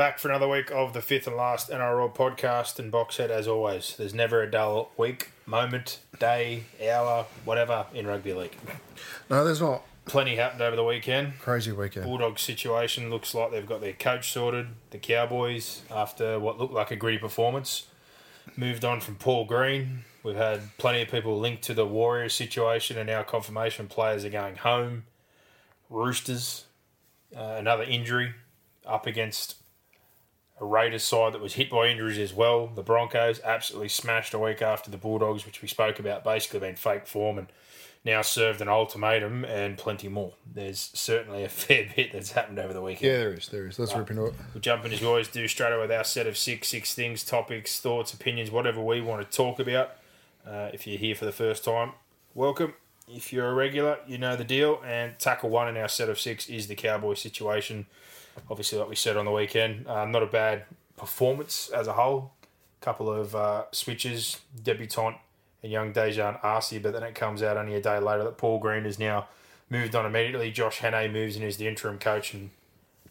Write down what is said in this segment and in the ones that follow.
Back for another week of the fifth and last NRL podcast and box set as always. There's never a dull week, moment, day, hour, whatever in rugby league. No, there's not. Plenty happened over the weekend. Crazy weekend. Bulldog situation looks like they've got their coach sorted. The Cowboys, after what looked like a gritty performance, moved on from Paul Green. We've had plenty of people linked to the Warriors situation, and now confirmation players are going home. Roosters, uh, another injury up against a Raiders side that was hit by injuries as well. The Broncos absolutely smashed a week after the Bulldogs, which we spoke about, basically been fake form and now served an ultimatum and plenty more. There's certainly a fair bit that's happened over the weekend. Yeah, there is. There is. Let's rip into it. We'll jump in as we always do straight away with our set of six, six things, topics, thoughts, opinions, whatever we want to talk about. Uh, if you're here for the first time, welcome. If you're a regular, you know the deal. And tackle one in our set of six is the Cowboy situation. Obviously, like we said on the weekend, uh, not a bad performance as a whole. Couple of uh, switches, debutant and young Daejarn Asi, but then it comes out only a day later that Paul Green has now moved on immediately. Josh Hannay moves in as the interim coach, and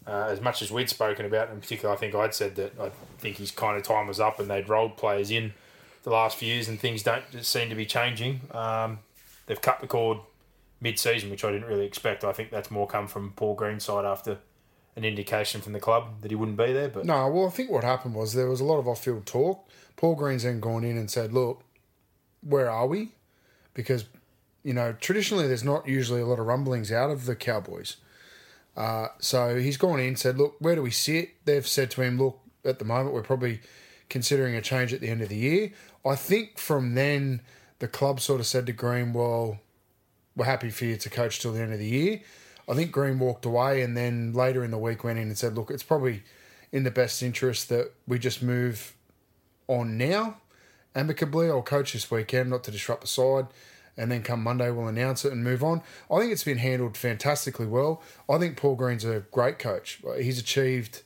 uh, as much as we'd spoken about, in particular, I think I'd said that I think his kind of time was up, and they'd rolled players in the last few years, and things don't seem to be changing. Um, they've cut the cord mid-season, which I didn't really expect. I think that's more come from Paul Green's side after an indication from the club that he wouldn't be there. But No, well, I think what happened was there was a lot of off-field talk. Paul Green's then gone in and said, "Look, where are we?" Because you know traditionally there's not usually a lot of rumblings out of the Cowboys. Uh, so he's gone in, said, "Look, where do we sit?" They've said to him, "Look, at the moment we're probably considering a change at the end of the year." I think from then the club sort of said to Green, "Well, we're happy for you to coach till the end of the year." I think Green walked away and then later in the week went in and said, look, it's probably in the best interest that we just move on now amicably. I'll coach this weekend, not to disrupt the side. And then come Monday, we'll announce it and move on. I think it's been handled fantastically well. I think Paul Green's a great coach. He's achieved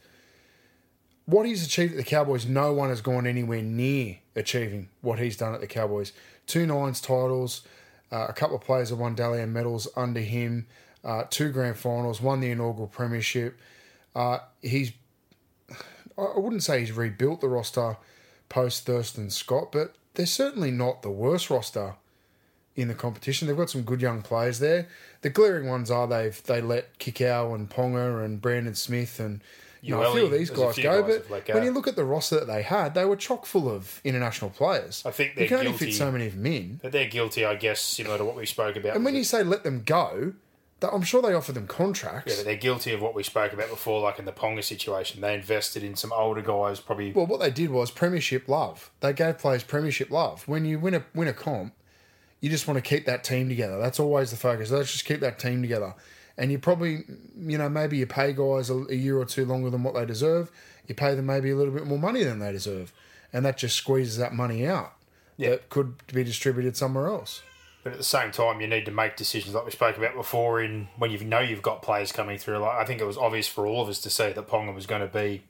what he's achieved at the Cowboys. No one has gone anywhere near achieving what he's done at the Cowboys. Two nines titles, uh, a couple of players have won Dally M medals under him uh, two grand finals, won the inaugural premiership. Uh, he's, I wouldn't say he's rebuilt the roster post Thurston Scott, but they're certainly not the worst roster in the competition. They've got some good young players there. The glaring ones are they've they let Kikau and Ponga and Brandon Smith and you know, a few of these guys go. guys But when you look at the roster that they had, they were chock full of international players. I think they're can only guilty. fit so many of them in. But they're guilty, I guess, similar to what we spoke about. And when you say let them go, I'm sure they offer them contracts. Yeah, but they're guilty of what we spoke about before, like in the Ponga situation. They invested in some older guys, probably. Well, what they did was premiership love. They gave players premiership love. When you win a win a comp, you just want to keep that team together. That's always the focus. Let's just keep that team together. And you probably, you know, maybe you pay guys a, a year or two longer than what they deserve. You pay them maybe a little bit more money than they deserve, and that just squeezes that money out Yeah. that could be distributed somewhere else. But at the same time, you need to make decisions like we spoke about before. In when you know you've got players coming through, like I think it was obvious for all of us to see that Ponga was going to be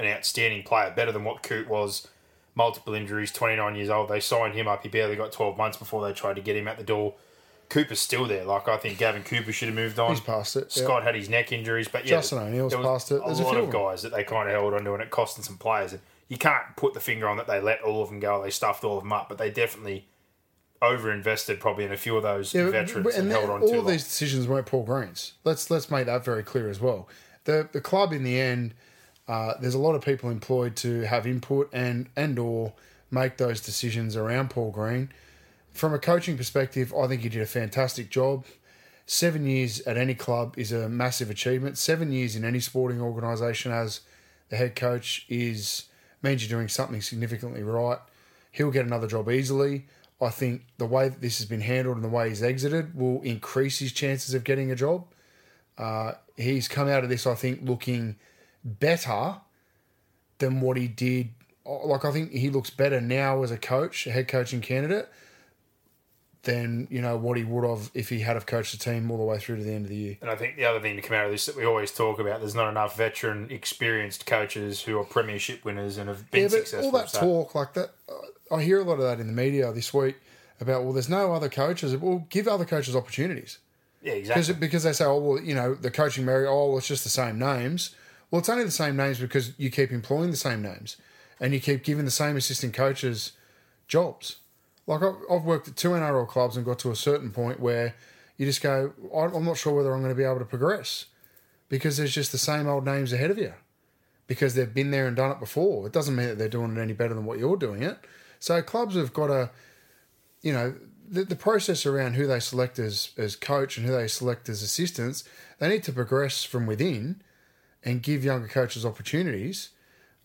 an outstanding player, better than what Coote was. Multiple injuries, twenty nine years old. They signed him up. He barely got twelve months before they tried to get him at the door. Cooper's still there. Like I think Gavin Cooper should have moved on. He's past it, yeah. Scott had his neck injuries, but yeah, Justin O'Neill's past it. There's a lot few of guys that they kind of held onto, and it cost them some players. And you can't put the finger on that they let all of them go. They stuffed all of them up, but they definitely overinvested probably in a few of those Yeah, veterans and, and held on all too long. these decisions weren't Paul Green's. Let's let's make that very clear as well. The the club in the end Uh, there's a lot of people employed to have input and and or make those decisions around Paul Green. From a coaching perspective, I think he did a fantastic job. Seven years at any club is a massive achievement. Seven years in any sporting organisation as the head coach is means you're doing something significantly right. He'll get another job easily. I think the way that this has been handled and the way he's exited will increase his chances of getting a job. Uh, he's come out of this, I think, looking better than what he did. Like I think he looks better now as a coach, a head coaching candidate, than you know what he would have if he had have coached the team all the way through to the end of the year. And I think the other thing to come out of this that we always talk about, there's not enough veteran, experienced coaches who are premiership winners and have been yeah, but successful. all that So- talk like that, I hear a lot of that in the media this week about well, there's no other coaches. Well, give other coaches opportunities. yeah, exactly. because they say, oh well, you know, the coaching merit, oh, well, it's just the same names. Well, it's only the same names because you keep employing the same names, and you keep giving the same assistant coaches jobs. Like I've, worked at two NRL clubs and got to a certain point where you just go, I'm not sure whether I'm going to be able to progress because there's just the same old names ahead of you because they've been there and done it before. It doesn't mean that they're doing it any better than what you're doing it. So clubs have got to, you know, the, the process around who they select as as coach and who they select as assistants, they need to progress from within and give younger coaches opportunities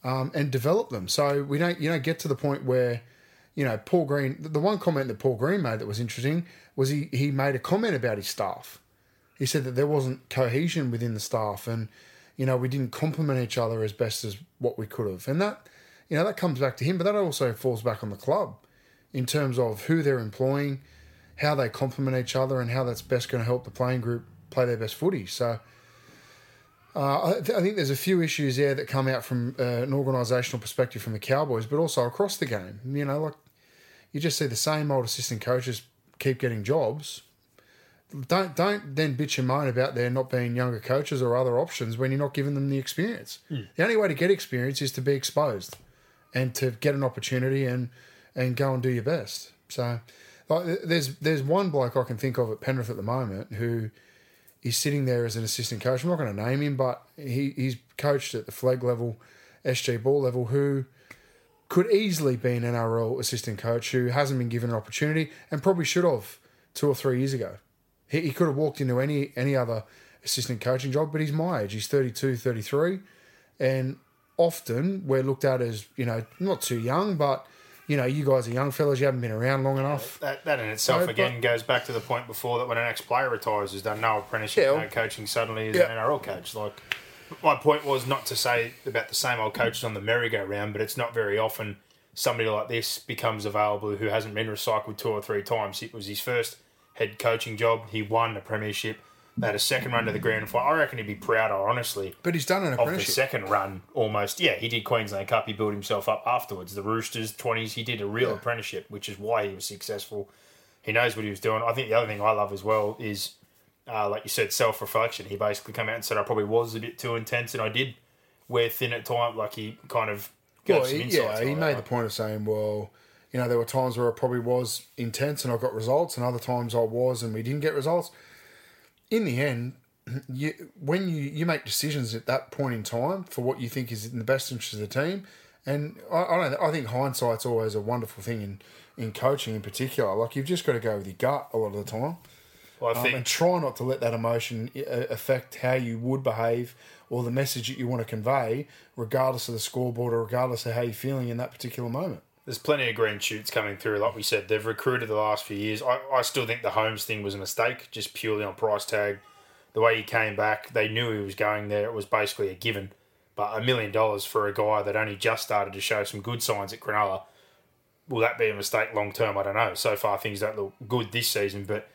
um, and develop them. So we don't you don't get to the point where, you know, Paul Green. The one comment that Paul Green made that was interesting was he he made a comment about his staff. He said that there wasn't cohesion within the staff and you know we didn't complement each other as best as what we could have, and that you know that comes back to him, but that also falls back on the club in terms of who they're employing, how they complement each other, and how that's best going to help the playing group play their best footy. So. Uh, I, th- I think there's a few issues there that come out from uh, an organisational perspective from the Cowboys, but also across the game. You know, like you just see the same old assistant coaches keep getting jobs. Don't don't then bitch and moan about there not being younger coaches or other options when you're not giving them the experience. Hmm. The only way to get experience is to be exposed and to get an opportunity and and go and do your best. So like, there's there's one bloke I can think of at Penrith at the moment who is sitting there as an assistant coach. I'm not going to name him, but he, he's coached at the flag level, SG ball level, who could easily be an NRL assistant coach who hasn't been given an opportunity and probably should have two or three years ago. He, he could have walked into any any other assistant coaching job, but he's my age. He's 32, 33. And often we're looked at as, you know, not too young, but, you know, you guys are young fellas, you haven't been around long enough. That, that in itself but- again goes back to the point before that when an ex player retires, has done no apprenticeship, Yeah. no coaching, suddenly is Yeah. an NRL coach. Like my point was not to say about the same old coaches on the merry-go-round, but it's not very often somebody like this becomes available who hasn't been recycled two or three times. It was his first head coaching job. He won the premiership. They had a second run to the grand final. I reckon he'd be prouder, honestly, But he's done an of the second run almost. Yeah, he did Queensland Cup. He built himself up afterwards. The Roosters, 20s, he did a real apprenticeship, which is why he was successful. He knows what he was doing. I think the other thing I love as well is, uh, like you said, self reflection. He basically came out and said, I probably was a bit too intense, and I did wear thin at times. Like he kind of gave Well, some he, yeah, he made it. the point of saying, well, you know, there were times where I probably was intense and I got results, and other times I was and we didn't get results. In the end, you when you, you make decisions at that point in time for what you think is in the best interest of the team, and I, I don't I think hindsight's always a wonderful thing in in coaching in particular. Like you've just got to go with your gut a lot of the time. I Um, think and try not to let that emotion uh, affect how you would behave or the message that you want to convey, regardless of the scoreboard or regardless of how you're feeling in that particular moment. There's plenty of green shoots coming through. Like we said, they've recruited the last few years. I, I still think the Holmes thing was a mistake, just purely on price tag. The way he came back, they knew he was going there. It was basically a given. But a million dollars for a guy that only just started to show some good signs at Cronulla, will that be a mistake long term? I don't know. So far, things don't look good this season. But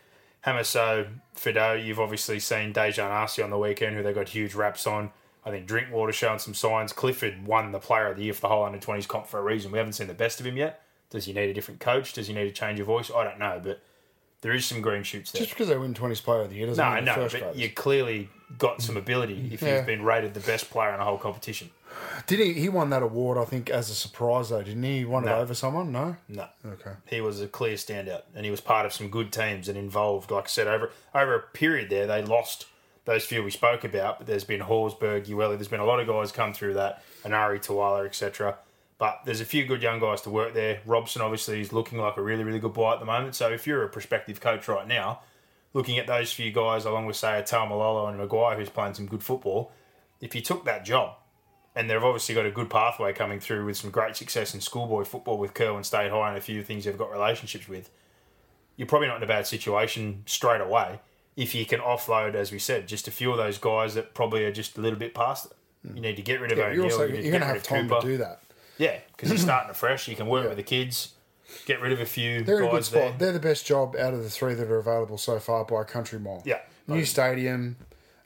Hamiso, Fido, you've obviously seen Daejarn Asi on the weekend, who they got huge raps on. I think Drinkwater showing some signs. Clifford won the Player of the Year for the whole under 20s comp for a reason. We haven't seen the best of him yet. Does he need a different coach? Does he need a change of voice? I don't know, but there is some green shoots there. Just because they win 20s player of the year doesn't No, mean no, first but graders. you clearly got some ability if Yeah. you've been rated the best player in the whole competition. Did he? He won that award, I think, as a surprise, though, didn't he? He won No. it over someone? No? No. Okay. He was a clear standout, and he was part of some good teams and involved. Like I said, over over a period there, they lost those few we spoke about, but there's been Horsburgh, Ueli, there's been a lot of guys come through that, Anari, Tawala, etc. But there's a few good young guys to work there. Robson obviously is looking like a really, really good buy at the moment. So if you're a prospective coach right now, looking at those few guys along with say a Malolo and McGuire who's playing some good football, if you took that job, and they've obviously got a good pathway coming through with some great success in schoolboy football with Kirwan State High and a few things they've got relationships with, you're probably not in a bad situation straight away if you can offload, as we said, just a few of those guys that probably are just a little bit past it. You need to get rid of Yeah, O'Neill. you're also, you you're going to have time Cooper. to do that. Yeah, because you're starting afresh. You can work with the kids, get rid of a few They're in a good guys spot. there. They're the best job out of the three that are available so far by a country mile. Yeah. New stadium.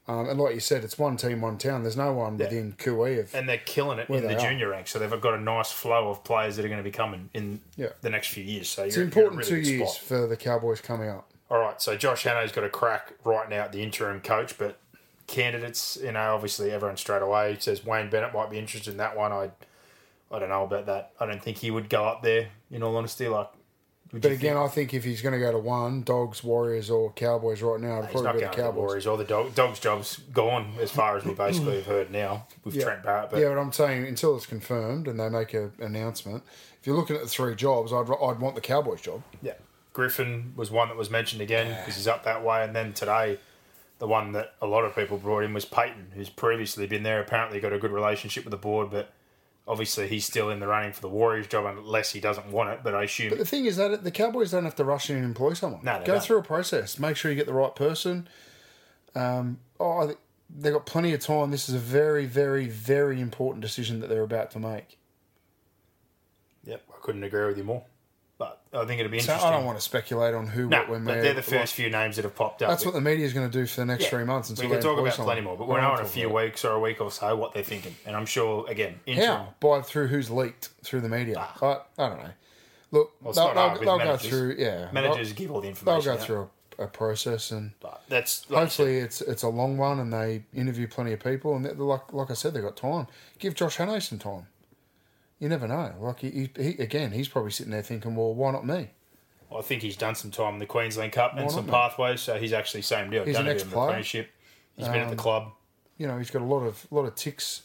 Um, and like you said, it's one team, one town. There's no one within QE of. and they're killing it Where in the they are. junior ranks. So they've got a nice flow of players that are going to be coming in Yeah. the next few years. So It's you're, an important you're in a two really good years spot. for the Cowboys coming up. All right, so Josh Hannay's got a crack right now at the interim coach, but candidates, you know, obviously everyone straight away says Wayne Bennett might be interested in that one. I, I don't know about that. I don't think he would go up there. In all honesty, like, But again, think- I think if he's going to go to one, Dogs, Warriors, or Cowboys right now, it'd not probably be going the to the Cowboys. Warriors or the dog, Dogs' job's gone as far as we basically have heard now with Yeah. Trent Barrett. But yeah, but I'm saying until it's confirmed and they make an announcement, if you're looking at the three jobs, I'd, I'd want the Cowboys job. Yeah. Griffin was one that was mentioned again because he's up that way. And then today, the one that a lot of people brought in was Payten, who's previously been there. Apparently, got a good relationship with the board, but obviously he's still in the running for the Warriors job unless he doesn't want it. But I assume But the thing is that the Cowboys don't have to rush in and employ someone. No, they Go don't. through a process. Make sure you get the right person. Um, oh, they've got plenty of time. This is a very, very, very important decision that they're about to make. yep, I couldn't agree with you more. I think it'd be So interesting. I don't want to speculate on who, no, what, when, but they're the first few names that have popped up. That's what the media is going to do for the next Yeah. three months. Until we can talk about someone. plenty more, but we're now in a few weeks or a week or so what they're thinking. And I'm sure, again, interim. How? By through who's leaked through the media. Ah. I, I don't know. Look, it's they'll, they'll, they'll go through. Yeah, Managers give all the information. they'll go out. through a, a process, and But that's like hopefully it's it's a long one, and they interview plenty of people. And like like I said, they've got time. Give Josh Hannay some time. You never know. Like he, he, he again, he's probably sitting there thinking, well, why not me? I think he's done some time in the Queensland Cup and some mate? pathways, so he's actually same deal. He's done an a bit of ex-player. apprenticeship. He's been at Um, the club. You know, he's got a lot of lot of ticks,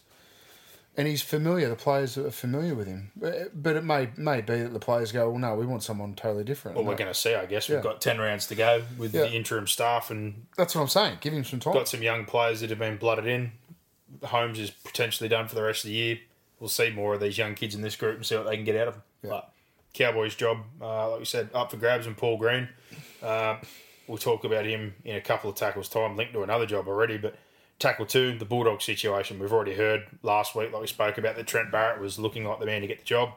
and he's familiar. The players are familiar with him. But, it may may be that the players go, well, no, we want someone totally different. Well, we're going to see, I guess. Yeah. We've got 10 rounds to go with Yeah. the interim staff and That's what I'm saying. Give him some time. got some young players that have been blooded in. Holmes is potentially done for the rest of the year. We'll see more of these young kids in this group and see what they can get out of them. But Cowboys' job, uh, like we said, up for grabs and Paul Green. Uh, we'll talk about him in a couple of tackles' time, linked to another job already. But tackle two, the Bulldog situation, we've already heard last week, like we spoke about, that Trent Barrett was looking like the man to get the job.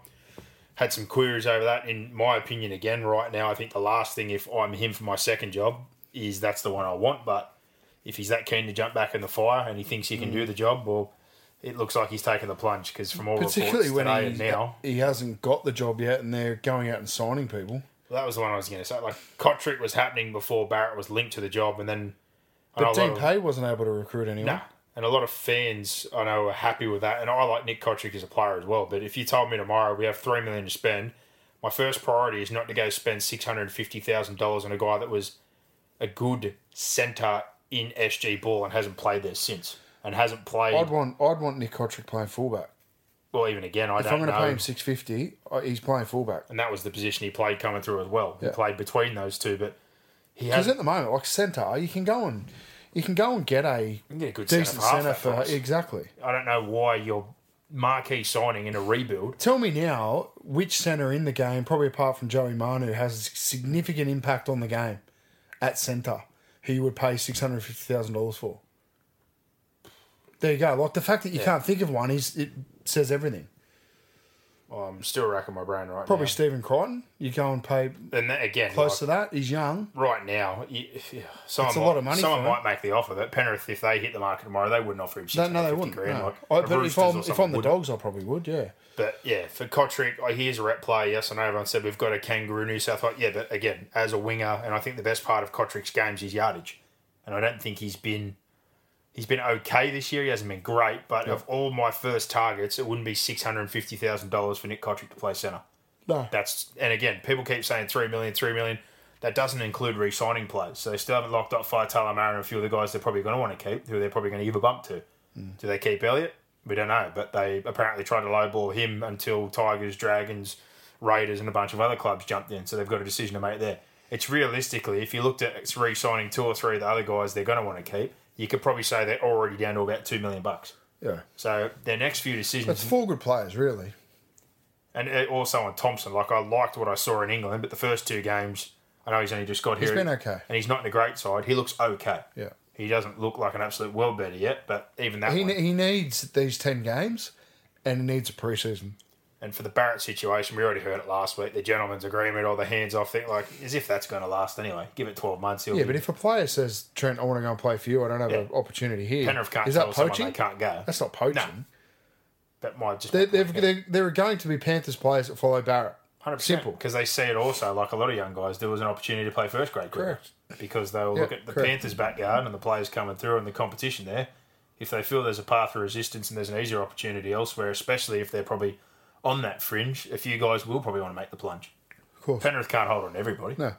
Had some queries over that. In my opinion, again, right now, I think the last thing, if I'm him for my second job, is that's the one I want. But if he's that keen to jump back in the fire and he thinks he can Mm. do the job, well, it looks like he's taking the plunge because from all Particularly reports when today he, and now, he hasn't got the job yet, and they're going out and signing people. well, that was the one I was going to say. Like Cotric was happening before Barrett was linked to the job, and then But Dean Pay wasn't able to recruit anyone. Nah. And a lot of fans I know are happy with that. And I like Nick Cotric as a player as well. But if you told me tomorrow we have three million to spend, my first priority is not to go spend six hundred and fifty thousand dollars on a guy that was a good centre in SG ball and hasn't played there since. And hasn't played I'd want I'd want Nick Cotric playing fullback. well even again, I If don't know. If I'm going to pay him six fifty, he's playing fullback. and that was the position he played coming through as well. He Yeah. played between those two, but he has at the moment, like centre, you can go and you can go and get a get a good decent centre centre for for half that price. exactly. I don't know why you're marquee signing in a rebuild Tell me now which centre in the game, probably apart from Joey Manu, has a significant impact on the game at centre. Who you would pay six hundred fifty thousand dollars for? There you go. Like the fact that you can't think of one is it says everything. I'm still racking my brain right Probably now. Stephen Crichton. You go and pay And then again, close like, to that. He's young. right now, you, yeah, someone, a might, lot of money someone for him. might make the offer, but Penrith, if they hit the market tomorrow, they wouldn't offer him No, no, they wouldn't. grand. no. Like, I, but if I'm, if I'm the dogs, I probably would. Yeah. But yeah, for Cotric, like, he is a rep player. Yes, I know everyone said we've got a kangaroo New South Wales. Yeah, but again, as a winger, and I think the best part of Cotric's games is yardage, and I don't think he's been. He's been okay this year. He hasn't been great, but of all my first targets, it wouldn't be six hundred and fifty thousand dollars for Nick Cotric to play centre. No. That's and again, people keep saying three million, three million. that doesn't include re-signing players. So they still haven't locked up Faitala Mara and a few of the guys they're probably going to want to keep, who they're probably going to give a bump to. Mm. Do they keep Elliott? We don't know, but they apparently tried to lowball him until Tigers, Dragons, Raiders, and a bunch of other clubs jumped in. So they've got a decision to make there. It's realistically, if you looked at re-signing two or three of the other guys they're going to want to keep, you could probably say they're already down to about two million bucks. Yeah. So their next few decisions, That's four good players, really. and uh, also on Thompson, like I liked what I saw in England, but the first two games, I know he's only just got here. He's been okay. and he's not in a great side. He looks okay. Yeah. He doesn't look like an absolute world beater yet, but even that He, one. he needs these 10 games and he needs a preseason. And for the Barrett situation, we already heard it last week. The gentleman's agreement or the hands off thing, like as if that's going to last anyway. Give it twelve months. He'll Yeah, be- but if a player says, Trent, I want to go and play for you, I don't have an opportunity here. Penrith can't is that poaching? they can't go. That's not poaching. that might just there, there are going to be Panthers players that follow Barrett. 100%, Simple. because they see it also like a lot of young guys. There was an opportunity to play first grade Correct. because they'll Yeah, look at the correct. Panthers' backyard and the players coming through and the competition there. If they feel there's a path of resistance and there's an easier opportunity elsewhere, especially if they're probably on that fringe, a few guys will probably want to make the plunge. Of course. Penrith can't hold on to everybody. No.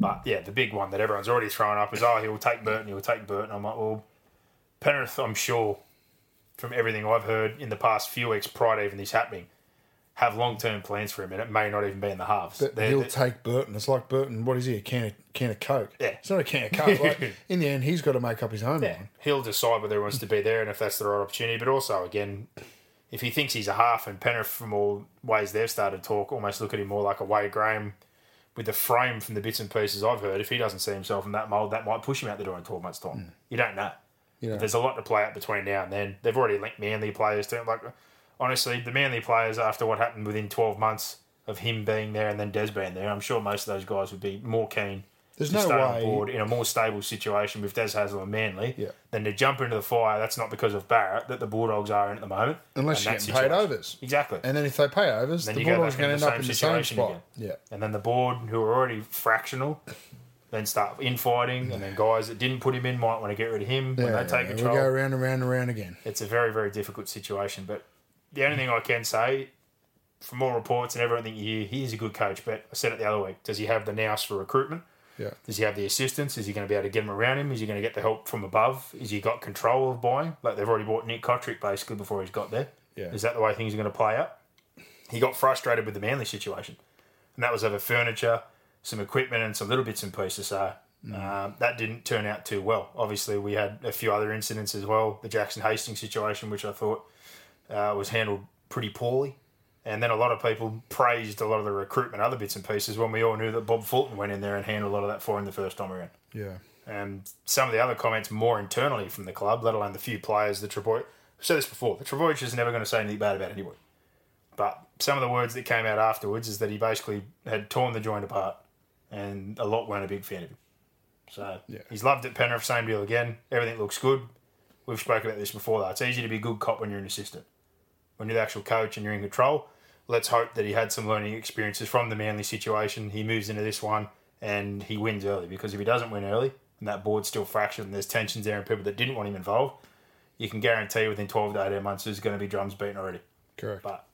But yeah, the big one that everyone's already thrown up is, oh, he'll take Burton, he'll take Burton. I'm like, well, Penrith, I'm sure, from everything I've heard in the past few weeks prior to even this happening, have long term plans for him, and it may not even be in the halves. But They're- he'll they're- take Burton. It's like Burton, what is he, a can of, can of Coke? Yeah. It's not a can of Coke. Like, in the end, he's got to make up his own yeah, mind. he'll decide whether he wants to be there and if that's the right opportunity. But also, again, if he thinks he's a half, and Penrith, from all ways they've started to talk, almost look at him more like a Wade Graham with the frame from the bits and pieces I've heard. If he doesn't see himself in that mould, that might push him out the door in 12 months' time. Mm. You don't know. You know. There's a lot to play out between now and then. They've already linked Manly players to him. Like, honestly, the Manly players, after what happened within 12 months of him being there and then Des being there, I'm sure most of those guys would be more keen There's no stay on way- board in a more stable situation with Des Hasler and Manly Yeah. than to jump into the fire. That's not because of Barrett that the Bulldogs are in at the moment. Unless that getting paid overs. Exactly. And then if they pay overs, Then the Bulldogs are going to end up in the same spot. again. Yeah. And then the board, who are already fractional, then start infighting, and then guys that didn't put him in might want to get rid of him when Yeah, they take yeah, control. We go around and round and round again. It's a very, very difficult situation. But the only thing I can say, from all reports and everything you hear, he is a good coach. But I said it the other week. Does he have the nous for recruitment? Yeah. Does he have the assistance? Is he going to be able to get him around him? Is he going to get the help from above? Is he got control of buying? Like they've already bought Nick Cotric basically before he's got there. Yeah. Is that the way things are going to play out? He got frustrated with the Manly situation, and that was over furniture, some equipment, and some little bits and pieces. So um, that didn't turn out too well. Obviously, we had a few other incidents as well. The Jackson Hastings situation, which I thought uh, was handled pretty poorly. And then a lot of people praised a lot of the recruitment, other bits and pieces, when we all knew that Bob Fulton went in there and handled a lot of that for him the first time around. Yeah. And some of the other comments more internally from the club, let alone the few players, the Treboy. I've said this before, the Treboy is never going to say anything bad about anybody. But some of the words that came out afterwards is that he basically had torn the joint apart, and a lot weren't a big fan of him. So Yeah. he's loved at Penrith, same deal again. Everything looks good. We've spoken about this before, though. It's easy to be a good cop when you're an assistant. When you're the actual coach and you're in control, let's hope that he had some learning experiences from the Manly situation. He moves into this one and he wins early because if he doesn't win early and that board's still fractured and there's tensions there and people that didn't want him involved, you can guarantee within 12 to 18 months there's going to be drums beaten already. Correct. But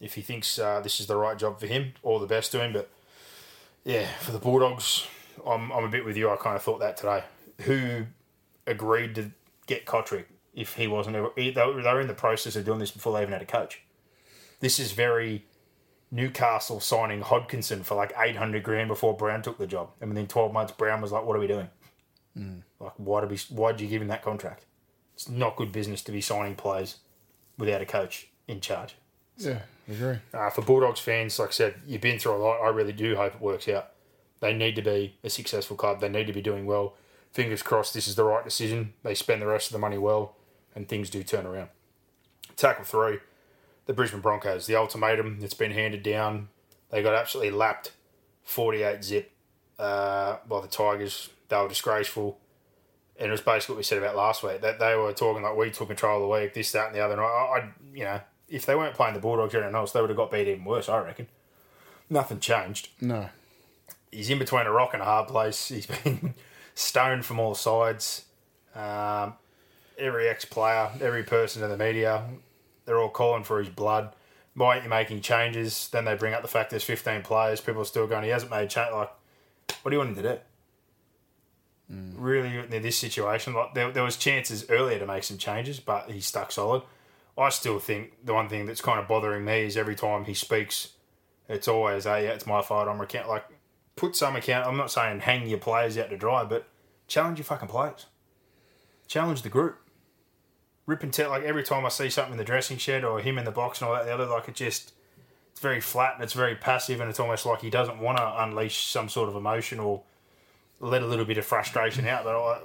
if he thinks uh, this is the right job for him, all the best to him. But yeah, for the Bulldogs, I'm, I'm a bit with you. I kind of thought that today. Who agreed to get Cotric if he wasn't? ever- They were they were in the process of doing this before they even had a coach. This is very Newcastle signing Hodkinson for like 800 grand before Brown took the job. And within 12 months, Brown was like, what are we doing? Like, why did we, why'd you give him that contract? It's not good business to be signing players without a coach in charge. Yeah, I agree. Uh, for Bulldogs fans, like I said, you've been through a lot. I really do hope it works out. They need to be a successful club. They need to be doing well. Fingers crossed this is the right decision. They spend the rest of the money well and things do turn around. Tackle three, the Brisbane Broncos. The ultimatum that's been handed down. They got absolutely lapped 48 zip uh, by the Tigers. They were disgraceful. And it was basically what we said about last week. That they were talking like we took control of the week, this, that, and the other. And I, I you know, if they weren't playing the Bulldogs or anyone else, they would have got beat even worse. I reckon. Nothing changed. No. He's in between a rock and a hard place. He's been stoned from all sides. Um, every ex-player, every person in the media, they're all calling for his blood. Why aren't you making changes? Then they bring up the fact there's 15 players. People are still going, he hasn't made change. Like, What do you want him to do? Mm. Really, in this situation, like there, there was chances earlier to make some changes, but he stuck solid. I still think the one thing that's kind of bothering me is every time he speaks, it's always, "Hey, yeah, it's my fault. I'm account." Like, put some account. I'm not saying hang your players out to dry, but challenge your fucking players. Challenge the group. Rip and tell. Like every time I see something in the dressing shed or him in the box and all that, the other, like it just, it's very flat and it's very passive, and it's almost like he doesn't want to unleash some sort of emotion or let a little bit of frustration out. But I,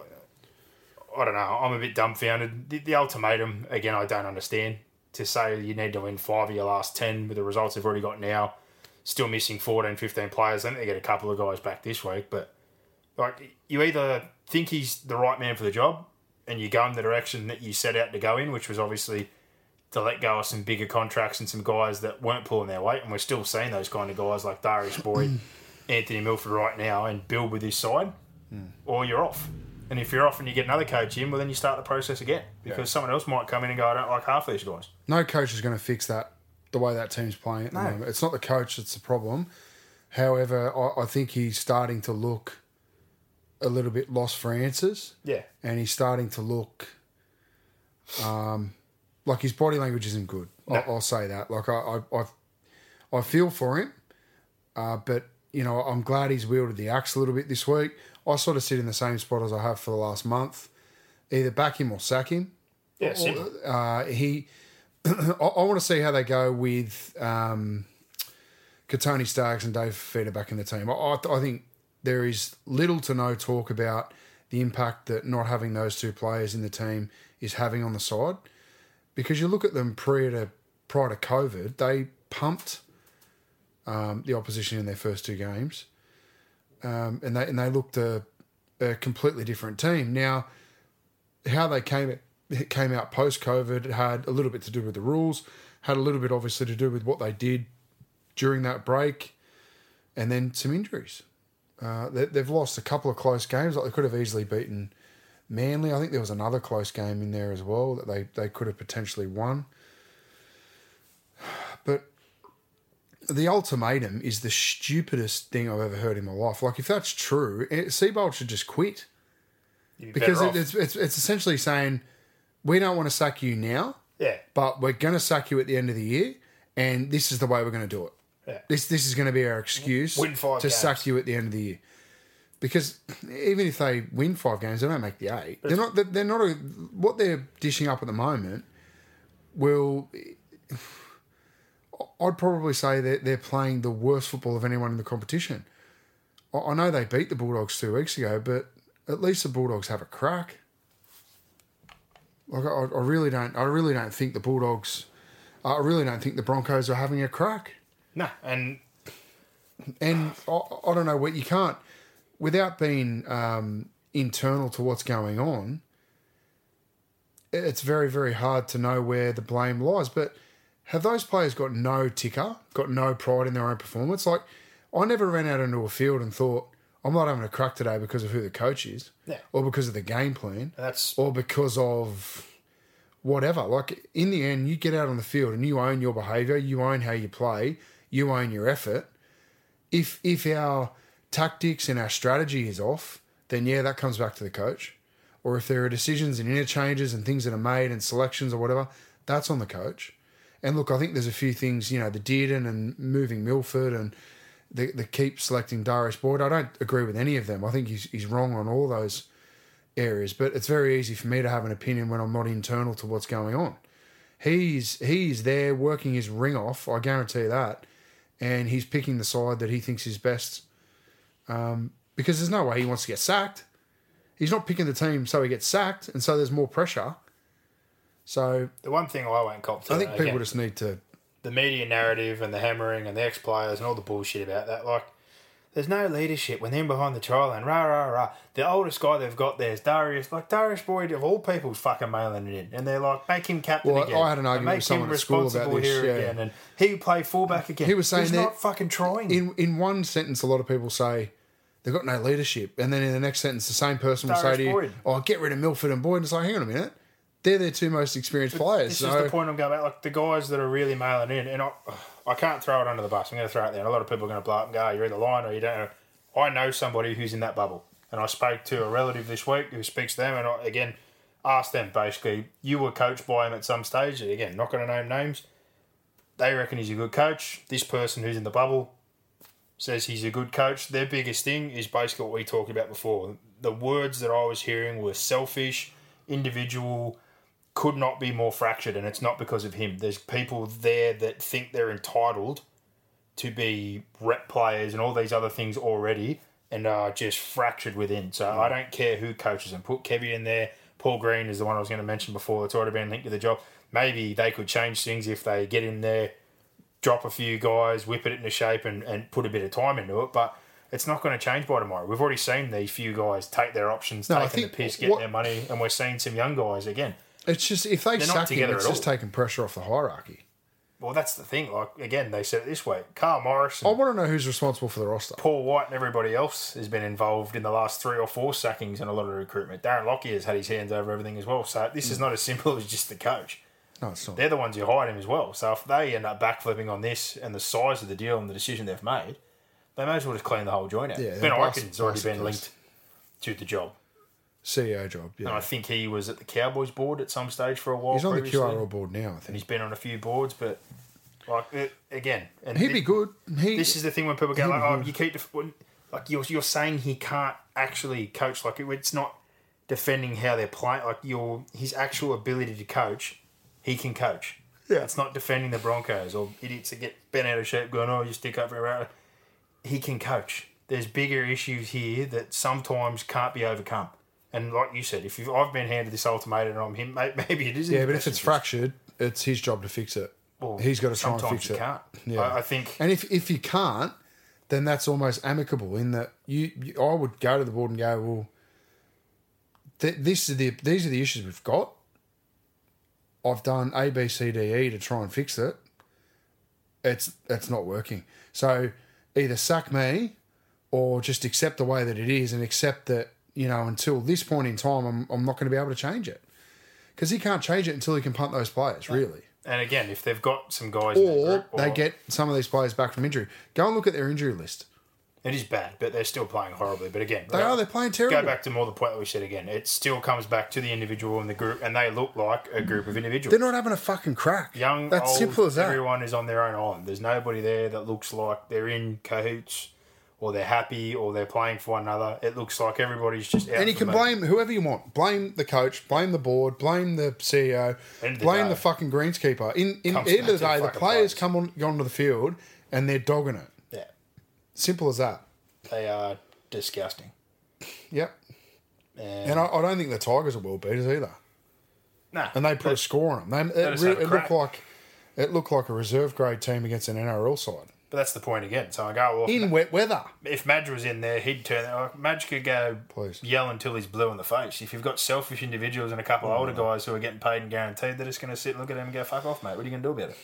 I don't know. I'm a bit dumbfounded. The, the ultimatum again, I don't understand. To say you need to win five of your last ten with the results they've already got now, still missing 14, 15 players. I think they get a couple of guys back this week, but like you either think he's the right man for the job and you go in the direction that you set out to go in, which was obviously to let go of some bigger contracts and some guys that weren't pulling their weight, and we're still seeing those kind of guys like Darius Boyd, Anthony Milford right now, and build with this side, hmm. or you're off. And if you're off and you get another coach in, well, then you start the process again because someone else might come in and go, I don't like half these guys. No coach is going to fix that the way that team's playing at the No. moment. It's not the coach that's the problem. However, I, I think he's starting to look a little bit lost for answers, Yeah. and he's starting to look um, like his body language isn't good. No. I, I'll say that. Like I, I, I, I feel for him, uh, but you know I'm glad he's wielded the axe a little bit this week. I sort of sit in the same spot as I have for the last month. Either back him or sack him. Yeah. Uh, he, I, I want to see how they go with um, Kotoni Staggs and Dave Feder back in the team. I, I, I think there is little to no talk about the impact that not having those two players in the team is having on the side. Because you look at them prior to prior to COVID, they pumped um, the opposition in their first two games, um, and they and they looked a, a completely different team. Now, how they came came out post COVID had a little bit to do with the rules, had a little bit obviously to do with what they did during that break, and then some injuries. Uh, they, they've lost a couple of close games. Like they could have easily beaten Manly. I think there was another close game in there as well that they, they could have potentially won. But the ultimatum is the stupidest thing I've ever heard in my life. Like if that's true, eh, Seibold should just quit be because it, it's, it's it's essentially saying we don't want to sack you now, yeah. but we're going to sack you at the end of the year, and this is the way we're going to do it. Yeah. This this is going to be our excuse to games. sack you at the end of the year. Because even if they win five games, they don't make the eight. They're not. They're, they're not. A, what they're dishing up at the moment will. I'd probably say that they're playing the worst football of anyone in the competition. I, I know they beat the Bulldogs two weeks ago, but at least the Bulldogs have a crack. Like I, I really don't. I really don't think the Bulldogs. I really don't think the Broncos are having a crack. No, and And I, I don't know what you can't, without being um, internal to what's going on. It's very very hard to know where the blame lies. But have those players got no ticker, got no pride in their own performance? Like I never ran out into a field and thought I'm not having a crack today because of who the coach is, Yeah. or because of the game plan that's or because of whatever. Like in the end, you get out on the field and you own your behaviour, you own how you play, you own your effort. If if our tactics and our strategy is off, then yeah, that comes back to the coach. Or if there are decisions and interchanges and things that are made and selections or whatever, that's on the coach. And look, I think there's a few things, you know, the Dearden and moving Milford and the, the keep selecting Darius Boyd. I don't agree with any of them. I think he's, he's wrong on all those areas, but it's very easy for me to have an opinion when I'm not internal to what's going on. He's he's there working his ring off, I guarantee that, and he's picking the side that he thinks is best. Um, because there's no way he wants to get sacked. He's not picking the team so he gets sacked, and so there's more pressure. So the one thing I won't cop to. I think people again, just need to. the media narrative and the hammering and the ex players and all the bullshit about that. Like, there's no leadership when they're behind the trial line. Rah rah rah. The oldest guy they've got there is Darius. Like Darius Boyd of all people's fucking mailing it in, and they're like, make him captain Well, again. I had an and argument make with someone him at school about responsible this, here yeah. again, and he play fullback again. He was saying He's that not fucking trying. In in one sentence, a lot of people say they've got no leadership, and then in the next sentence, the same person will say Darius to you, Boyd. "Oh, get rid of Milford and Boyd." And it's like, hang on a minute, they're their two most experienced players. This So is the point I'm going about. Like the guys that are really mailing in, and I, I can't throw it under the bus. I'm going to throw it there. And a lot of people are going to blow up and go, oh, "You're either lying or you don't." know. I know somebody who's in that bubble, and I spoke to a relative this week who speaks to them, and I, again asked them basically, you were coached by him at some stage. Again, not going to name names. They reckon he's a good coach. This person who's in the bubble says he's a good coach. Their biggest thing is basically what we talked about before. The words that I was hearing were selfish, individual, could not be more fractured, and it's not because of him. There's people there that think they're entitled to be rep players and all these other things already and are just fractured within. So I don't care who coaches them. Put Kevy in there. Paul Green is the one I was going to mention before that's already been linked to the job. Maybe they could change things if they get in there, drop a few guys, whip it into shape and, and put a bit of time into it. But it's not going to change by tomorrow. We've already seen these few guys take their options, No, taking the piss, getting what- their money, and we're seeing some young guys again. It's just if they They're not sack him, together it's at just all. taking pressure off the hierarchy. Well, that's the thing. Like again, they said it this way: Carl Morrison, I want to know who's responsible for the roster. Paul White, and everybody else has been involved in the last three or four sackings and a lot of recruitment. Darren Lockyer has had his hands over everything as well. So this is Mm. not as simple as just the coach. No, it's not. They're the ones who hired him as well. So if they end up backflipping on this and the size of the deal and the decision they've made, they may as well just clean the whole joint out. Yeah, ben they're Ikin's already been linked to the job. CEO job. And I think he was at the Cowboys board at some stage for a while. he's on the. QRL board now. I And think he's been on a few boards, but like it, again, and he'd thi- be good. He This is the thing when people go like, "Oh, you keep def- like you're you're saying he can't actually coach. Like it- it's not defending how they're playing. Like your his actual ability to coach, he can coach. Yeah. it's not defending the Broncos or idiots that get bent out of shape going, "Oh, you stick up for a He can coach. There's bigger issues here that sometimes can't be overcome. And like you said, if you've, I've been handed this ultimatum and I'm him, maybe it is. yeah, but if it's fractured, it's his job to fix it. Well, he's got to try and fix you it. Can't. Yeah. I, I think. And if if you can't, then that's almost amicable in that you, you I would go to the board and go, well, th- this is the these are the issues we've got. I've done A, B, C, D, E to try and fix it. It's it's not working. So either sack me, or just accept the way that it is and accept that you know until this point in time, I'm I'm not going to be able to change it because he can't change it until he can punt those players really And again, if they've got some guys, that or they get some of these players back from injury. Go and look at their injury list. It is bad, but they're still playing horribly. But again, They are. They're playing terrible. Go back to more the point that we said again. It still comes back to the individual and the group, and they look like a group of individuals. They're not having a fucking crack. Young, That's old, simple as that. Everyone is on their own island. There's nobody there that looks like they're in cahoots, or they're happy, or they're playing for one another. It looks like everybody's just out. and you can me. blame whoever you want. Blame the coach. Blame the board. Blame the CEO. The blame day. the fucking greenskeeper. In in end of the day, the players players. come on onto the field and they're dogging it. Yeah, Simple as that. they are disgusting. Yep. And, And I, I don't think the Tigers are world beaters either. nah, And they put a score on them. They, it re- it looked like it looked like a reserve grade team against an NRL side But that's the point again. So I go, well, in wet weather. if Madge was in there, he'd turn. Like, Madge could go Please. yell until he's blue in the face. If you've got selfish individuals and a couple of older mm. guys who are getting paid and guaranteed, they're just going to sit, look at him, and go, "Fuck off, mate. What are you going to do about it?"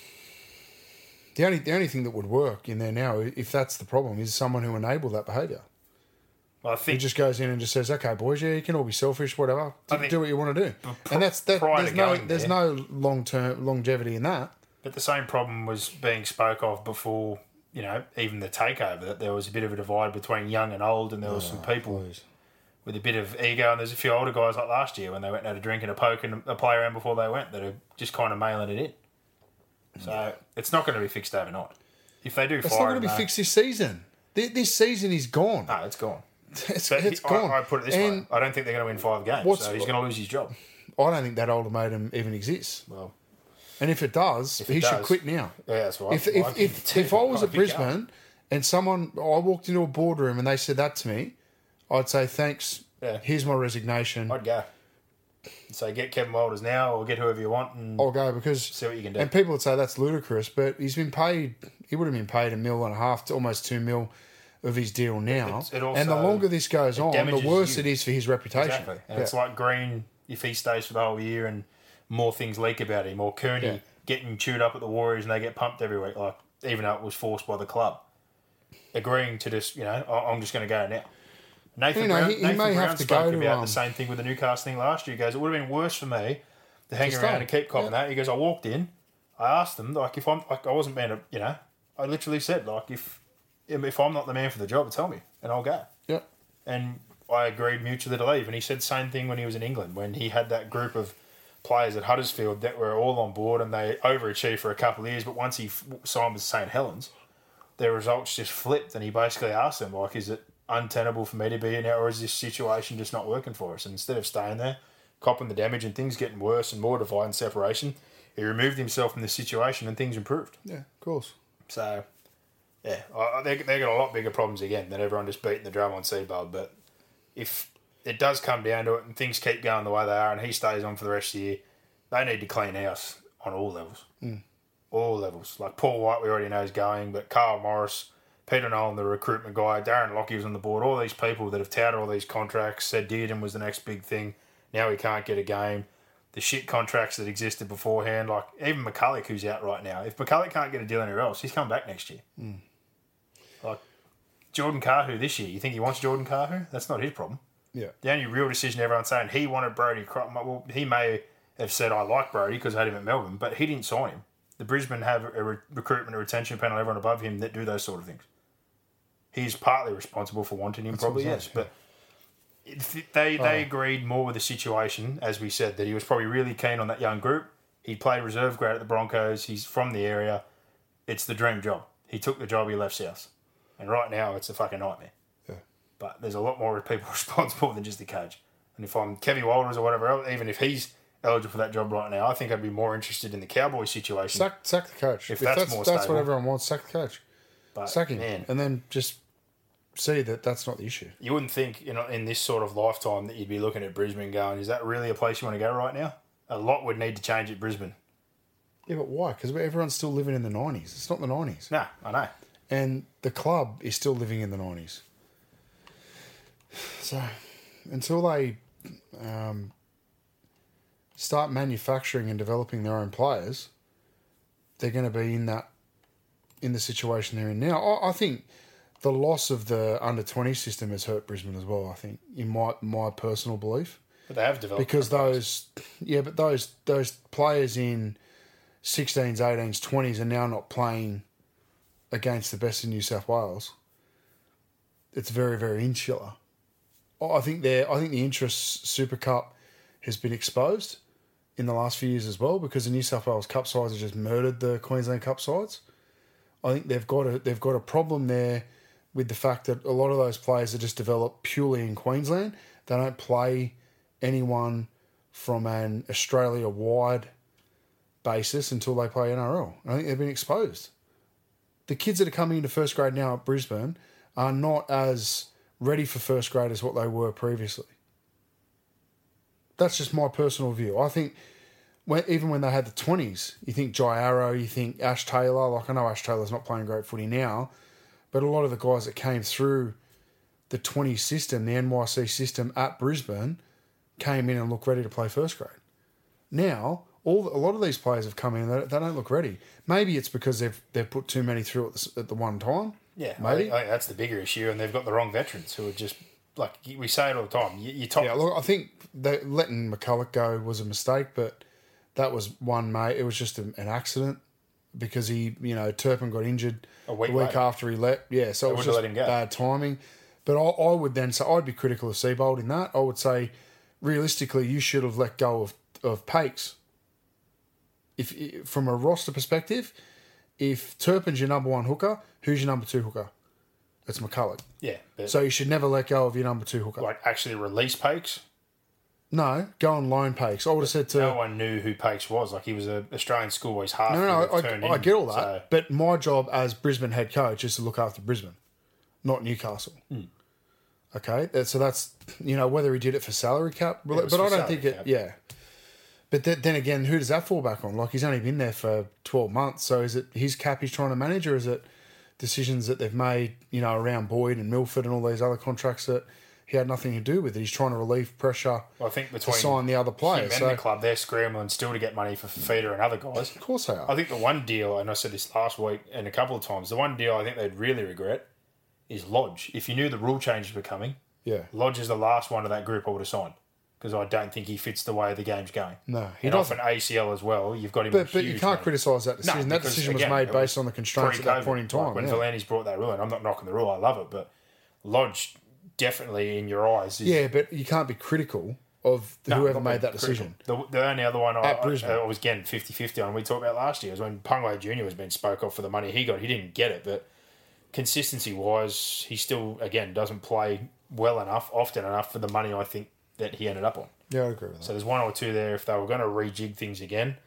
The only the only thing that would work in there now, if that's the problem, is someone who enable that behaviour. Well, I He just goes in and just says, "Okay, boys, yeah, you can all be selfish, whatever. Do, think- do what you want to do." And that's that. There's no there's there- no long term longevity in that. But the same problem was being spoke of before, you know, even the takeover. That there was a bit of a divide between young and old, and there was some people Please. with a bit of ego. And there's a few older guys like last year when they went and had a drink and a poke and a play around before they went that are just kind of mailing it in. So it's not going to be fixed overnight. If they do It's not going to be though- fixed this season. This season is gone. No, it's gone. It's, it's he- gone. I, I put it this and way: I don't think they're going to win five games, so he's going to lose his job. I don't think that ultimatum even exists. Well, And if it does, it he should quit now. yeah, that's right. If if if, if I was at. Brisbane and someone I walked into a boardroom and they said that to me, I'd say thanks. Yeah. Here's my resignation. I'd go. So get Kevin Walters now, or get whoever you want, and I'll go because see what you can do. And people would say that's ludicrous, but he's been paid. He would have been paid a mil and a half to almost two mil of his deal now. It- it also- and the longer this goes on, the worse you. it is for his reputation. Exactly. And Yeah. it's like Green, if he stays for the whole year and more things leak about him, or Kearney Yeah. getting chewed up at the Warriors and they get pumped every week, like even though it was forced by the club. Agreeing to just, you know, "I- I'm just going to go now. Nathan You know, Brown, he- he Nathan may have Brown to spoke go to, about um, the same thing with the Newcastle thing last year. He goes, it would have been worse for me to hang To around stay. and keep copping Yeah. that. He goes, I walked in, I asked them, like, if I'm, like, I wasn't being a, you know, I literally said, like, if if I'm not the man for the job, tell me, and I'll go. Yep. And I agreed mutually to leave. And he said the same thing when he was in England, when he had that group of players at Huddersfield that were all on board and they overachieved for a couple of years. But once he signed with St Helens, their results just flipped. And he basically asked them, like, is it untenable for me to be here now, or is this situation just not working for us? And instead of staying there, copping the damage and things getting worse and more divide and separation, he removed himself from the situation and things improved. Yeah, of course. So, yeah, they they got a lot bigger problems again than everyone just beating the drum on Seibold. But if it does come down to it and things keep going the way they are and he stays on for the rest of the year, they need to clean house on all levels. Mm. All levels. Like Paul White, we already know is going, but Karl Morris, Peter Nolan, the recruitment guy, Darren Lockyer was on the board, all these people that have touted all these contracts, said Dearden was the next big thing. Now he can't get a game. The shit contracts that existed beforehand, like even McCulloch, who's out right now. If McCulloch can't get a deal anywhere else, he's coming back next year. Mm. Like Jordan Kahu this year, you think he wants Jordan Kahu? That's not his problem. Yeah. The only real decision everyone's saying he wanted Brodie. Well, he may have said I like Brodie because I had him at Melbourne, but he didn't sign him. The Brisbane have a re- recruitment and retention panel, everyone above him that do those sort of things. He's partly responsible for wanting him, probably yes, saying, but they they agreed more with the situation, as we said, that he was probably really keen on that young group. He played reserve grade at the Broncos. He's from the area. It's the dream job. He took the job. He left South, and right now it's a fucking nightmare. But there's a lot more people responsible than just the coach. And if I'm Kevin Walters or whatever else, even if he's eligible for that job right now, I think I'd be more interested in the Cowboy situation. Sack, sack the coach. If If, that's that's, more that's, stable. what everyone wants, sack the coach. but Sack him. man, And then just see that that's not the issue. you wouldn't think you know in this sort of lifetime that you'd be looking at Brisbane going, is that really a place you want to go right now? A lot would need to change at Brisbane. Yeah, but why? Because everyone's still living in the 90s. It's not the 90s. No, I know. And the club is still living in the 90s. So until they um, start manufacturing and developing their own players, they're going to be in that in the situation they're in now. I, I think the loss of the under 20 system has hurt Brisbane as well. I think, in my my personal belief. But they have developed because those yeah but those those players in 16s 18s 20s are now not playing against the best in new south wales it's very very insular i think there i think the Intrust super cup has been exposed in the last few years as well because the new south wales cup sides have just murdered the queensland cup sides i think they've got a they've got a problem there with the fact that a lot of those players are just developed purely in queensland they don't play anyone from an Australia wide basis until they play NRL. I think they've been exposed. The kids that are coming into first grade now at Brisbane are not as ready for first grade as what they were previously. That's just my personal view. I think when, even when they had the 20s, you think Jai Arrow, you think Ash Taylor. Like, I know Ash Taylor's not playing great footy now, but a lot of the guys that came through the 20 system, the NYC system at Brisbane, came in and looked ready to play first grade. Now, all a lot of these players have come in; they, they don't look ready. Maybe it's because they've they've put too many through at the, at the one time. Yeah, maybe. I think that's the bigger issue, and they've got the wrong veterans who are just like we say it all the time. You, you top, Yeah, look, I think letting McCulloch go was a mistake, but that was one mate. It was just an, accident because he, you know, Turpin got injured A week week after he left. Yeah, so it was just let him go. bad timing. But I, I would then say I'd be critical of Seibold in that. I would say realistically, you should have let go of of Pakes. If from a roster perspective, if Turpin's your number one hooker, who's your number two hooker? It's McCulloch. yeah, but So you should never let go of your number two hooker. like actually release Pakes. No, go on loan Pakes. I would have said to No one knew who Pakes was. Like he was a Australian schoolboys half. No, who no, turned I, I in, get all that. so- But my job as Brisbane head coach is to look after Brisbane, not Newcastle. Hmm. Okay, that- so that's you know whether he did it for salary cap, but, was but for I don't salary think it. cap. Yeah, but then, then again, who does that fall back on? Like he's only been there for twelve months, so is it his cap he's trying to manage, or is it decisions that they've made, you know, around Boyd and Milford and all these other contracts that he had nothing to do with? It. He's trying to relieve pressure Well, I think to between sign the other players. So the club, they're scrambling still to get money for Fifita and other guys. Of course they are. I think the one deal, and I said this last week and a couple of times, the one deal I think they'd really regret is Lodge. If you knew the rule changes were coming, yeah, Lodge is the last one of that group I would have signed. Because I don't think he fits the way the game's going. No, he and doesn't. off an ACL as well. You've got him. But, but you can't criticise that decision. that because, decision was again, made it based on the constraints at that point in time. Like when yeah. V'landys brought that rule in, I'm not knocking the rule. I love it, but Lodge definitely in your eyes. Is, yeah, but you can't be critical of No, whoever made that decision. The, the only other one I, I. I was getting 50-50 on, we talked about last year, was when Pangai Junior was being spoke of for the money he got. He didn't get it, but consistency wise, he still again doesn't play well enough, often enough for the money I think that he ended up on. Yeah, I agree with that. So there's one or two there if they were going to rejig things again.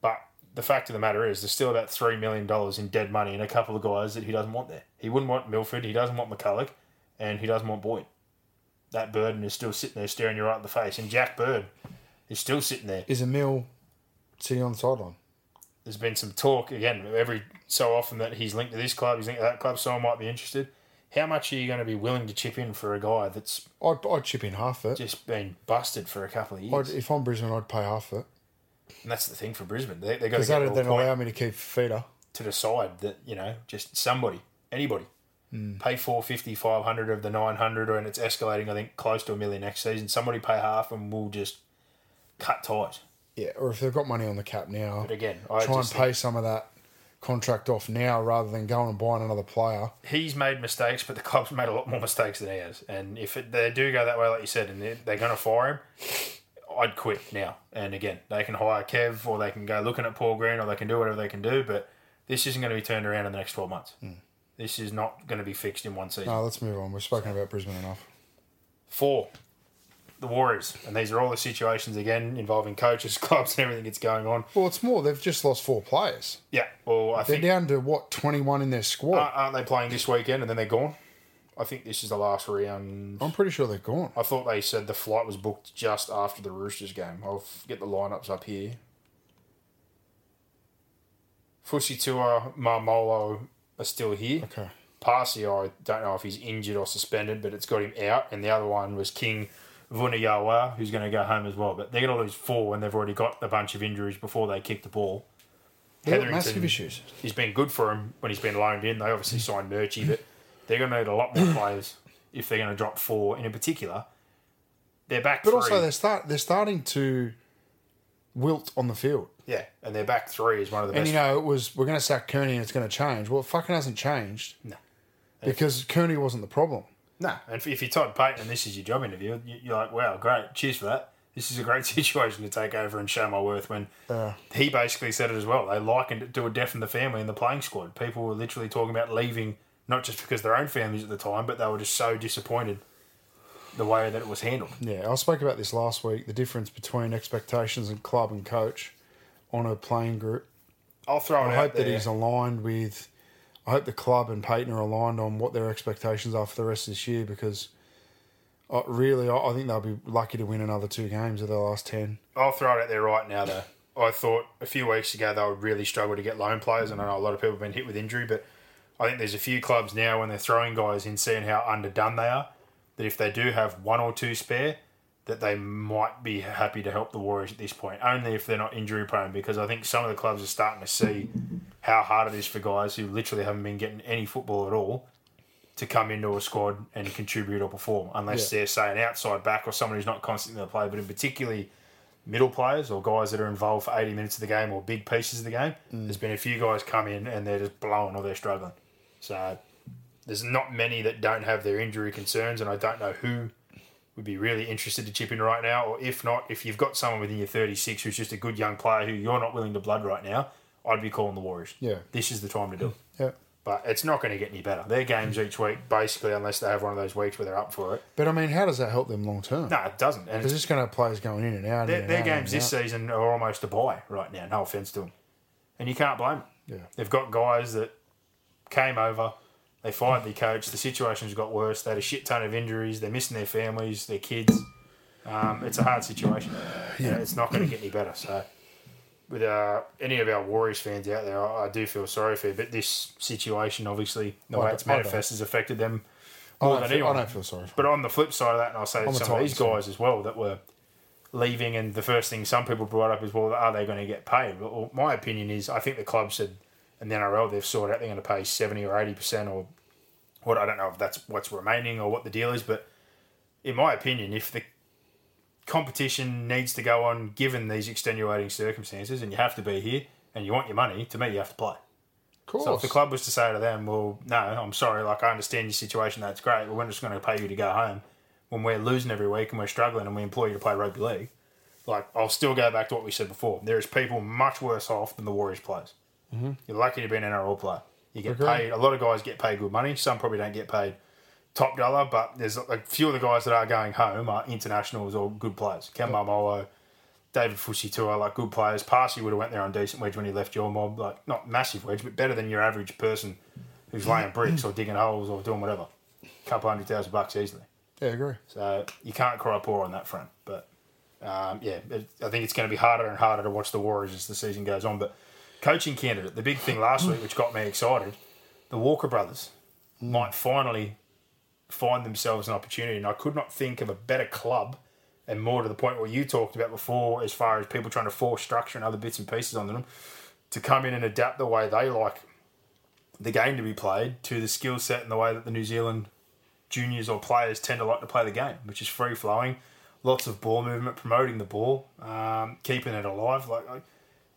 But the fact of the matter is, there's still about three million dollars in dead money and a couple of guys that he doesn't want there. He wouldn't want Milford, he doesn't want McCulloch, and he doesn't want Boyd. That burden is still sitting there staring you right in the face. And Jack Bird is still sitting there. Is Emil sitting on the sideline? There's been some talk again every so often that he's linked to this club, he's linked to that club, someone might be interested. How much are you going to be willing to chip in for a guy that's I'd, I'd chip in half it. just been busted for a couple of years? I'd, if I'm Brisbane, I'd pay half it. And that's the thing for Brisbane. They, they've got to Because get that to would a then point allow me to keep feeder. to decide that, you know, just somebody, anybody, Hmm. pay 450, 500 of the 900, or, and it's escalating, I think, close to a million next season. Somebody pay half and we'll just cut ties. Yeah, or if they've got money on the cap now, But again, I try and just pay some of that contract off now rather than going and buying another player. he's made mistakes, but the club's made a lot more mistakes than he has. And if it, they do go that way, like you said, and they're, they're going to fire him, I'd quit now. And again, they can hire Kev, or they can go looking at Paul Green, or they can do whatever they can do. But this isn't going to be turned around in the next twelve months. Hmm. This is not going to be fixed in one season. No, let's move on. We've spoken about Brisbane enough. Four, the Warriors, and these are all the situations again involving coaches, clubs, and everything that's going on. Well, it's more. They've just lost four players. Yeah, well, I They're think down to what twenty one in their squad. aren't they playing this weekend and then they're gone? I think this is the last round. I'm pretty sure they're gone. I thought they said the flight was booked just after the Roosters game. I'll get the lineups up here. Fusitua, Maumalo are still here. Okay. Paasi, I don't know if he's injured or suspended, but it's got him out. And the other one was King Vuniyayawa, who's going to go home as well. But they're going to lose four when they've already got a bunch of injuries before they kick the ball. Hetherington- massive issues. He's been good for him when he's been loaned in. They obviously signed Murchie, but they're going to need a lot more players if they're going to drop four. And in particular, they're back But three. also, they're start they're starting to wilt on the field. yeah, and their back three is one of the And best. you know, it was we're going to sack Kearney and it's going to change. Well, it fucking hasn't changed. No. Because Kearney wasn't the problem. No, and if, if you're Todd Payten and this is your job interview, you- you're like, wow, great, cheers for that. This is a great situation to take over and show my worth. When Uh, he basically said it as well, they likened it to a death in the family in the playing squad. People were literally talking about leaving, not just because their own families at the time, but they were just so disappointed the way that it was handled. yeah, I spoke about this last week. The difference between expectations and club and coach on a playing group. I'll throw it I out hope that he's aligned with. I hope the club and Payten are aligned on what their expectations are for the rest of this year because, uh, really, I, I think they'll be lucky to win another two games of their last ten. I'll throw it out there right now, though. I thought a few weeks ago they would really struggle to get loan players, and I know a lot of people have been hit with injury, but I think there's a few clubs now when they're throwing guys in, seeing how underdone they are, that if they do have one or two spare, that they might be happy to help the Warriors at this point, only if they're not injury prone, because I think some of the clubs are starting to see how hard it is for guys who literally haven't been getting any football at all to come into a squad and contribute or perform, unless Yeah. they're, say, an outside back or someone who's not constantly in the play, but in particularly middle players or guys that are involved for 80 minutes of the game or big pieces of the game. Mm. There's been a few guys come in and they're just blowing or they're struggling. So there's not many that don't have their injury concerns, and I don't know who would be really interested to chip in right now. Or if not, if you've got someone within your 36 who's just a good young player who you're not willing to blood right now, I'd be calling the Warriors. Yeah. This is the time to do it. Yeah. But it's not going to get any better. Their games each week, basically, unless they have one of those weeks where they're up for it. But I mean, how does that help them long term? No, it doesn't. And There's it's just going to have players going in and out. in Their, and their out, games and this out. season are almost a buy right now. No offense to them, and you can't blame them. Yeah. They've got guys that came over. They fired the coach. The situation's got worse. They had a shit ton of injuries. They're missing their families, their kids. Um, it's a hard situation. Yeah, it's not going to get any better. So, with uh, any of our Warriors fans out there, I, I do feel sorry for you. But this situation, obviously, the I way it's I manifest has affected them I more don't, than feel, I don't feel sorry for But on the flip side of that, and I'll say I'm some of these guys as well that were leaving, and the first thing some people brought up is, well, are they going to get paid? Well, my opinion is, I think the club said, and the NRL they've sorted out they're going to pay seventy or eighty percent, or what I don't know if that's what's remaining or what the deal is, but in my opinion, if the competition needs to go on given these extenuating circumstances, and you have to be here, and you want your money. To me, you have to play. Course. So if the club was to say to them, "Well, no, I'm sorry, like I understand your situation, that's great, but we're just going to pay you to go home when we're losing every week and we're struggling, and we employ you to play rugby league," like I'll still go back to what we said before. There is people much worse off than the Warriors players. Mm-hmm. You're lucky to be an NRL player. You get Agree. paid. A lot of guys get paid good money. Some probably don't get paid top dollar, but there's a few of the guys that are going home are internationals or good players. Ken Molo, David Fusitua, like good players. Paasi would have went there on decent wage when he left your mob, like not massive wage, but better than your average person who's laying bricks or digging holes or doing whatever. A couple hundred thousand bucks easily. yeah, I agree. So you can't cry poor on that front. But um, yeah, it, I think it's going to be harder and harder to watch the Warriors as the season goes on. But coaching candidate, the big thing last week, which got me excited, the Walker brothers might finally find themselves an opportunity. And I could not think of a better club, and more to the point what you talked about before, as far as people trying to force structure and other bits and pieces on them, to come in and adapt the way they like the game to be played to the skill set and the way that the New Zealand juniors or players tend to like to play the game, which is free flowing, lots of ball movement, promoting the ball, um, keeping it alive. Like,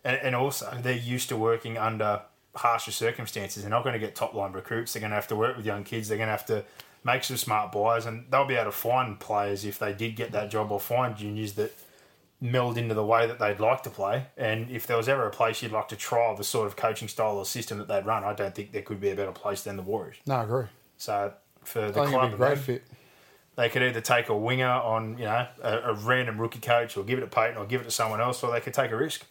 and, and also they're used to working under harsher circumstances. They're not going to get top line recruits. They're going to have to work with young kids. They're going to have to make some smart buys, and they'll be able to find players if they did get that job or find juniors that meld into the way that they'd like to play. And if there was ever a place you'd like to trial the sort of coaching style or system that they'd run, I don't think there could be a better place than the Warriors. No, I agree. So for the club, it'd be a great they- fit. they could either take a winger on you know a, a random rookie coach, or give it to Payten, or give it to someone else, or they could take a risk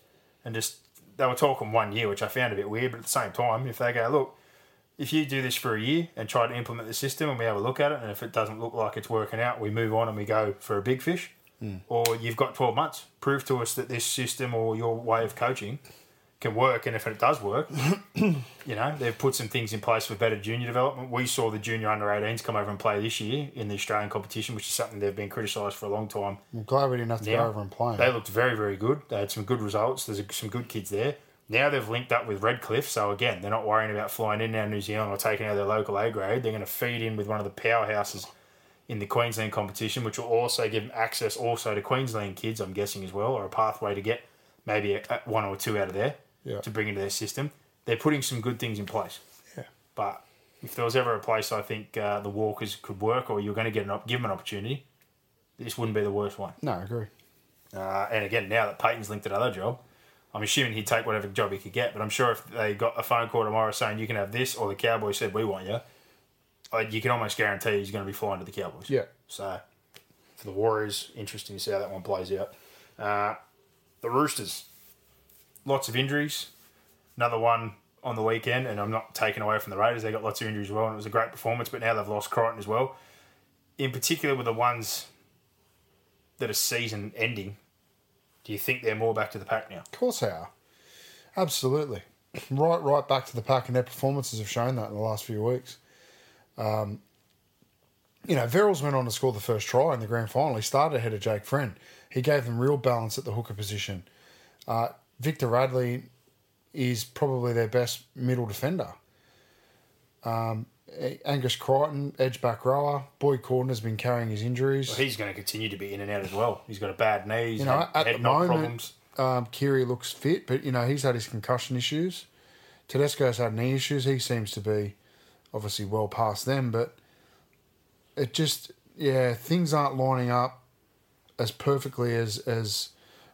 and just. They were talking one year, which I found a bit weird, but at the same time, if they go, look, if you do this for a year and try to implement the system, and we have a look at it, and if it doesn't look like it's working out, we move on and we go for a big fish, hmm. or you've got twelve months, prove to us that this system or your way of coaching can work, and if it does work, you know, they've put some things in place for better junior development. We saw the junior under 18s come over and play this year in the Australian competition, which is something they've been criticised for a long time. I'm glad we didn't have to Yeah. go over and play They looked very, very good. They had some good results. There's some good kids there. Now they've linked up with Redcliffe, so again, they're not worrying about flying in now New Zealand or taking out their local A grade. They're going to feed in with one of the powerhouses in the Queensland competition, which will also give them access also to Queensland kids, I'm guessing as well, or a pathway to get maybe a, a- one or two out of there Yeah. to bring into their system. They're putting some good things in place. Yeah. But if there was ever a place I think uh, the Walkers could work, or you're going to get an op- give them an opportunity, this wouldn't be the worst one. No, I agree. Uh, and again, now that Payten's linked another job, I'm assuming he'd take whatever job he could get. But I'm sure if they got a phone call tomorrow saying you can have this, or the Cowboys said we want you, you can almost guarantee he's going to be flying to the Cowboys. Yeah. So for the Warriors, interesting to see how that one plays out. Uh, the Roosters, lots of injuries. Another one on the weekend, and I'm not taking away from the Raiders. They got lots of injuries as well, and it was a great performance. But now they've lost Crichton as well. In particular, with the ones that are season ending, do you think they're more back to the pack now? Of course they are. Absolutely. Right right back to the pack and their performances have shown that in the last few weeks. Um, you know, Verrills went on to score the first try in the grand final. He started ahead of Jake Friend. He gave them real balance at the hooker position. Uh, Victor Radley is probably their best middle defender. Um, Angus Crichton, edge back rower. Boyd Cordner has been carrying his injuries. He's going to continue to be in and out as well. He's got a bad knee. He's You know, had at head the moment, problems. um, Keary looks fit, but you know he's had his concussion issues. Tedesco's had knee issues. He seems to be obviously well past them, but it just yeah things aren't lining up as perfectly as as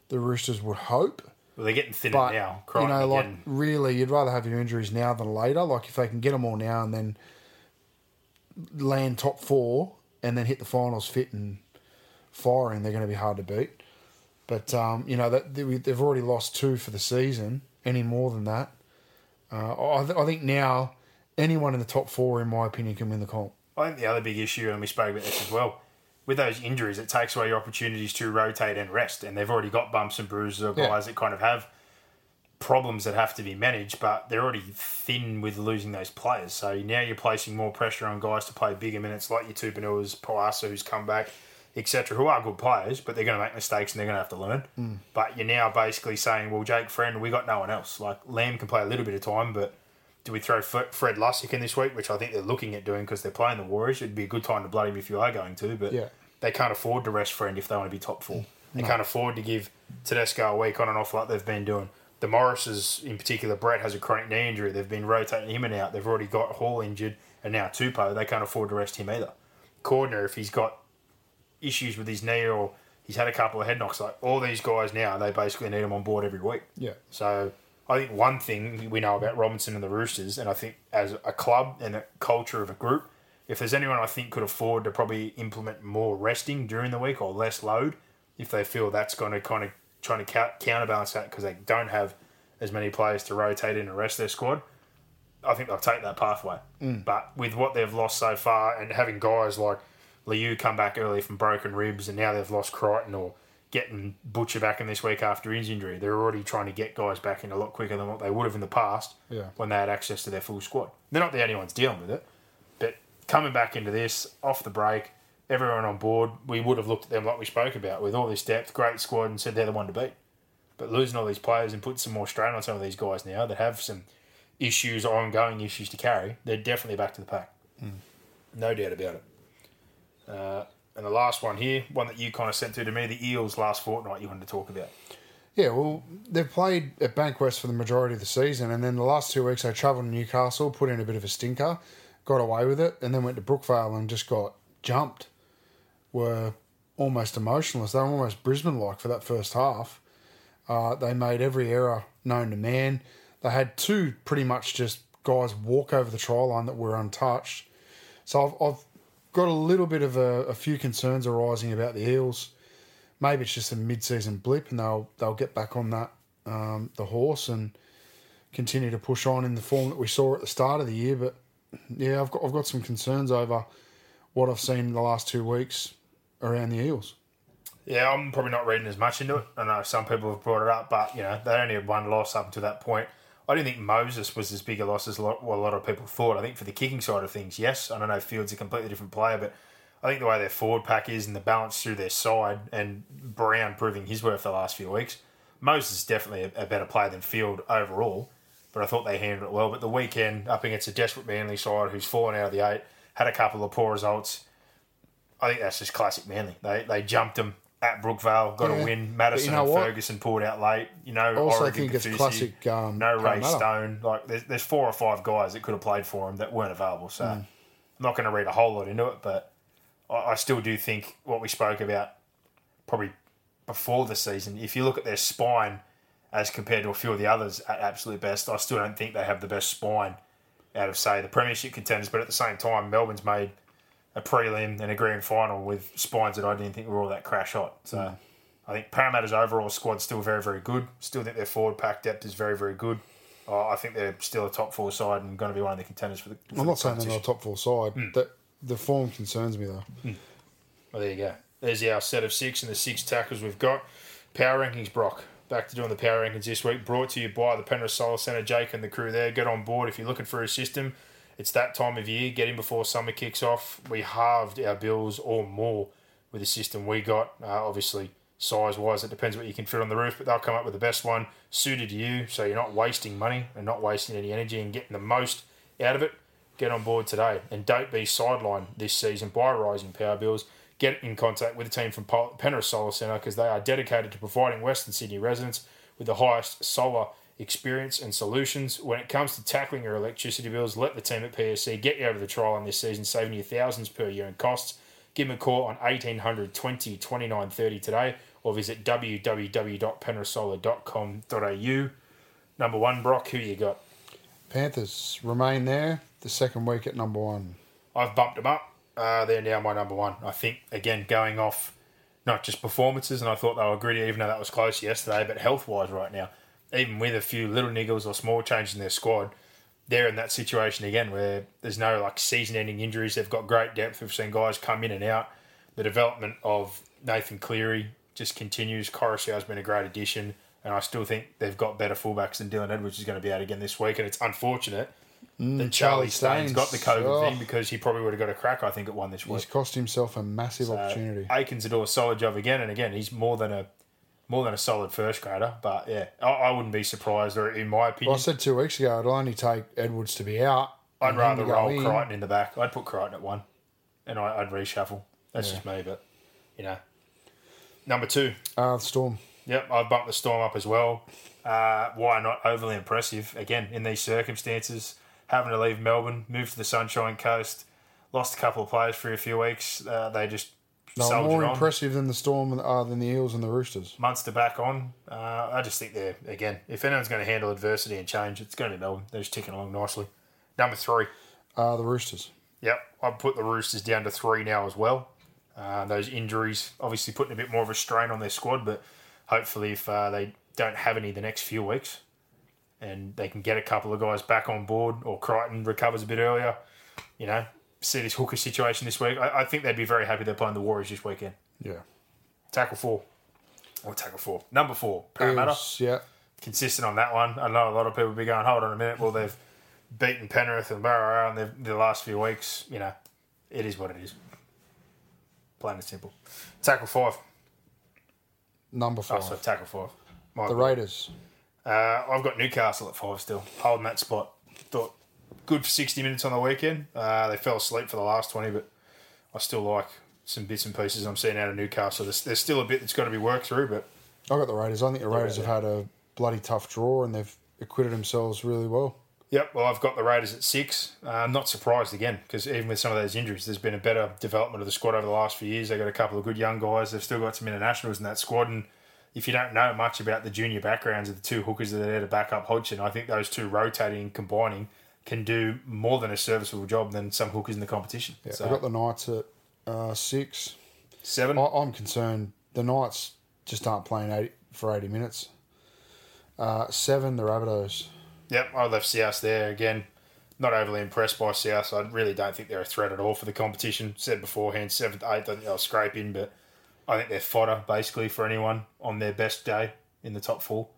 the Roosters would hope. Well, they're getting thinner But now. you Crichton know, like again. really, you'd rather have your injuries now than later. Like if they can get them all now and then land top four and then hit the finals fit and firing, they're going to be hard to beat. But um, you know that they- they've already lost two for the season. Any more than that, uh, I, th- I think now anyone in the top four, in my opinion, can win the comp. I think the other big issue, and we spoke about this as well, with those injuries, it takes away your opportunities to rotate and rest. And they've already got bumps and bruises Yeah. guys that kind of have problems that have to be managed, but they're already thin with losing those players. So now you're placing more pressure on guys to play bigger minutes, like your Tupouniuas, Poasa, who's come back, etc., who are good players, but they're going to make mistakes and they're going to have to learn. Mm. But you're now basically saying, well, Jake Friend, we got no one else. Like Lamb can play a little bit of time, but do we throw F- Fred Lussick in this week, which I think they're looking at doing because they're playing the Warriors? It'd be a good time to blood him if you are going to, but Yeah. they can't afford to rest Friend if they want to be top four. They can't afford to give Tedesco a week on and off like they've been doing. The Morrises, in particular, Brett has a chronic knee injury. They've been rotating him and out. They've already got Hall injured, and now Tupou. They can't afford to rest him either. Cordner, if he's got issues with his knee or he's had a couple of head knocks, like all these guys now, they basically need him on board every week. Yeah. So I think one thing we know about Robinson and the Roosters, and I think as a club and a culture of a group, if there's anyone I think could afford to probably implement more resting during the week or less load, if they feel that's going to kind of trying to counterbalance that because they don't have as many players to rotate in and rest their squad, I think they'll take that pathway. Mm. But with what they've lost so far and having guys like Liu come back early from broken ribs and now they've lost Crichton or getting Butcher back in this week after his injury, they're already trying to get guys back in a lot quicker than what they would have in the past Yeah. when they had access to their full squad. They're not the only ones dealing with it, but coming back into this off the break, everyone on board, we would have looked at them like we spoke about with all this depth, great squad, and said they're the one to beat. But losing all these players and putting some more strain on some of these guys now that have some issues, ongoing issues to carry, they're definitely back to the pack. No doubt about it. Uh, and the last one here, one that you kind of sent through to me, the Eels last fortnight you wanted to talk about. Yeah, well, they've played at Bankwest for the majority of the season, and then the last two weeks they travelled to Newcastle, put in a bit of a stinker, got away with it, and then went to Brookvale and just got jumped. Were almost emotionless. They were almost Brisbane like for that first half. Uh, they made every error known to man. They had two pretty much just guys walk over the try line that were untouched. So I've, I've got a little bit of a, a few concerns arising about the Eels maybe it's just a mid-season blip and they'll they'll get back on that um, the horse and continue to push on in the form that we saw at the start of the year. But yeah, I've got I've got some concerns over what I've seen in the last two weeks around the Eels. Yeah, I'm probably not reading as much into it. I know some people have brought it up, but you know they only had one loss up until that point. I didn't think Moses was as big a loss as a lot, what a lot of people thought. I think for the kicking side of things, yes. I don't know Fields a completely different player, but I think the way their forward pack is and the balance through their side, and Brown proving his worth the last few weeks, Moses is definitely a, a better player than Field overall. But I thought they handled it well. But the weekend up against a desperate Manly side who's fallen out of the eight, had a couple of poor results. I think that's just classic Manly. They they jumped them at Brookvale, got Yeah. a win. Madison know and what? Ferguson pulled out late. You know, I also Oregon think it's classic, um, no Ray. Stone. Like there's, there's four or five guys that could have played for him that weren't available. So Hmm. I'm not going to read a whole lot into it, but I, I still do think what we spoke about probably before the season. If you look at their spine as compared to a few of the others at absolute best, I still don't think they have the best spine out of say the premiership contenders. But at the same time, Melbourne's made a prelim and a grand final with spines that I didn't think were all that crash hot. So I think Parramatta's overall squad's still very, very good. Still think their forward pack depth is very, very good. Uh, I think they're still a top four side and going to be one of the contenders for the. for I'm the not saying they're not a top four side. That the form concerns me though. Well, there you go. There's our set of six and the six tackles we've got. Power rankings, Brock. Back to doing the power rankings this week. Brought to you by the Penrith Solar Centre. Jake and the crew there. Get on board if you're looking for a system. It's that time of year. Get in before summer kicks off. We halved our bills or more with the system we got. Uh, obviously, size wise, it depends what you can fit on the roof, but they'll come up with the best one suited to you so you're not wasting money and not wasting any energy and getting the most out of it. Get on board today and don't be sidelined this season by rising power bills. Get in contact with the team from Penrith Solar Centre because they are dedicated to providing Western Sydney residents with the highest solar experience and solutions. When it comes to tackling your electricity bills, let the team at PSC get you over the trial on this season, saving you thousands per year in costs. Give them a call on 1800 20 29 30 today or visit www.penrithsolar.com.au. Number one, Brock, who you got? Panthers remain there. The second week at number one. I've bumped them up. Uh, they're now my number one. I think, again, going off not just performances, and I thought they were gritty, even though that was close yesterday, but health wise, right now, even with a few little niggles or small changes in their squad, they're in that situation again where there's no like season ending injuries. They've got great depth. We've seen guys come in and out. The development of Nathan Cleary just continues. Koroisau's been a great addition, and I still think they've got better fullbacks than Dylan Edwards is going to be out again this week. And it's unfortunate mm, that Charlie Staines got the COVID Staines. thing Oh. because he probably would have got a crack. I think at one this week. He's cost himself a massive opportunity. Aikins do a solid job again, and again, he's more than a more than a solid first grader. But yeah, I, I wouldn't be surprised, or in my Well, opinion, I said two weeks ago it'll only take Edwards to be out. I'd rather roll in. Crichton in the back. I'd put Crichton at one, and I, I'd reshuffle. That's just me, but you know, Number two. Uh, Storm. Yep, I've bumped the Storm up as well. Uh, why not overly impressive? Again, in these circumstances, having to leave Melbourne, move to the Sunshine Coast, lost a couple of players for a few weeks. Uh, they just No, more on. impressive than the Storm uh, than the Eels and the Roosters. Munster back on. Uh, I just think they're, again, if anyone's going to handle adversity and change, it's going to be Melbourne. They're just ticking along nicely. Number three. Uh, the Roosters. Yep, I've put the Roosters down to three now as well. Uh, those injuries obviously putting a bit more of a strain on their squad, but hopefully, if uh, they don't have any the next few weeks and they can get a couple of guys back on board or Crichton recovers a bit earlier, you know, see this hooker situation this week, I, I think they'd be very happy they're playing the Warriors this weekend. Yeah. Tackle four. Or tackle four. Number four, Parramatta Eels, yeah. consistent on that one. I know a lot of people will be going, hold on a minute. Well, they've beaten Penrith and Barrow in the, the last few weeks. You know, it is what it is. Plain and simple. Tackle five. Number Oh, five. so tackle five. My the. Raiders. Uh, I've got Newcastle at five still, holding that spot. Good for 60 minutes on the weekend. Uh, they fell asleep for the last 20, but I still like some bits and pieces I'm seeing out of Newcastle. There's, there's still a bit that's got to be worked through, but I got the Raiders. I think the Raiders have had a bloody tough draw and they've acquitted themselves really well. Yep, well, I've got the Raiders at six. Uh, I'm not surprised again because even with some of those injuries, there's been a better development of the squad over the last few years. They've got a couple of good young guys. They've still got some internationals in that squad. And if you don't know much about the junior backgrounds of the two hookers that are there to back up Hodgson, I think those two rotating and combining can do more than a serviceable job than some hookers in the competition. Yeah, so, I got the Knights at uh, six. seven. I, I'm concerned the Knights just aren't playing 80, for 80 minutes. Uh, seven, the Rabbitohs. Yep, I left South there again. Not overly impressed by South. I really don't think they're a threat at all for the competition. Said beforehand, seventh, eighth, I think they'll scrape in, but I think they're fodder basically for anyone on their best day in the top four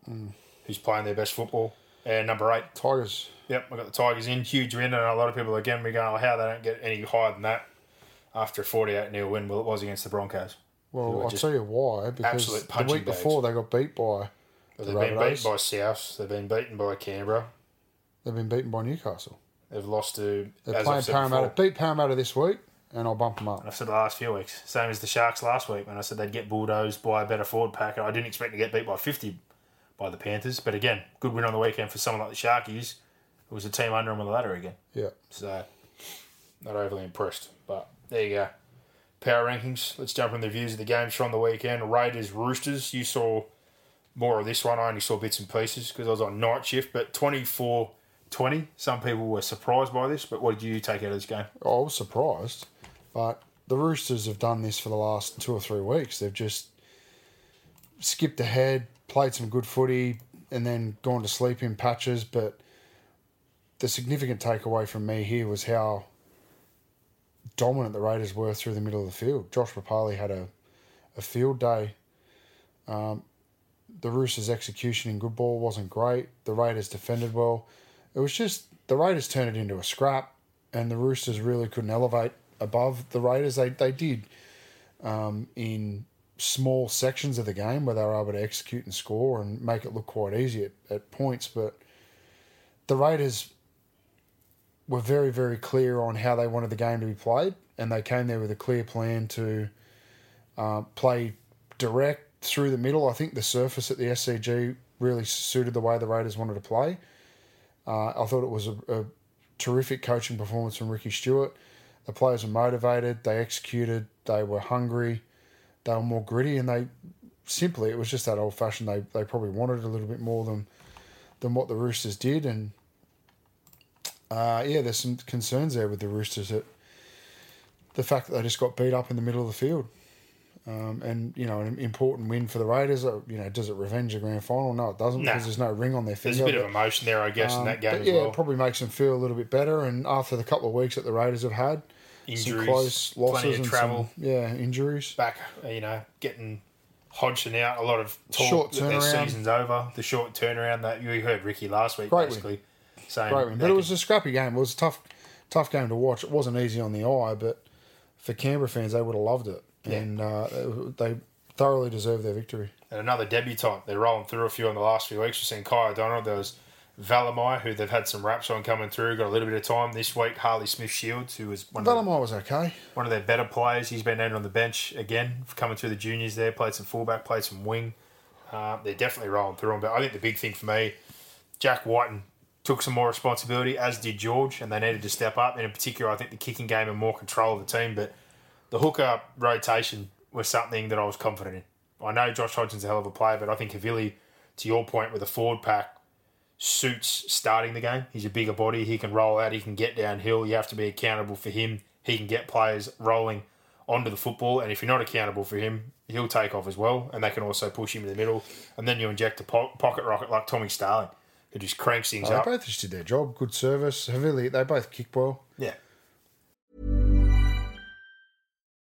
who's playing their best football. And number eight, Tigers. yep, I got the Tigers in, huge win, and a lot of people again be going, oh, how they don't get any higher than that after a 48 0 win. Well, it was against the Broncos. Well, I'll tell you why. Because absolute the week bags. before they got beat by the They've been Rabbitohs. beaten by South. They've been beaten by Canberra. They've been beaten by Newcastle. They've lost to. They're as playing I've said Parramatta. before, Beat Parramatta this week, and I'll bump them up. I've said the last few weeks. Same as the Sharks last week when I said they'd get bulldozed by a better forward pack. and I didn't expect to get beat by 50 by the Panthers. But again, good win on the weekend for someone like the Sharkies. It was a team under them on the ladder again. Yeah. So, not overly impressed. But there you go. Power rankings. Let's jump in the views of the games from the weekend. Raiders, Roosters. You saw more of this one. I only saw bits and pieces because I was on night shift. But 24 20. Some people were surprised by this. But what did you take out of this game? I was surprised, but the Roosters have done this for the last two or three weeks. They've just skipped ahead, played some good footy, and then gone to sleep in patches. But the significant takeaway from me here was how dominant the Raiders were through the middle of the field. Josh Papalii had a, a field day. Um, the Roosters' execution in good ball wasn't great. The Raiders defended well. It was just the Raiders turned it into a scrap, and the Roosters really couldn't elevate above the Raiders. They they did um, in small sections of the game where they were able to execute and score and make it look quite easy at, at points, but the Raiders were very very clear on how they wanted the game to be played, and they came there with a clear plan to uh, play direct through the middle. I think the surface at the SCG really suited the way the Raiders wanted to play. Uh, I thought it was a, a terrific coaching performance from Ricky Stuart. The players were motivated, they executed, they were hungry, they were more gritty, and they simply it was just that old fashioned. They they probably wanted a little bit more than than what the Roosters did, and uh, yeah, there's some concerns there with the Roosters that the fact that they just got beat up in the middle of the field. Um, and you know, an important win for the Raiders. Uh, You know, does it revenge a grand final? No, it doesn't Nah. because there's no ring on their finger. There's a bit but- of emotion there, I guess, in that game Um, yeah, well. it probably makes them feel a little bit better. And after the couple of weeks that the Raiders have had, some Injuries, close plenty losses of and travel. some yeah injuries. back, you know, getting Hodgson out. A lot of talk Short that their season's over. The short turnaround that you heard Ricky last week, Great win. basically saying Great win, but it was a scrappy game. It was a tough, tough game to watch. It wasn't easy on the eye, but for Canberra fans, they would have loved it, Yeah. and uh, they thoroughly deserved their victory. and another debutant. They're rolling through a few in the last few weeks. You've seen Kai O'Donnell. There was Valemei, who they've had some raps on coming through, got a little bit of time this week. Harley Smith Shields, who was one of, was okay. one of their better players. He's been named on the bench again, coming through the juniors there, played some fullback, played some wing. Uh, they're definitely rolling through them. But I think the big thing for me, Jack Wighton took some more responsibility, as did George, and they needed to step up. And in particular, I think the kicking game and more control of the team. But the hooker rotation was something that I was confident in. I know Josh Hodgson's a hell of a player, but I think Havili, to your point, with a forward pack, suits starting the game. He's a bigger body. He can roll out. He can get downhill. You have to be accountable for him. He can get players rolling onto the football, and if you're not accountable for him, he'll take off as well. And they can also push him in the middle. And then you inject a po- pocket rocket like Tommy Starling, who just cranks things Oh, up. they both just did their job. Good service. Havili, they both kick well.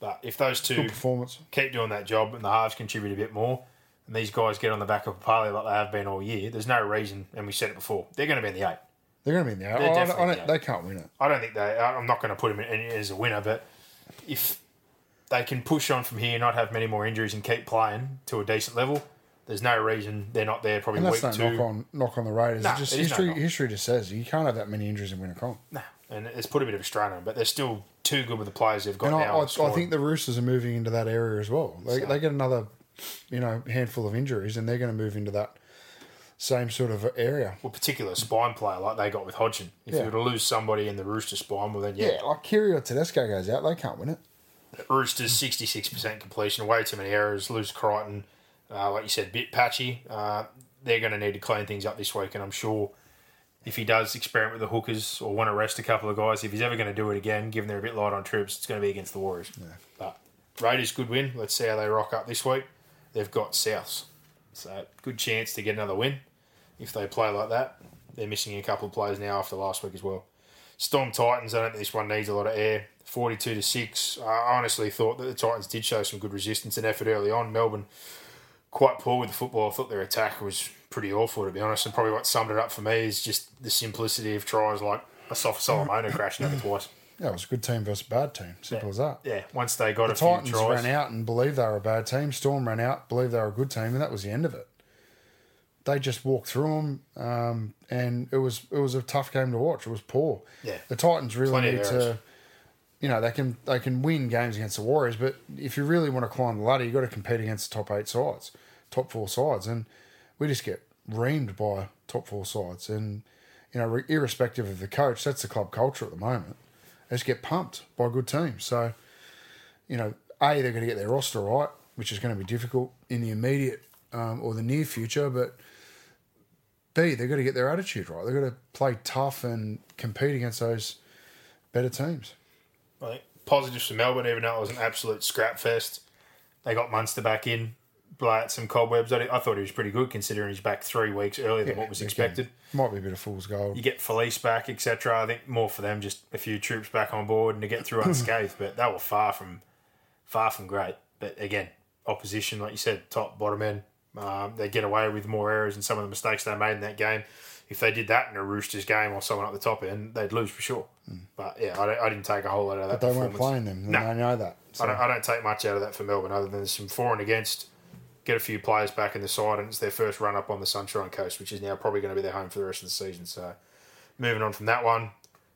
But if those two Good performance. keep doing that job and the halves contribute a bit more, and these guys get on the back of a Papalii like they have been all year, there's no reason, and we said it before, they're going to be in the eight. They're going to be in the eight. They're I- don't- I don't- the they can't win it. I don't think they. I'm not going to put them in as a winner, but if they can push on from here, not have many more injuries, and keep playing to a decent level, there's no reason they're not there. Probably And week no two. knock on knock on the Raiders. Just is no history. just says you can't have that many injuries and win a comp. Nah, and it's put a bit of a strain on but they're still too good with the players they've got And I, now. I, the I think the Roosters are moving into that area as well. They, So- they get another, you know, handful of injuries, and they're going to move into that same sort of area. well, particular spine player like they got with Hodgson. If Yeah. you were to lose somebody in the Rooster spine, well then yeah, Yeah, like Kirio Tedesco goes out, they can't win it. Roosters sixty six percent completion, way too many errors. Lose Crichton, uh, like you said, bit patchy. Uh, they're going to need to clean things up this week, and I'm sure if he does experiment with the hookers or want to rest a couple of guys, if he's ever going to do it again, given they're a bit light on troops, it's going to be against the Warriors. But Raiders good win. Let's see how they rock up this week. They've got Souths, so good chance to get another win if they play like that. They're missing a couple of players now after last week as well. Storm Titans, I don't think this one needs a lot of air. 42 to 6. I honestly thought that the Titans did show some good resistance and effort early on. Melbourne quite poor with the football. I thought their attack was pretty awful, to be honest. And probably what summed it up for me is just the simplicity of tries like a soft Solomona crashing over twice. Yeah, it was a good team versus a bad team. Simple as that. Yeah, once they got The a few Titans tries. ran out and believed they were a bad team. Storm ran out, believed they were a good team, and that was the end of it. They just walked through them, um, and it was it was a tough game to watch. It was poor. Yeah. the Titans really Plenty need to. You know they can they can win games against the Warriors, but if you really want to climb the ladder, you have got to compete against the top eight sides, top four sides, and we just get reamed by top four sides. And you know, irrespective of the coach, that's the club culture at the moment. They just get pumped by good teams. So you know, A, they're going to get their roster right, which is going to be difficult in the immediate um, or the near future, but B, they've got to get their attitude right. They've got to play tough and compete against those better teams. I think positives for Melbourne, even though it was an absolute scrap fest. They got Munster back in, blow out some cobwebs. I, I thought he was pretty good considering he's back three weeks earlier than what was expected. Might be a bit of fool's gold. You get Felise back, etc. I think more for them, just a few troops back on board and to get through unscathed. But they were far from far from great. But again, opposition, like you said, top bottom end, um, they get away with more errors and some of the mistakes they made in that game. If they did that in a Roosters game or someone at the top end, they'd lose for sure. But yeah, I, I didn't take a whole lot out of that. But they weren't playing them, No. they know that. So, I don't, I don't take much out of that for Melbourne other than some for and against. Get a few players back in the side, and it's their first run up on the Sunshine Coast, which is now probably going to be their home for the rest of the season. So, moving on from that one,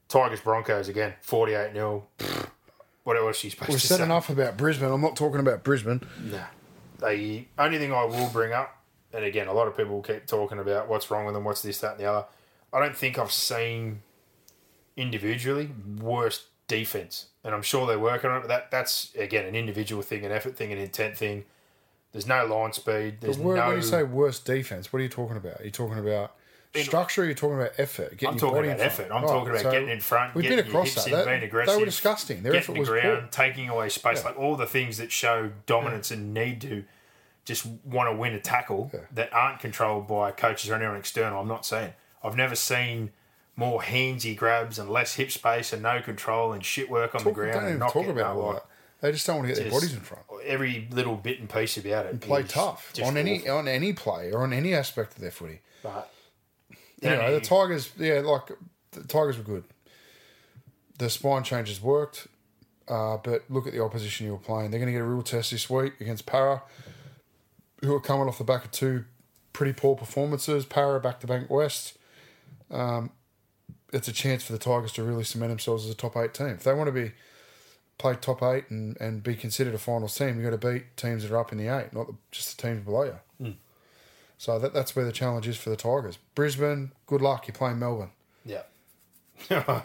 Tigers Broncos again, 48 0. What else you supposed We've to said enough about Brisbane. I'm not talking about Brisbane. Nah. The only thing I will bring up, and again, a lot of people keep talking about what's wrong with them, what's this, that, and the other. I don't think I've seen individually worse defense, and I'm sure they're working on it. But that that's again an individual thing, an effort thing, an intent thing. There's no line speed. There's where, no. when you say worst defense, what are you talking about? Are you talking about structure? Or are you talking about effort? Getting I'm your talking body in about front? effort. I'm Right, talking about so getting in front. We've getting been your across hips that. in, That- being they aggressive. were disgusting. Their getting effort the was ground, poor. taking away space, like all the things that show dominance and need to. just want to win a tackle that aren't controlled by coaches or anyone external. I'm not saying. I've never seen more handsy grabs and less hip space and no control and shit work on Talk, the ground. don't and even not talk getting about like like, that. They just don't want to get their bodies in front. Every little bit and piece about it. Play is tough just on any awful. on any play or on any aspect of their footy. But Anyway, the Tigers, yeah, like the Tigers were good. The spine changes worked, uh, but look at the opposition you were playing. They're going to get a real test this week against Para, who are coming off the back of two pretty poor performances. Para back to Bank West. Um, it's a chance for the Tigers to really cement themselves as a top eight team. If they want to be play top eight and, and be considered a finals team, you've got to beat teams that are up in the eight, not the, just the teams below you. Hmm. So that, that's where the challenge is for the Tigers. Brisbane, good luck. You're playing Melbourne. yeah.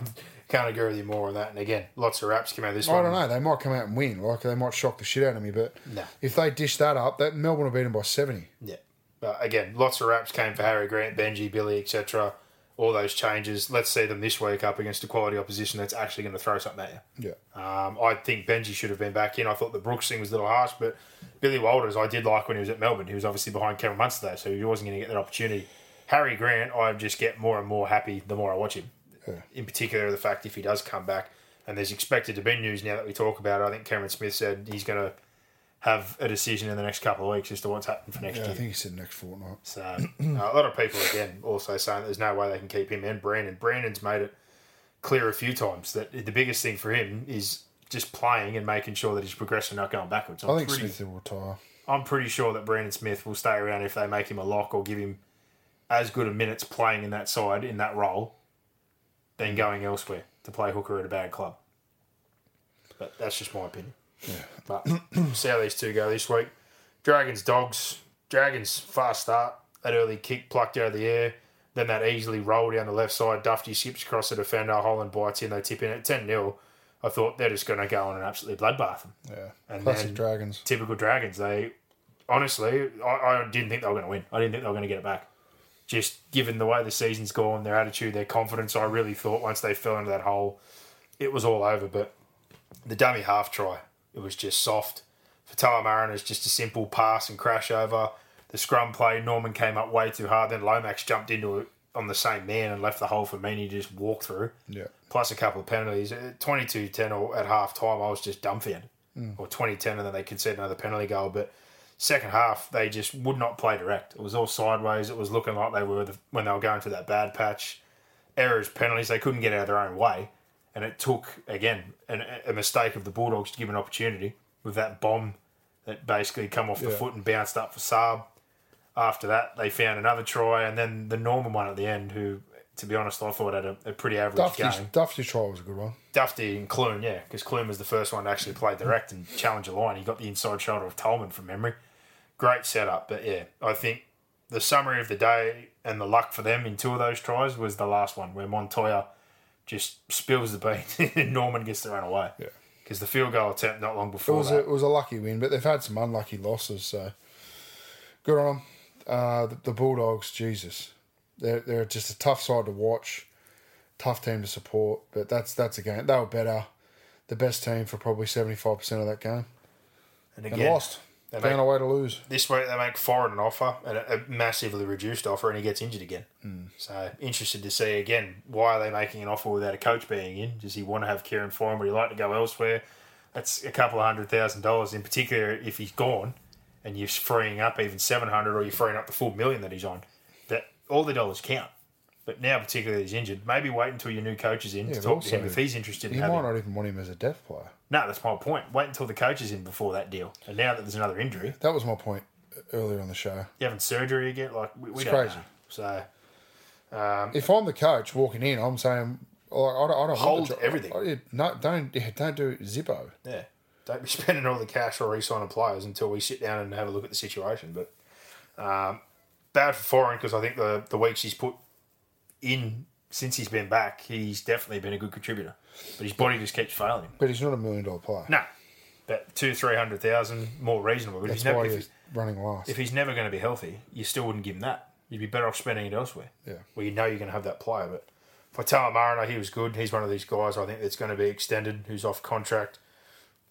Can't agree with you more on that. And again, lots of raps came out this I one. don't know. They might come out and win. Like they might shock the shit out of me. But No. if they dish that up, that Melbourne will beat them by seventy. Yeah. But again, lots of raps came for Harry Grant, Benji, Billy, etc. All those changes. Let's see them this week up against a quality opposition that's actually going to throw something at you. Yeah. Um, I think Benji should have been back in. I thought the Brooks thing was a little harsh, but Billy Walters, I did like when he was at Melbourne. He was obviously behind Cameron Munster, there, so he wasn't going to get that opportunity. Harry Grant, I just get more and more happy the more I watch him. In particular, the fact if he does come back, and there's expected to be news now that we talk about it. I think Cameron Smith said he's going to have a decision in the next couple of weeks as to what's happening for next Yeah, I year. think he said next fortnight. So a lot of people again also saying there's no way they can keep him and Brandon. Brandon's made it clear a few times that the biggest thing for him is just playing and making sure that he's progressing, not going backwards. I'm I think pretty, Smith will retire. I'm pretty sure that Brandon Smith will stay around if they make him a lock or give him as good a minutes playing in that side in that role than going elsewhere to play hooker at a bad club. But that's just my opinion. But see how these two go this week. Dragons, dogs. Dragons, fast start. That early kick plucked out of the air. Then that easily roll down the left side. Dufty skips across the defender. Holland bites in. They tip in at 10 0. I thought they're just going to go on and absolutely bloodbath them. Yeah. And Classic then- Dragons. Typical Dragons. They honestly, I, I didn't think they were going to win. I didn't think they were going to get it back. Just given the way the season's gone, their attitude, their confidence, I really thought once they fell into that hole, it was all over. But the dummy half try, it was just soft. For Talamararan, it's just a simple pass and crash over. The scrum play, Norman came up way too hard. Then Lomax jumped into it on the same man and left the hole for Meaney to just walk through. Yeah. Plus a couple of penalties. Uh, 22 10 at half time, I was just dumbfounded. Mm. Or 20 10, and then they conceded another penalty goal. But second half, they just would not play direct. It was all sideways. It was looking like they were the, when they were going through that bad patch. Errors, penalties, they couldn't get out of their own way. And it took, again, an, a mistake of the Bulldogs to give an opportunity with that bomb that basically come off the Yeah. foot and bounced up for Saab. After that, they found another try, and then the Norman one at the end, who, to be honest, I thought had a, a pretty average Dufty's, game. Dufty's try was a good one. Dufty and Clune, yeah, because Clune was the first one to actually play direct and challenge a line. He got the inside shoulder of Tolman from memory. Great setup, but yeah, I think the summary of the day and the luck for them in two of those tries was the last one where Montoya just spills the beat and Norman gets to run away. Yeah. Because the field goal attempt not long It before was, that. a, it was a lucky win, but they've had some unlucky losses, so good on them. Uh, the, the Bulldogs, Jesus, they're they're just a tough side to watch, tough team to support. But that's that's a game they were better, the best team for probably seventy five percent of that game, and and again, lost. They Found a way to lose. this week they make Foran an offer, and a, a massively reduced offer, and he gets injured again. Hmm. So interested to see again why are they making an offer without a coach being in? Does he want to have Kieran Foran, but he like to go elsewhere? That's a couple of hundred thousand dollars, in particular if he's gone, and you're freeing up even seven hundred, or you're freeing up the full million that he's on. That all the dollars count. But now, particularly he's injured, maybe wait until your new coach is in Yeah, to talk to him if he's interested in You having. might not even want him as a deaf player. No, that's my point. Wait until the coach is in before that deal. And now that there's another injury, That was my point earlier on the show. you having surgery again, like we, we It's don't crazy. know. So Um, If I'm the coach walking in, I'm saying, like, I don't, I don't Hold want the job. everything. I- no, don't yeah, don't do Zippo. Yeah. Don't be spending all the cash or re-signing players until we sit down and have a look at the situation. But um, bad for Foran because I think the the weeks he's put in since he's been back, he's definitely been a good contributor. But his body just keeps failing him. But he's not a million dollar player. No, but two three hundred thousand more reasonable. But if That's he's, never, why if, he's running last. if he's never going to be healthy, you still wouldn't give him that. You'd be better off spending it elsewhere. Yeah. Where you know you're going to have that player. But for Mariner, he was good. He's one of these guys I think that's going to be extended, who's off contract.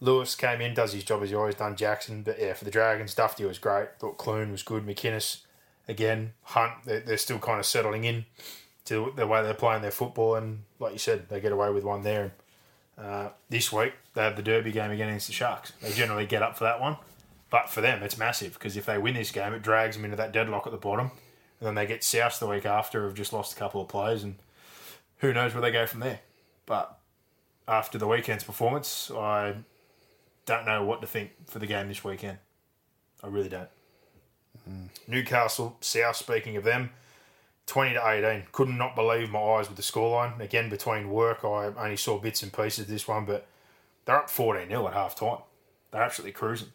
Lewis came in, does his job as he always done. Jackson, but yeah, for the Dragons, Dufty was great. Thought Clune was good. McInnes again. Hunt, they're, they're still kind of settling in to the way they're playing their football, and like you said, they get away with one there. Uh, this week they have the Derby game again against the Sharks. They generally get up for that one, but for them it's massive because if they win this game, it drags them into that deadlock at the bottom, and then they get South the week after, have just lost a couple of players, and who knows where they go from there. But after the weekend's performance, I don't know what to think for the game this weekend. I really don't. Mm. Newcastle South. Speaking of them, twenty to eighteen. Could not believe my eyes with the scoreline. Again, between work, I only saw bits and pieces of this one, but they're up fourteen 0 at half time. They're absolutely cruising.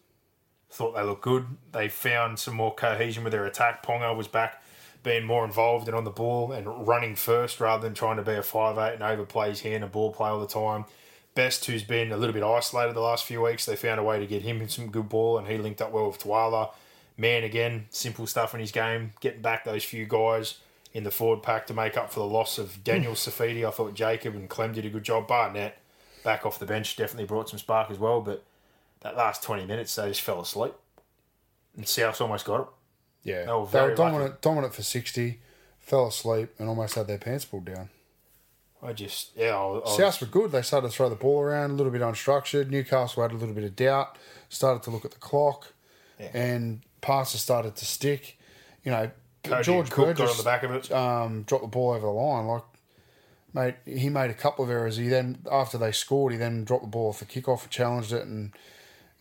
Thought they looked good. They found some more cohesion with their attack. Ponga was back being more involved and on the ball and running first rather than trying to be a five eight and overplay his hand and ball play all the time. Best, who's been a little bit isolated the last few weeks, they found a way to get him some good ball and he linked up well with Tuala. Man, again, simple stuff in his game, getting back those few guys in the forward pack to make up for the loss of Daniel hmm. Saifiti. I thought Jacob and Clem did a good job. Barnett, back off the bench, definitely brought some spark as well, but that last 20 minutes, they just fell asleep. And South's almost got it. Yeah, they were, they were dominant, lucky. dominant for sixty. Fell asleep and almost had their pants pulled down. I just yeah. I, were good. They started to throw the ball around a little bit unstructured. Newcastle had a little bit of doubt. Started to look at the clock, yeah. and passes started to stick. You know, Cody George Cook Burgess got on the back of it. Um, dropped the ball over the line. Like, mate, he made a couple of errors. He then after they scored, he then dropped the ball off the kickoff, challenged it, and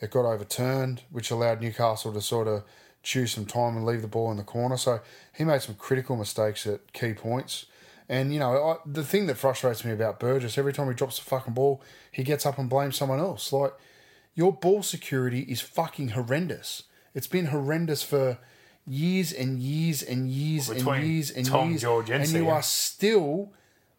it got overturned, which allowed Newcastle to sort of choose some time and leave the ball in the corner. So he made some critical mistakes at key points. And, you know, I, the thing that frustrates me about Burgess, every time he drops the fucking ball, he gets up and blames someone else. Like, your ball security is fucking horrendous. It's been horrendous for years and years and years and years and Tom, years. George, and, and you are still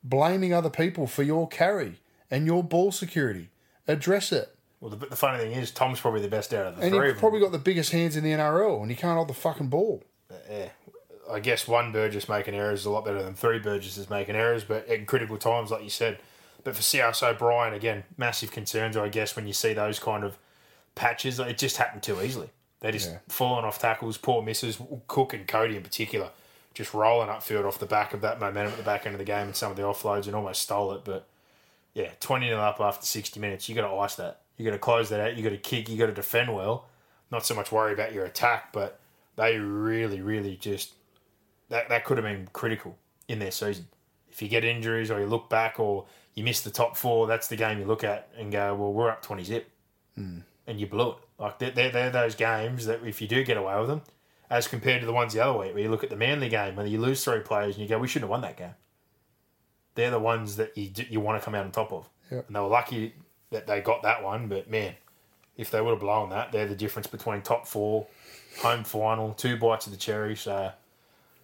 blaming other people for your carry and your ball security. Address it. Well, the, the funny thing is, Tom's probably the best out of the and three. And he's probably got the biggest hands in the NRL, and he can't hold the fucking ball. Uh, yeah, I guess one Burgess making errors is a lot better than three Burgesses making errors, but in critical times, like you said. But for South O'Brien, again, massive concerns, I guess, when you see those kind of patches. It just happened too easily. They just yeah. falling off tackles, poor misses. Cook and Cody in particular, just rolling upfield off the back of that momentum at the back end of the game and some of the offloads and almost stole it. But yeah, 20 0 up after 60 minutes, you got to ice that. You got to close that out. You got to kick. You got to defend well. Not so much worry about your attack, but they really, really just that that could have been critical in their season. If you get injuries or you look back or you miss the top four, that's the game you look at and go, well, we're up twenty zip, mm. And you blew it. Like they're, they're, they're those games that if you do get away with them, as compared to the ones the other week where you look at the Manly game, where you lose three players and you go, we shouldn't have won that game. They're the ones that you you want to come out on top of, yep. and they were lucky that they got that one. But man, if they would have blown that, they're the difference between top four, home final, two bites of the cherry. So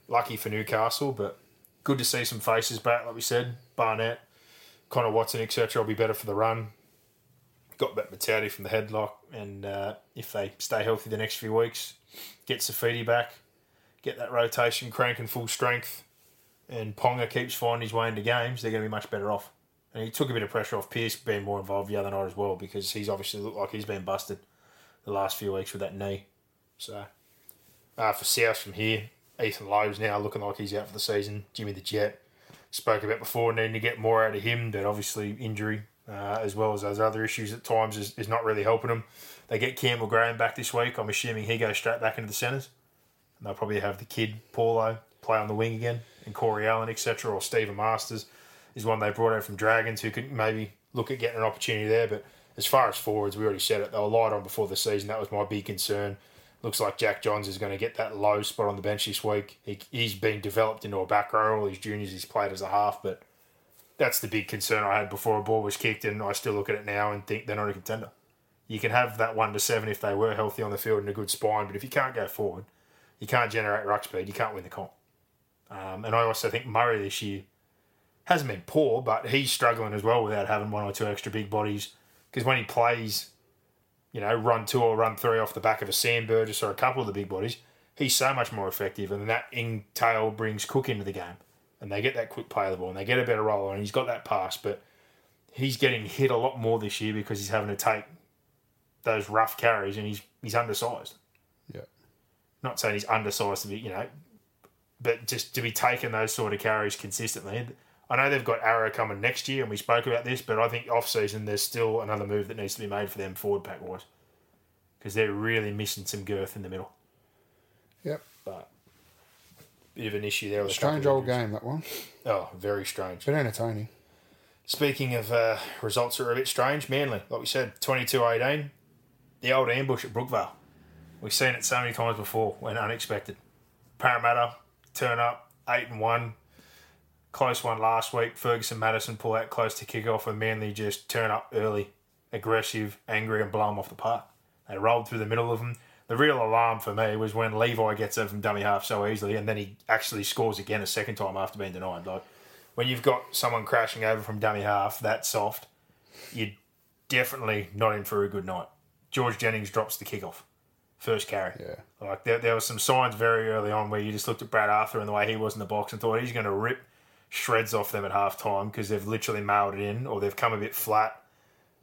lucky for Newcastle, but good to see some faces back. Like we said, Barnett, Connor Watson, etc. will be better for the run. Got that Matati from the headlock, and uh, if they stay healthy the next few weeks, get Saifiti back, get that rotation cranking full strength, and Ponga keeps finding his way into games, they're going to be much better off. And he took a bit of pressure off Pearce being more involved the other night as well because he's obviously looked like he's been busted the last few weeks with that knee. So, uh, for South from here, Ethan Lowe's now looking like he's out for the season. Jimmy the Jet spoke about before needing to get more out of him, but obviously injury uh, as well as those other issues at times is, is not really helping them. They get Campbell Graham back this week. I'm assuming he goes straight back into the centres. And they'll probably have the kid Paulo play on the wing again, and Corey Allen, etc., or Stephen Masters is one they brought out from Dragons who could maybe look at getting an opportunity there. But as far as forwards, we already said it. They were light on before the season. That was my big concern. Looks like Jack Johns is going to get that low spot on the bench this week. He, he's been developed into a back row. All his juniors, he's played as a half, but that's the big concern I had before a ball was kicked, and I still look at it now and think they're not a contender. You can have that one to seven if they were healthy on the field and a good spine, but if you can't go forward, you can't generate ruck speed, you can't win the comp. Um, and I also think Murray this year hasn't been poor, but he's struggling as well without having one or two extra big bodies. Because when he plays, you know, run two or run three off the back of a Sam Burgess or a couple of the big bodies, he's so much more effective. And that in tail brings Cook into the game. And they get that quick play of the ball and they get a better roller. And he's got that pass, but he's getting hit a lot more this year because he's having to take those rough carries, and he's he's undersized. Yeah. Not saying he's undersized to be, you know, but just to be taking those sort of carries consistently. I know they've got Arrow coming next year, and we spoke about this, but I think off season there's still another move that needs to be made for them forward pack wise because they're really missing some girth in the middle. Yep. But bit of an issue there. With a Strange old game, that one. Oh, very strange. But entertaining. Speaking of uh, results that are a bit strange, Manly, like we said, 22-18, the old ambush at Brookvale. We've seen it so many times before when unexpected. Parramatta turn up, 8 and 1. Close one last week. Ferguson Matterson pull out close to kick off, and Manly just turn up early, aggressive, angry, and blow them off the park. They rolled through the middle of them. The real alarm for me was when Levi gets it from dummy half so easily, and then he actually scores again a second time after being denied. Like when you've got someone crashing over from dummy half that soft, you're definitely not in for a good night. George Jennings drops the kickoff, first carry. Yeah. Like there, there were some signs very early on where you just looked at Brad Arthur and the way he was in the box and thought he's going to rip shreds off them at half time because they've literally mailed it in or they've come a bit flat.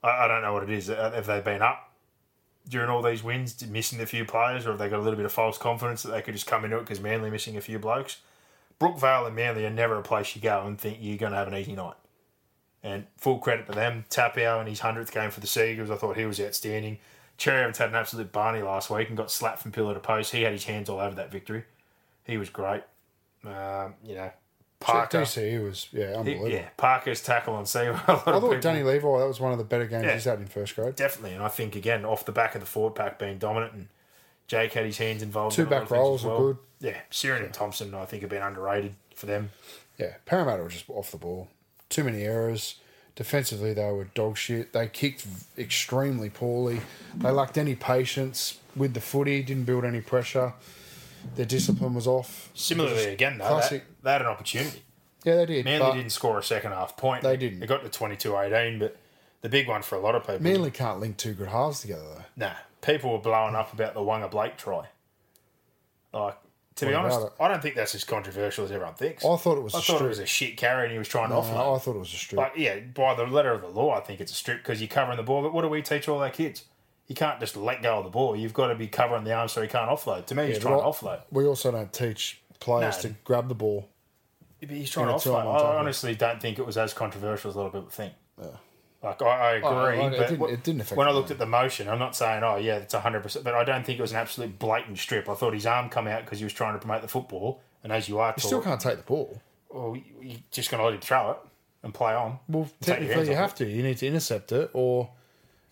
I, I don't know what it is. Uh, Have they been up during all these wins, missing a few players, or have they got a little bit of false confidence that they could just come into it because Manly missing a few blokes? Brookvale and Manly are never a place you go and think you're going to have an easy night. And full credit to them. Taupau in his 100th game for the Seagulls, I thought he was outstanding. Cherry Evans had an absolute barney last week and got slapped from pillar to post. He had his hands all over that victory. He was great. Um, you know, Parker. Was, yeah, he- unbelievable. yeah, Parker's tackle on lot I thought Danny Levi, that was one of the better games Yeah. he's had in first grade. Definitely, and I think again off the back of the forward pack being dominant, and Jake had his hands involved. Two in back rolls as were good. Yeah, Sironen and Thompson, I think, have been underrated for them. Yeah, Parramatta were just off the ball. Too many errors. Defensively, they were dog shit. They kicked extremely poorly. They lacked any patience with the footy, didn't build any pressure. Their discipline was off. Similarly, again though, classic. They, they had an opportunity. Yeah, they did. Manly didn't score a second half point. They didn't. They got to 22-18, but the big one for a lot of people. Manly can't link two good halves together, though. Nah, people were blowing up about the Fonua Blake try. Like, to be honest, I don't think that's as controversial as everyone thinks. I thought it was I a thought it was a shit carry and he was trying to offload. No, I thought it was a strip. But yeah, by the letter of the law, I think it's a strip because you're covering the ball. But what do we teach all our kids? You can't just let go of the ball. You've got to be covering the arm so he can't offload. To me, he's Yeah, trying to offload. We also don't teach players No. to grab the ball. But he's trying Yeah, to offload. one top of I honestly don't think it was as controversial as a lot of people think. Like I, I oh, agree, Oh, it but didn't- it didn't affect when I looked at the motion, I'm not saying oh yeah, it's hundred percent, but I don't think it was an absolute blatant strip. I thought his arm come out because he was trying to promote the football, and as you are, You still can't take the ball. well, you- you're just going to let him throw it and play on. Well, technically you off have to. You need to intercept it, or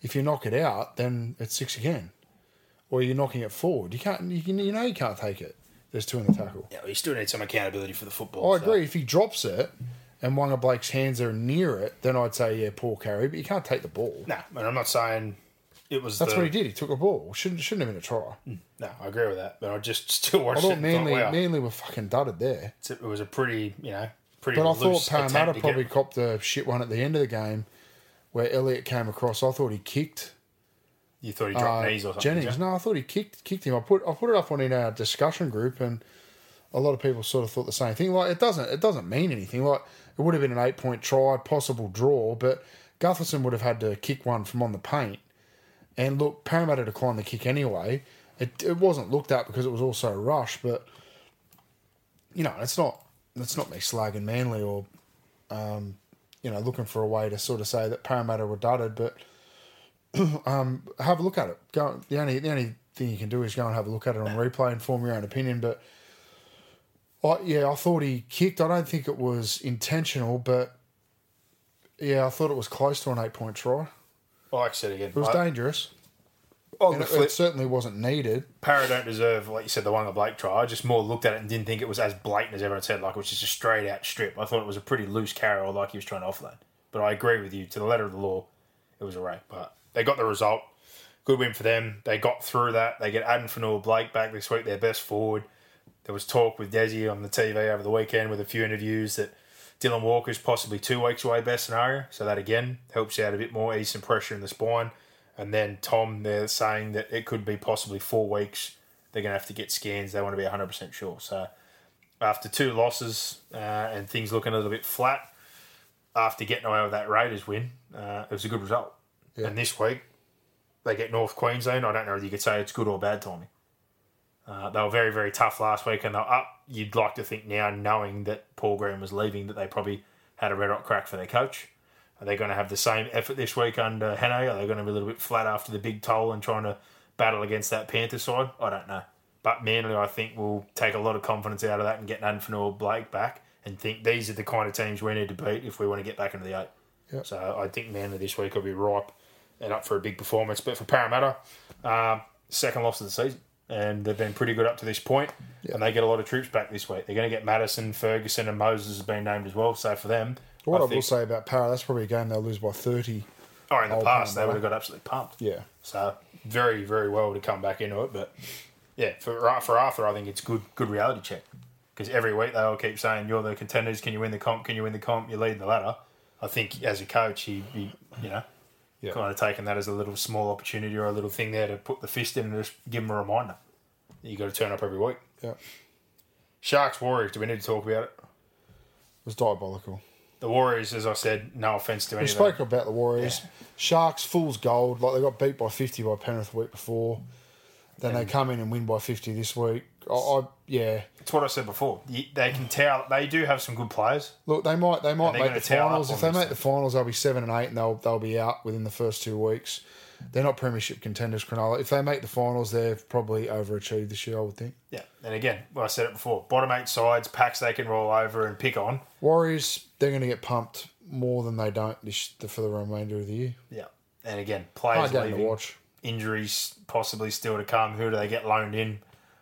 if you knock it out, then it's six again. Or you're knocking it forward. You can't. You, can, you know you can't take it. There's two in the tackle. Yeah, well, you still need some accountability for the football. Oh, I so- agree. If he drops it and one of Blake's hands are near it, then I'd say yeah, poor carry. But you can't take the ball. No, and I'm not saying it was. That's the, what he did. He took a ball. Shouldn't shouldn't have been a try. Hmm, no, I agree with that, but I just still watched it. thought and Manly thought, wow, Manly were fucking dudded there. it's- it was a pretty, you know, pretty. But I thought Parramatta to get- probably copped the shit one at the end of the game, where Elliot came across. I thought he kicked You thought he dropped uh, knees or something. Jennings. No, I thought he kicked kicked him. I put I put it up on in our discussion group, and a lot of people sort of thought the same thing. Like it doesn't it doesn't mean anything. Like it would have been an eight point try, possible draw, but Gutherson would have had to kick one from on the paint. And look, Parramatta declined the kick anyway. It it wasn't looked at because it was also a rush, but you know it's not it's not me slagging Manly or um, you know looking for a way to sort of say that Parramatta were dudded, but um, have a look at it. Go. The only the only thing you can do is go and have a look at it on replay and form your own opinion. But I, yeah, I thought he kicked. I don't think it was intentional, but yeah, I thought it was close to an eight point try. Like I said again, It was I- dangerous. on And the it, flip, it certainly wasn't needed. Para don't deserve, like you said, the Fonua Blake try. I just more looked at it and didn't think it was as blatant as everyone said. Like it was just a straight out strip. I thought it was a pretty loose carry, or like he was trying to offload. But I agree with you. To the letter of the law, it was a rape. But they got the result. Good win for them. They got through that. They get Addin Fonua Blake back this week, their best forward. There was talk with Desi on the TV over the weekend with a few interviews that Dylan Walker's possibly two weeks away, best scenario. So that again helps you out a bit more, ease some pressure in the spine. And then Tom, they're saying that it could be possibly four weeks. They're going to have to get scans. They want to be 100% sure. So after two losses uh, and things looking a little bit flat, after getting away with that Raiders win, uh, it was a good result. And this week, they get North Queensland. I don't know if you could say it's good or bad timing. Uh, they were very, very tough last week, and they're up. You'd like to think now, knowing that Paul Green was leaving, that they probably had a red hot crack for their coach. Are they going to have the same effort this week under Hannay? Are they going to be a little bit flat after the big toll and trying to battle against that Panther side? I don't know. But Manly, I think, will take a lot of confidence out of that and get Nathan Fonua Blake back and think these are the kind of teams we need to beat if we want to get back into the eight. Yep. So I think Manly this week will be ripe and up for a big performance. But for Parramatta, um, second loss of the season. And they've been pretty good up to this point. and they get a lot of troops back this week. They're going to get Matterson, Ferguson, and Moses has been named as well. So for them, What I, I will think, say about Para, that's probably a game they'll lose by 30. oh, in the past they would have got absolutely pumped. Yeah. So very, very well to come back into it. But yeah, for for Arthur, I think it's good good reality check because every week they all keep saying you're the contenders. Can you win the comp? Can you win the comp? You lead the ladder. I think as a coach, he, he you know Yeah. kind of taking that as a little small opportunity or a little thing there to put the fist in and just give them a reminder. You got to turn up every week. Yeah. Sharks Warriors. Do we need to talk about it? was diabolical. The Warriors, as I said, no offense to anyone. We spoke about the Warriors. Sharks, fool's gold. Like they got beat by 50 by Penrith the week before. Then they come in and win by 50 this week. I, I yeah. It's what I said before. They can tell they do have some good players. Look, they might they might make the finals. If they make the finals, they'll be seven and eight, and they'll they'll be out within the first two weeks. They're not premiership contenders, Cronulla. If they make the finals, they've probably overachieved this year. I would think. Yeah, and again, well, I said it before. Bottom eight sides, packs they can roll over and pick on. Warriors, they're going to get pumped more than they don't this, for the remainder of the year. Yeah, and again, players leaving, watch. injuries possibly still to come. Who do they get loaned in?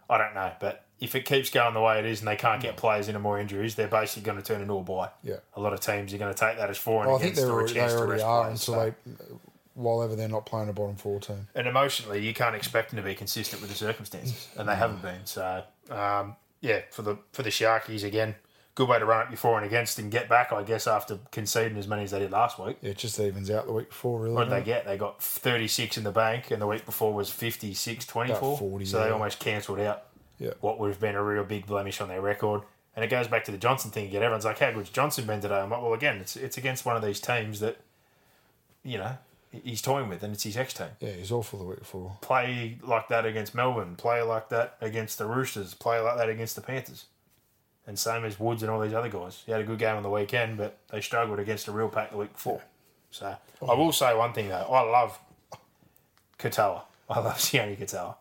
I don't know, but if it keeps going the way it is and they can't get players into more injuries, they're basically going to turn into a buy. Yeah. a lot of teams are going to take that as four and Well, I think against they already, they chance to already are players, until so- they, while ever they're not playing a bottom four team. and emotionally, you can't expect them to be consistent with the circumstances, and they haven't been. So, um, yeah, for the for the Sharkies again, good way to run up your for and against and get back, I guess, after conceding as many as they did last week. Yeah, it just evens out the week before, really. What did they get? They got 36 in the bank, and the week before was 56 24. 40, so they almost cancelled out Yeah. what would have been a real big blemish on their record. And it goes back to the Johnson thing again. Everyone's like, how good's Johnson been today? I'm like, well, again, it's, it's against one of these teams that, you know, he's toying with, and it's his ex team. Yeah, he's awful the week before. Play like that against Melbourne, play like that against the Roosters, play like that against the Panthers. And same as Woods and all these other guys. He had a good game on the weekend, but they struggled against a real pack the week before. So I will say one thing though. I love Katoa. I love Sione Katoa.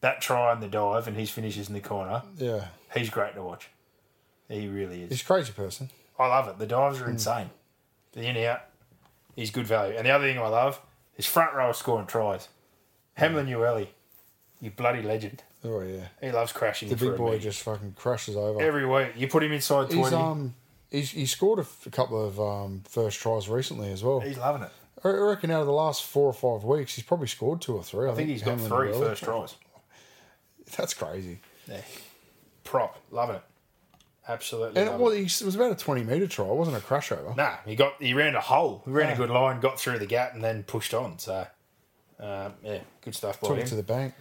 That try and the dive and his finishes in the corner, Yeah, he's great to watch. He really is. he's a crazy person. I love it. The dives are insane. The in out, he's good value. And the other thing I love is front row scoring tries. Hamlin Uele, you bloody legend. Oh yeah, He loves crashing the big boy just fucking crashes over. every week. You put him inside twenty. he's um, he's he scored a, f- a couple of um first tries recently as well. he's loving it. I reckon out of the last four or five weeks, he's probably scored two or three. I, I think he's got three first tries. That's crazy. Yeah. Prop, loving it. Absolutely. And it was, it. it was about a twenty meter try. It wasn't a crash over. Nah, he got he ran a hole. He ran Yeah. a good line, got through the gap, and then pushed on. So, um, yeah, good stuff by Took him. it to the bank.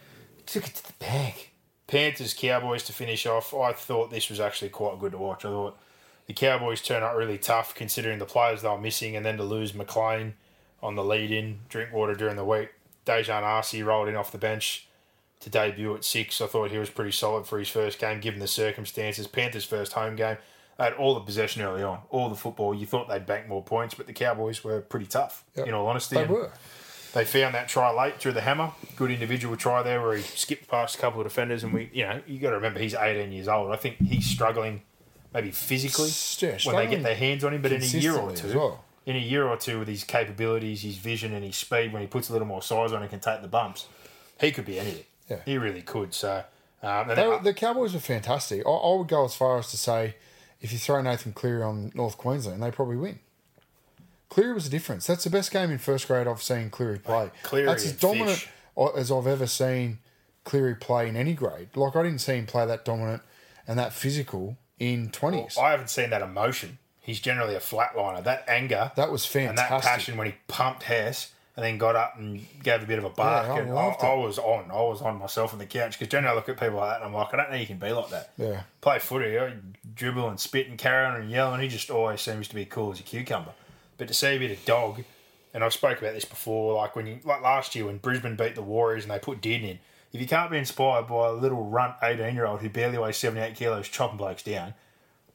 Took it to the bank. Panthers Cowboys to finish off. I thought this was actually quite good to watch. I thought the Cowboys turned out really tough considering the players they were missing, and then to lose McLean on the lead in Drinkwater during the week. Daejarn Asi rolled in off the bench to debut at six. I thought he was pretty solid for his first game given the circumstances. Panthers' first home game. They had all the possession early on, all the football. You thought they'd bank more points, but the Cowboys were pretty tough, Yep. in all honesty. They And- were. they found that try late through the hammer. Good individual try there where he skipped past a couple of defenders, and we, you know, you got to remember he's 18 years old. I think he's struggling, maybe physically, yeah, when they get their hands on him. But in a year or two, well. in a year or two, with his capabilities, his vision, and his speed, when he puts a little more size on and can take the bumps, he could be anything. Yeah. he really could. So, um, They, then- the Cowboys were fantastic. I, I would go as far as to say, if you throw Nathan Cleary on North Queensland, they probably win. Cleary was a difference. That's the best game in first grade I've seen Cleary play. Cleary That's as dominant Fish. as I've ever seen Cleary play in any grade. Like I didn't see him play that dominant and that physical in twenties. I haven't seen that emotion. He's generally a flatliner. That anger, That was and that passion when he pumped Hess and then got up and gave a bit of a bark. Yeah, I and I. I was on. I was on myself on the couch because generally I look at people like that and I'm like, I don't know you can be like that. Yeah. Play footy, you dribble and spit and carry on and yell, and he just always seems to be cool as a cucumber. But to see a bit of dog and I've spoke about this before. Like when you like last year when Brisbane beat the Warriors and they put Dearden in. If you can't be inspired by a little runt eighteen year old who barely weighs seventy eight kilos chopping blokes down,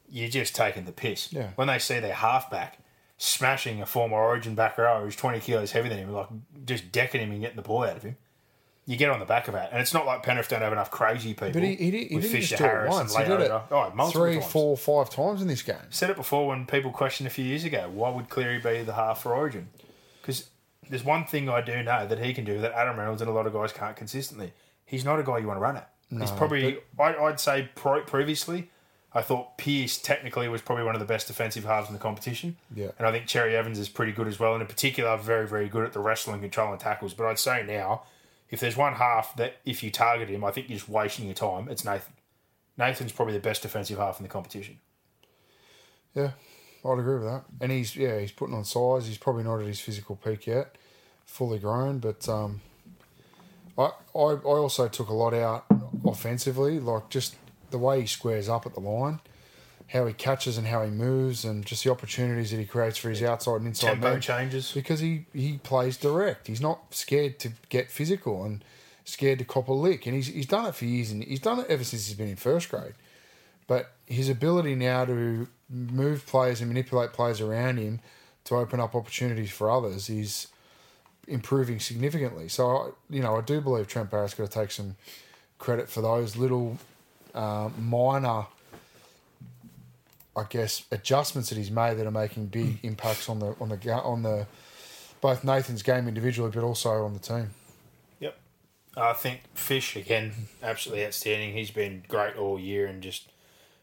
you're just taking the piss. Yeah. When they see their halfback smashing a former Origin back row who's twenty kilos heavier than him, like just decking him and getting the ball out of him. You get on the back of that, and it's not like Penrith don't have enough crazy people. But he, he, did, he with didn't Fisher just do it once. He did it. Oh, three, times. four, five times in this game. Said it before when people questioned a few years ago, why would Cleary be the half for Origin? Because there's one thing I do know that he can do that Adam Reynolds and a lot of guys can't consistently. He's not a guy you want to run at. He's probably, I, I'd say pro, previously, I thought Pearce technically was probably one of the best defensive halves in the competition. Yeah. And I think Cherry Evans is pretty good as well, and in particular, very, very good at the wrestling, control, and tackles. But I'd say now, if there's one half that if you target him, I think you're just wasting your time, it's Nathan. Nathan's probably the best defensive half in the competition. Yeah, I'd agree with that. And he's yeah, he's putting on size. He's probably not at his physical peak yet, fully grown. But um, I, I I also took a lot out offensively, like just the way he squares up at the line, how he catches and how he moves, and just the opportunities that he creates for his outside and inside Tempo man. changes. because he, he plays direct. He's not scared to get physical and scared to cop a lick. And he's, he's done it for years, and he's done it ever since he's been in first grade. But his ability now to move players and manipulate players around him to open up opportunities for others is improving significantly. So, you know, I do believe Trent Barrett's got to take some credit for those little um, minor, I guess, adjustments that he's made that are making big impacts on the on the on the both Nathan's game individually, but also on the team. Yep. I think Fish again, absolutely outstanding. He's been great all year, and just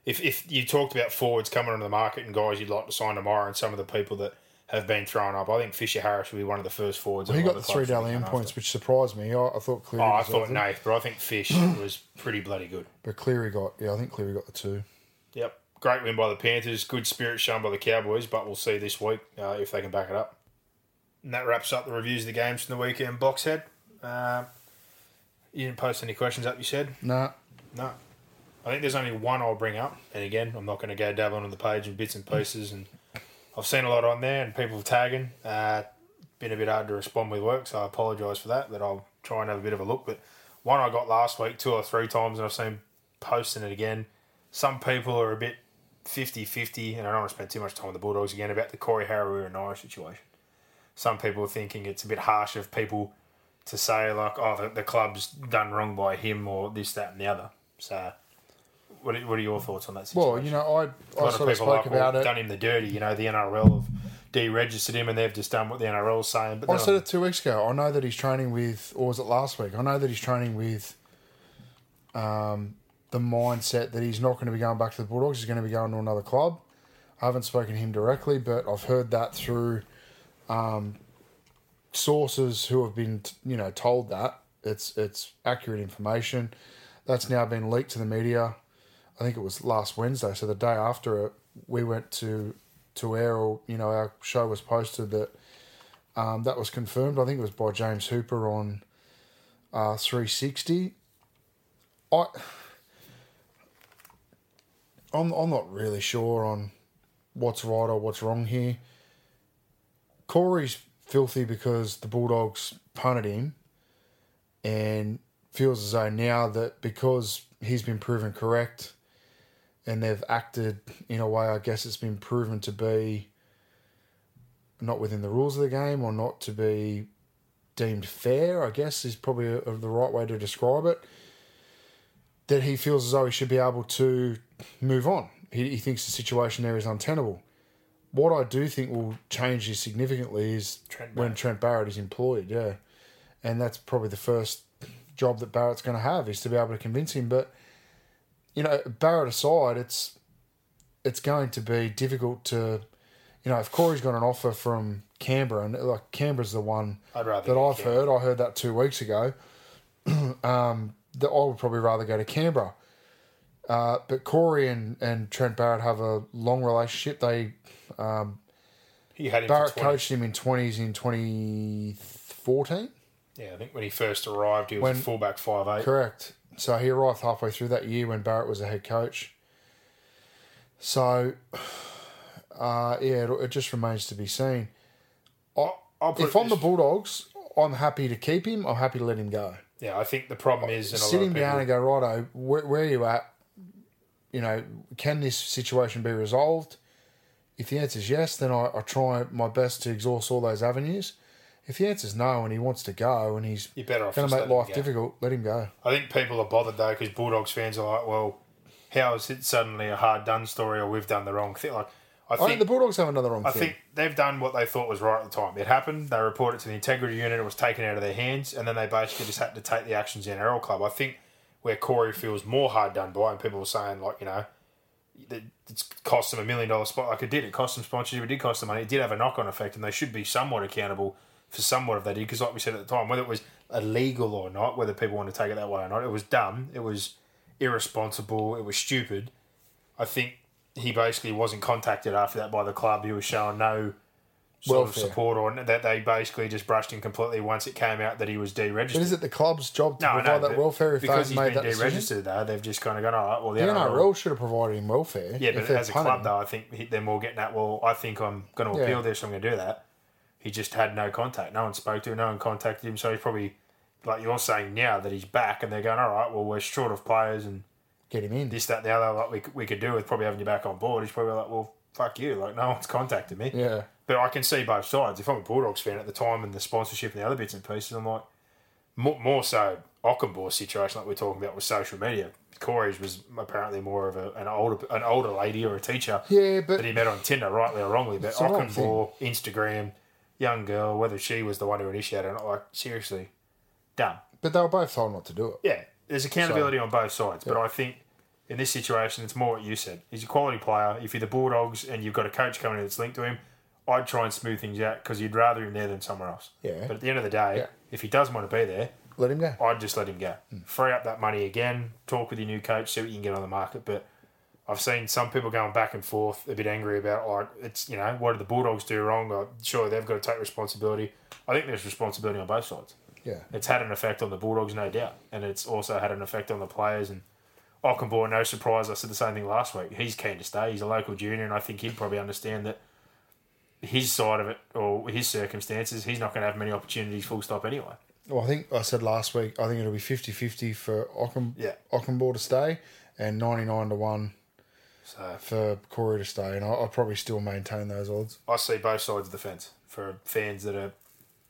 if if you talked about forwards coming onto the market and guys you'd like to sign tomorrow, and some of the people that have been thrown up, I think Fisher Harris will be one of the first forwards. He got the three clubs will be Dally M going points, after. which surprised me. I, I thought Cleary. Oh, I thought Nath, but I think Fish was pretty bloody good. but Cleary got yeah. I think Cleary got the two. Yep. Great win by the Panthers. Good spirit shown by the Cowboys, but we'll see this week uh, if they can back it up. And that wraps up the reviews of the games from the weekend. Boxhead. Uh, you didn't post any questions up, you said? Nah, No. I think there's only one I'll bring up. And again, I'm not going to go dabbling on the page in bits and pieces. And I've seen a lot on there and people tagging. Uh, been a bit hard to respond with work, so I apologise for that. But I'll try and have a bit of a look. But one I got last week two or three times, and I've seen posting it again. Some people are a bit 50 50, and I don't want to spend too much time with the Bulldogs again about the Corey Harawira-Naera situation. Some people are thinking it's a bit harsh of people to say, like, oh, the, the club's done wrong by him or this, that, and the other. So, what are, what are your thoughts on that situation? well, you know, I lot sort of spoke like, well, it. done him the dirty. You know, the NRL have deregistered him and they've just done what the NRL is saying. But I said it two weeks ago. I know that he's training with, or was it last week? I know that he's training with um, the mindset that he's not going to be going back to the Bulldogs. He's going to be going to another club. I haven't spoken to him directly, but I've heard that through um, sources who have been, you know, told that it's it's accurate information. That's now been leaked to the media. I think it was last Wednesday, so the day after it, we went to to air, or you know, our show was posted that um, that was confirmed. I think it was by James Hooper on uh, 360. I, I'm, I'm not really sure on what's right or what's wrong here. Corey's filthy because the Bulldogs punted him and feels as though now that because he's been proven correct and they've acted in a way, I guess it's been proven to be not within the rules of the game or not to be deemed fair, I guess is probably a, a- the right way to describe it. That he feels as though he should be able to move on. He, he thinks the situation there is untenable. What I do think will change this significantly is Trent when Trent Barrett is employed, yeah. And that's probably the first job that Barrett's going to have is to be able to convince him. But, you know, Barrett aside, it's it's going to be difficult to, you know, if Corey's got an offer from Canberra, and like Canberra's the one I'd rather that I've Canberra. heard, I heard that two weeks ago, um, that I would probably rather go to Canberra. Uh, but Corey and, and Trent Barrett have a long relationship. They he had him Barrett coached him in twenties in twenty fourteen. Yeah, I think when he first arrived, he was When- a fullback five eight. Correct. So he arrived halfway through that year when Barrett was a head coach. So, uh, yeah, it, it just remains to be seen. I, I'll if I'm the Bulldogs, I'm happy to keep him. I'm happy to let him go. yeah, I think the problem is, and a lot of him down and go, righto, where, where are you at? You know, can this situation be resolved? If the answer is yes, then I, I try my best to exhaust all those avenues. If the answer's no and he wants to go and he's You're better off going to make life difficult, let him go. I think people are bothered though because Bulldogs fans are like, well, how is it suddenly a hard done story or we've done the wrong thing? Like, I I think think the Bulldogs haven't done the wrong I thing. think they've done what they thought was right at the time. It happened. They reported to the integrity unit. It was taken out of their hands, and then they basically just had to take the actions in NRL club. I think where Corey feels more hard done by, and people were saying like, you know, it's cost them a million dollar spot. Like it did. It cost them sponsorship. It did cost them money. It did have a knock on effect, and they should be somewhat accountable for somewhat of that did. Because like we said at the time, whether it was illegal or not, whether people want to take it that way or not, it was dumb. It was irresponsible. It was stupid. I think he basically wasn't contacted after that by the club. He was showing no sort Welfare. of support or that they basically just brushed him completely once it came out that he was deregistered. but is it the club's job to no, provide know, that welfare if because they've he's made been that decision? deregistered though, they've just kind of gone, all right, well, the The NRL, NRL should have provided him welfare. yeah, but as a club though, I think they're more getting at, well, I think I'm going to Yeah. appeal this, so I'm going to do that. He just had no contact. No one spoke to him. No one contacted him. So he's probably, like you're saying now, that he's back and they're going, all right, well, we're short of players and get him in. this, that, and the other. Like we, could- we could do with probably having you back on board. He's probably like, well, fuck you. Like no one's contacted me. Yeah. But I can see both sides. If I'm a Bulldogs fan at the time and the sponsorship and the other bits and pieces, I'm like, more, more so Okunbor's situation, like we're talking about with social media. Corey's was apparently more of a, an older an older lady or a teacher Yeah, but that he met on Tinder, rightly or wrongly. But It's the wrong Okunbor, Instagram, young girl, whether she was the one who initiated or not, like seriously, dumb. but they were both told not to do it. Yeah, there's accountability on both sides, but I think in this situation, it's more what you said. He's a quality player. If you're the Bulldogs and you've got a coach coming in that's linked to him, I'd try and smooth things out because you'd rather him there than somewhere else. Yeah. But at the end of the day, Yeah. if he does want to be there, Let him go. I'd just let him go. Hmm. Free up that money again, talk with your new coach, see what you can get on the market. But I've seen some people going back and forth, a bit angry about, like, it's, you know, what did the Bulldogs do wrong? Or, Surely they've got to take responsibility. I think there's responsibility on both sides Yeah. it's had an effect on the Bulldogs, no doubt, and it's also had an effect on the players. And Okunbor, no surprise, I said the same thing last week. He's keen to stay. He's a local junior, and I think he'd probably understand that his side of it or his circumstances, he's not going to have many opportunities. Full stop. Anyway. Well, I think I said last week, I think it'll be 50 50 for Ocken, Yeah. Okunbor to stay and 99 to 1 So for Corey to stay. And I, I'll probably still maintain those odds. I see both sides of the fence for fans that are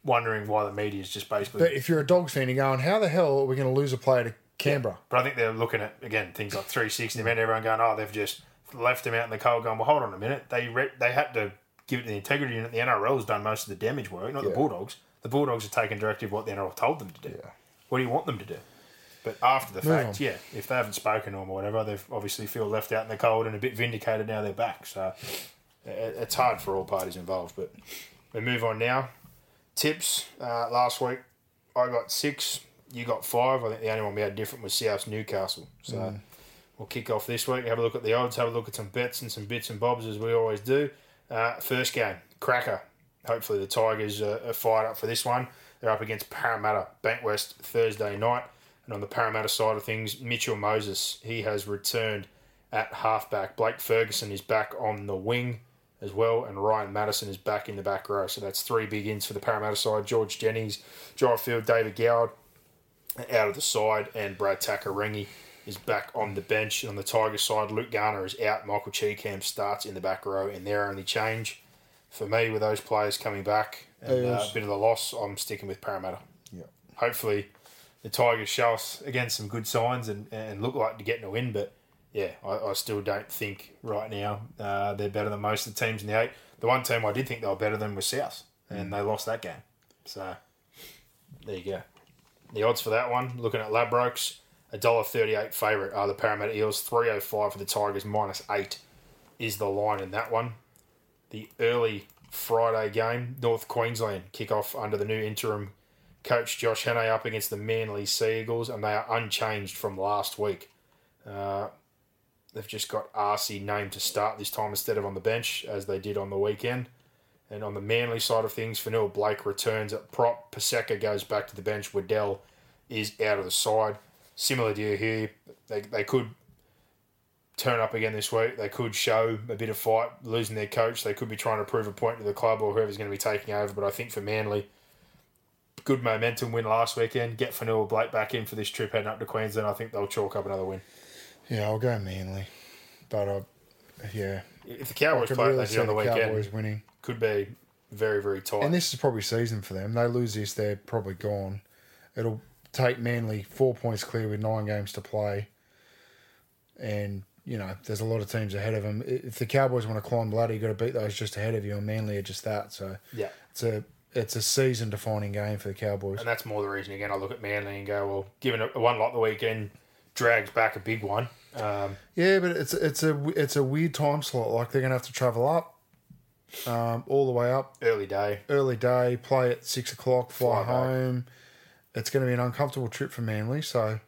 wondering why the media is just basically. But if you're a Dogs fan, you're going, how the hell are we going to lose a player to Canberra? But I think they're looking at again things like 360 and everyone going, oh, they've just left him out in the cold. Going, well, hold on a minute. They re- they had to give it the integrity unit. The NRL has done most of the damage work, not the Bulldogs. The Bulldogs are taking directive what the NRL told them to do. Yeah. What do you want them to do? But after the Move fact, on. yeah, if they haven't spoken to them or whatever, they've obviously feel left out in the cold and a bit vindicated now they're back. So it's hard for all parties involved. But we move on now. Tips uh, last week, I got six. You got five. I think the only one we had different was South Newcastle. So we'll kick off this week. Have a look at the odds. Have a look at some bets and some bits and bobs as we always do. Uh, first game, cracker. Hopefully the Tigers are, are fired up for this one. They're up against Parramatta, Bankwest Thursday night. And on the Parramatta side of things, Mitchell Moses, he has returned at halfback. Blake Ferguson is back on the wing as well, and Ryan Matterson is back in the back row. So that's three big ins for the Parramatta side. George Jennings, Field, David Gower out of the side, and Brad Takairangi is back on the bench. And on the Tigers side, Luke Garner is out. Michael Chee-Kam starts in the back row, and their only change for me with those players coming back and uh, a bit of the loss, I'm sticking with Parramatta. Yeah. Hopefully, the Tigers show us again some good signs and, and look like to getting a win, but yeah, I, I still don't think right now uh, they're better than most of the teams in the eight. The one team I did think they were better than was South, and they lost that game. So there you go. The odds for that one, looking at Ladbrokes, a dollar thirty-eight favourite are the Parramatta Eels. Three oh five for the Tigers, minus eight is the line in that one. The early Friday game, North Queensland kick off under the new interim coach Josh Hannay up against the Manly Sea Eagles, and they are unchanged from last week. Uh, they've just got Asi named to start this time instead of on the bench, as they did on the weekend. And on the Manly side of things, Fonua Blake returns at prop. Paseka goes back to the bench. Waddell is out of the side. Similar deal here. They, they could turn up again this week. They could show a bit of fight, losing their coach. They could be trying to prove a point to the club or whoever's going to be taking over. But I think for Manly, good momentum win last weekend. Get Fonua Blake back in for this trip heading up to Queensland. I think they'll chalk up another win. Yeah, I'll go Manly, but uh, yeah, If the Cowboys play really they on the the weekend, Cowboys winning. could be very, very tight. And this is probably season for them. They lose this, they're probably gone. It'll take Manly four points clear with nine games to play. And, you know, there's a lot of teams ahead of them. If the Cowboys want to climb the ladder, you've got to beat those just ahead of you, and Manly are just that. So yeah. it's a it's a season defining game for the Cowboys. And that's more the reason, again, I look at Manly and go, well, given a, one lot the weekend, drags back a big one. Um, Yeah, but it's it's a it's a weird time slot. Like they're gonna have to travel up, um, all the way up, early day. early day, play at six o'clock, fly, Fly back. home. It's going to be an uncomfortable trip for Manly. So,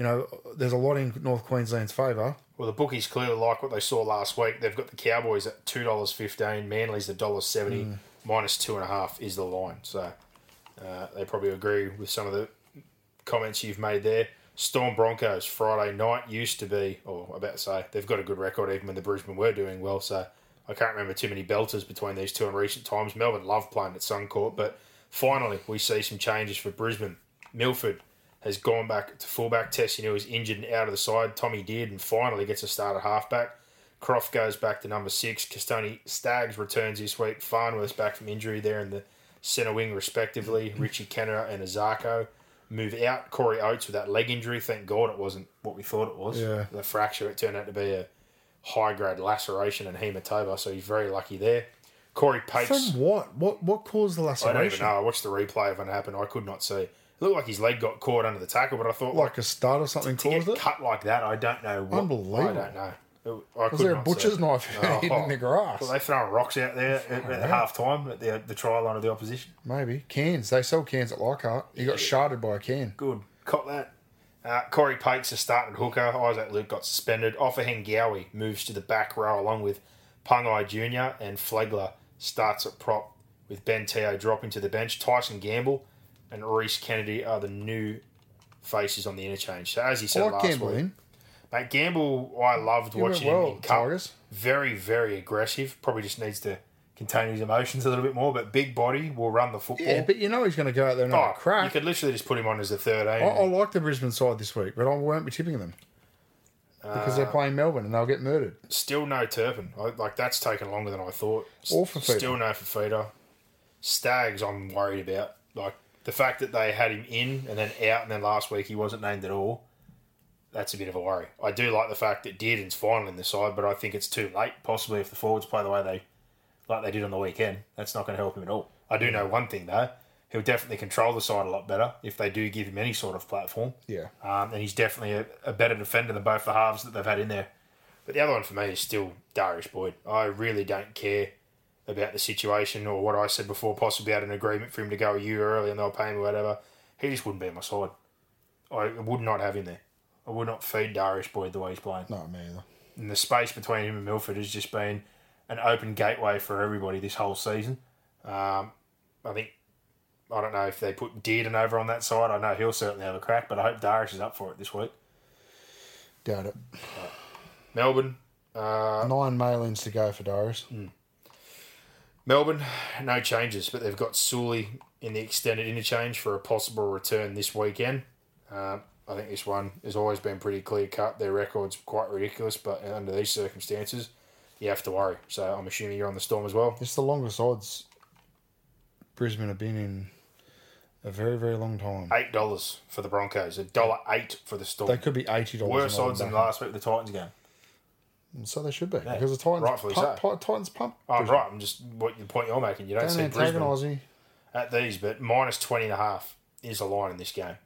you know, there's a lot in North Queensland's favour. Well, the bookies clearly like what they saw last week. They've got the Cowboys at two dollars fifteen. Manly's a dollar seventy. Minus two and a half is the line. So uh, they probably agree with some of the comments you've made there. Storm Broncos Friday night used to be, or about to say, they've got a good record even when the Brisbane were doing well. So I can't remember too many belters between these two in recent times. Melbourne love playing at Suncorp, but finally we see some changes for Brisbane. Milford has gone back to fullback. Tessie is injured and out of the side. Tommy Dearden finally gets a start at halfback. Croft goes back to number six. Kotoni Staggs returns this week. Farnworth's back from injury there in the centre wing, respectively. Richie Kennar and Azarko move out. Corey Oates with that leg injury. Thank God it wasn't what we thought it was. Yeah. The fracture, it turned out to be a high grade laceration and hematoma, so he's very lucky there. Corey Pates. From what? What what caused the laceration? I don't even know. I watched the replay of when it happened. I could not see. It looked like his leg got caught under the tackle, but I thought, like, Like a stud or something to caused get it? cut like that, I don't know. What, Unbelievable. I don't know. I Was there a butcher's knife hidden in the grass? Well, they throwing rocks out there at, at half time at the, the try line of the opposition. Maybe. Cans. They sell cans at Leichhardt. He got sharded by a can. Good. Caught that. Uh, Corey Pates is starting hooker. Isaac Luke got suspended. Offahen Gowie moves to the back row along with Pangai Jr. and Flegler starts at prop with Ben Teo dropping to the bench. Tyson Gamble and Rhys Kennedy are the new faces on the interchange. So as he I said like last week, in. Gamble, I loved watching well him. Tigers. Very, very aggressive. Probably just needs to contain his emotions a little bit more. But big body will run the football. Yeah, but you know he's going to go out there and have Oh, a crack. You could literally just put him on as a third. I, I like the Brisbane side this week, but I won't be tipping them. Because Uh, they're playing Melbourne and they'll get murdered. Still no Turpin. Like that's taken longer than I thought. S- Or Fifita. Still no Fifita. Staggs, I'm worried about. Like the fact that they had him in and then out, and then last week he wasn't named at all. That's a bit of a worry. I do like the fact that Dearden's finally in the side, but I think it's too late. Possibly if the forwards play the way they like they did on the weekend, that's not going to help him at all. I do know one thing though. He'll definitely control the side a lot better if they do give him any sort of platform. Yeah. Um, and he's definitely a, a better defender than both the halves that they've had in there. But the other one for me is still Darius Boyd. I really don't care about the situation or what I said before, possibly had an agreement for him to go a year early and they'll pay him or whatever. He just wouldn't be on my side. I would not have him there. I would not feed Darius Boyd the way he's playing. Not me either. And the space between him and Milford has just been an open gateway for everybody this whole season. Um, I think I don't know if they put Dearden over on that side. I know he'll certainly have a crack, but I hope Darius is up for it this week. Doubt it. Melbourne, uh, Nine mail-ins to go for Darius. Melbourne, no changes, but they've got Sully in the extended interchange for a possible return this weekend. Um, I think this one has always been pretty clear cut. Their record's quite ridiculous, but under these circumstances, you have to worry. So I'm assuming you're on the storm as well. It's the longest odds Brisbane have been in a very, very long time. Eight dollars for the Broncos, a dollar eight for the Storm. They could be eighty dollars. Worse odds than last week the Titans game. So they should be because the Titans rightfully pump, so. Titans pump. Oh, Brisbane. right. I'm just what the point you're making. You don't Don't see Brisbane at these, but minus 20 and a half is the line in this game.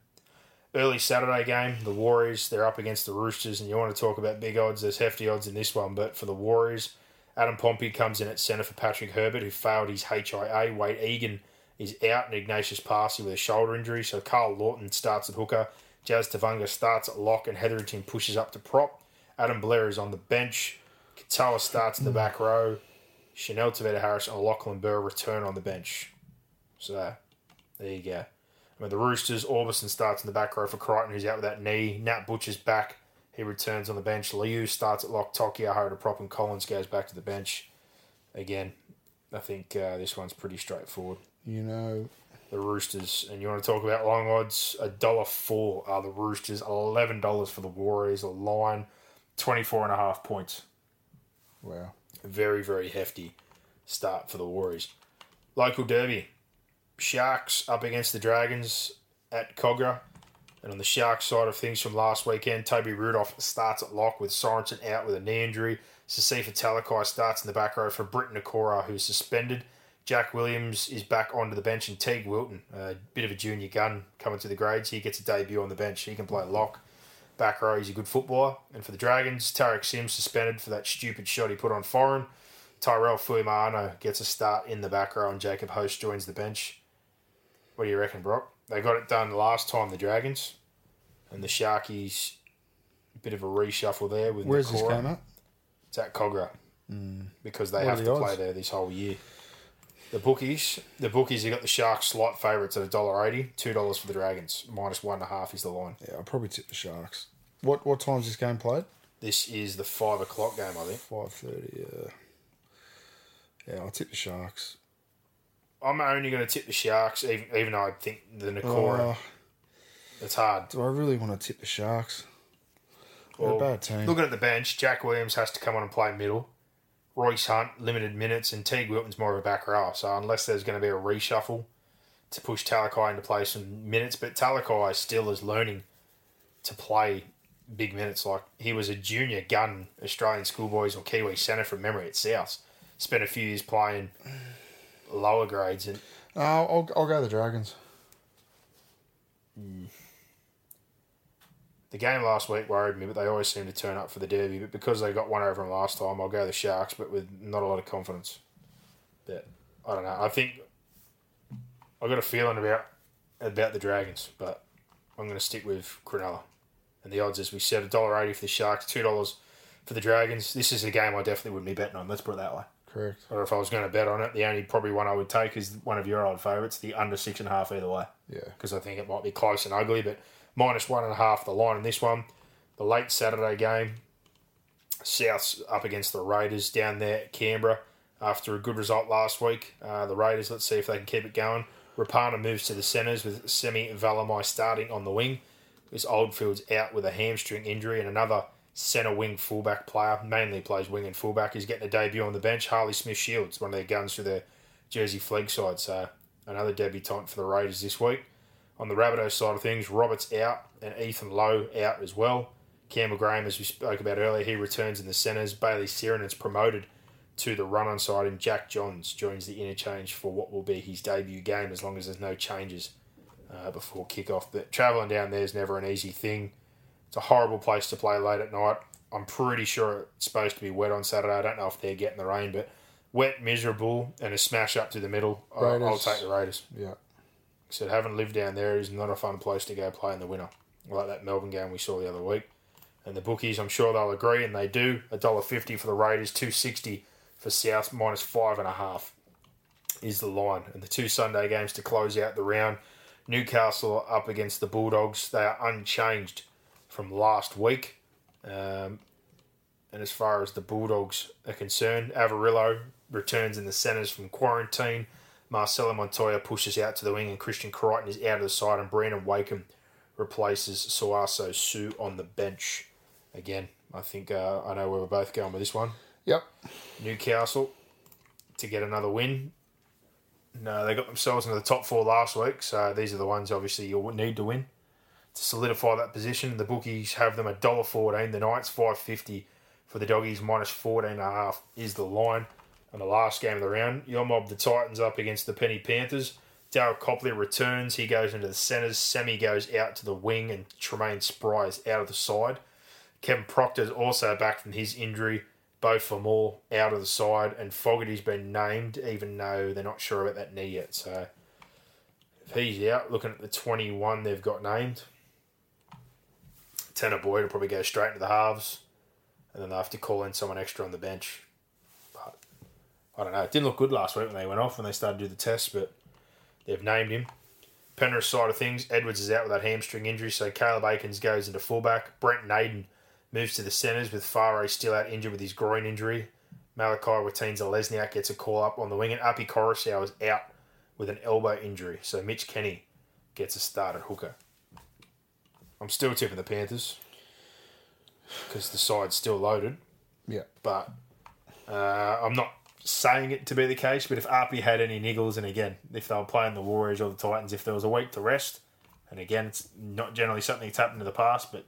Early Saturday game, the Warriors, they're up against the Roosters, and you want to talk about big odds, there's hefty odds in this one, but for the Warriors, Adam Pompey comes in at centre for Patrick Herbert, who failed his HIA. Wade Egan is out, and Ignatius Paasi with a shoulder injury, so Karl Lawton starts at hooker, Jazz Tavunga starts at lock, and Hetherington pushes up to prop. Adam Blair is on the bench. Katoa starts in the back row. Chanel Taveta Harris and Lachlan Burr return on the bench. So, there you go. I mean, the Roosters, Orbison starts in the back row for Crichton, who's out with that knee. Nat Butcher's back. He returns on the bench. Liu starts at lock. Taukeiaho to prop and Collins goes back to the bench. Again, I think uh, this one's pretty straightforward. You know, The Roosters, and you want to talk about long odds? A dollar four are the Roosters. Eleven dollars for the Warriors. A line, 24 and a half points. wow. Very, very hefty start for the Warriors. Local derby. Sharks up against the Dragons at Kogarah. And on the Sharks side of things from last weekend, Toby Rudolph starts at lock with Sorensen out with a knee injury. Siosifa Talakai starts in the back row for Briton Nikora, who's suspended. Jack Williams is back onto the bench, and Teague Wilton, a bit of a junior gun coming to the grades. He gets a debut on the bench. He can play lock. Back row, he's a good footballer. And for the Dragons, Tariq Sims suspended for that stupid shot he put on Foran. Tyrell Fuimaono gets a start in the back row, and Jacob Host joins the bench. What do you reckon, Brock? They got it done last time, the Dragons. And the Sharkies, a bit of a reshuffle there with Where's this game at? It's at Kogarah. Hmm. Because they What have the to play there this whole year. The bookies, the bookies, you got the Sharks slight favourites at a dollar eighty, two dollars for the Dragons, minus one and a half is the line. Yeah, I'll probably tip the Sharks. What what time's this game played? This is the five o'clock game, I think. Five thirty. Yeah. Yeah, I'll tip the Sharks. I'm only going to tip the Sharks, even, even though I think the Nikora. Oh, it's hard. do I really want to tip the Sharks? They're Well, a bad team. Looking at the bench, Jack Williams has to come on and play middle. Royce Hunt, limited minutes, and Teague Wilton's more of a back row. So unless there's going to be a reshuffle to push Talakai into play some minutes, but Talakai still is learning to play big minutes. Like he was a junior gun Australian schoolboys or Kiwi centre from memory at South. Spent a few years playing lower grades and Oh, I'll, I'll go the Dragons. Mm. The game last week worried me, but they always seem to turn up for the derby. But because they got one over them last time, I'll go the Sharks, but with not a lot of confidence. But I don't know. I think I got a feeling about about the Dragons, but I'm going to stick with Cronulla. And the odds, as we said, a dollar eighty for the Sharks, two dollars for the Dragons. This is a game I definitely wouldn't be betting on. Let's put it that way. Correct. Or if I was going to bet on it, the only probably one I would take is one of your old favourites, the under six and a half either way Yeah. because I think it might be close and ugly. But minus one and a half the line in this one. The late Saturday game, South's up against the Raiders down there at Canberra after a good result last week. Uh, the Raiders, let's see if they can keep it going. Rapana moves to the centres with Semi Valemei starting on the wing. This Oldfield's out with a hamstring injury, and another centre wing fullback player, mainly plays wing and fullback, He's getting a debut on the bench. Harley Smith Shields, one of their guns for their Jersey Flag side. So another debutant for the Raiders this week. On the Rabbitohs side of things, Roberts out and Ethan Lowe out as well. Campbell Graham, as we spoke about earlier, he returns in the centres. Bailey Sironen is promoted to the run on side, and Jack Johns joins the interchange for what will be his debut game as long as there's no changes uh, before kickoff. But travelling down there is never an easy thing. It's a horrible place to play late at night. I'm pretty sure it's supposed to be wet on Saturday. I don't know if they're getting the rain, but wet, miserable, and a smash up to the middle. I- I'll take the Raiders Yeah. said having lived down there is not a fun place to go play in the winter. Like that Melbourne game we saw the other week. And the bookies, I'm sure they'll agree, and they do. $1.50 for the Raiders, two sixty for South, minus five and a half is the line. And the two Sunday games to close out the round. Newcastle up against the Bulldogs. They are unchanged from last week. Um, and as far as the Bulldogs are concerned, Averillo returns in the centres from quarantine. Marcelo Montoya pushes out to the wing, and Christian Crichton is out of the side, and Brandon Wakeham replaces Suaso Sue on the bench. Again, I think uh, I know where we're both going with this one. Yep. Newcastle to get another win. No, they got themselves into the top four last week, so these are the ones obviously you'll need to win to solidify that position. The bookies have them a dollar fourteen. The Knights five fifty for the doggies minus fourteen and a half is the line. And the last game of the round, your mob the Titans up against the Penny Panthers. Daryl Copley returns. He goes into the centres. Semi goes out to the wing, and Tremaine Spry is out of the side. Kevin Proctor's also back from his injury. Both for more out of the side, and Fogarty's been named, even though they're not sure about that knee yet. So if he's out, looking at the 21 they've got named, Tanner Boyd will probably go straight into the halves, and then they'll have to call in someone extra on the bench. But I don't know. It didn't look good last week when they went off when they started to do the test, but they've named him. Penrith side of things, Edwards is out with that hamstring injury, so Caleb Aikens goes into fullback. Brent Naden Moves to the centres with Fare still out injured with his groin injury. Malachi Watinza Lesniak gets a call up on the wing, and Api Koroisau is out with an elbow injury. So Mitch Kenny gets a start at hooker. I'm still tipping the Panthers because the side's still loaded, Yeah. but uh, I'm not saying it to be the case. But if Arpy had any niggles, and again, if they were playing the Warriors or the Titans, if there was a week to rest, and again, it's not generally something that's happened in the past, but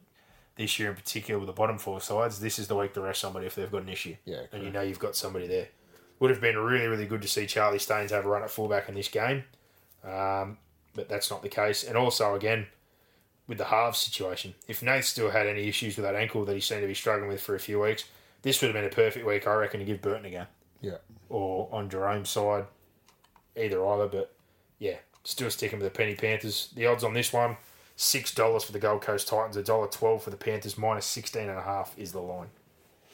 this year in particular with the bottom four sides, this is the week to rest somebody if they've got an issue. Yeah, and you know you've got somebody there. Would have been really, really good to see Charlie Staines have a run at fullback in this game, um, but that's not the case. And also, again, with the halves situation, if Nate still had any issues with that ankle that he seemed to be struggling with for a few weeks, this would have been a perfect week, I reckon, to give Burton a go Yeah. or on Jerome's side, either either. But yeah, still sticking with the Penny Panthers. The odds on this one six dollars for the Gold Coast Titans, a dollar twelve for the Panthers, minus sixteen and a half is the line.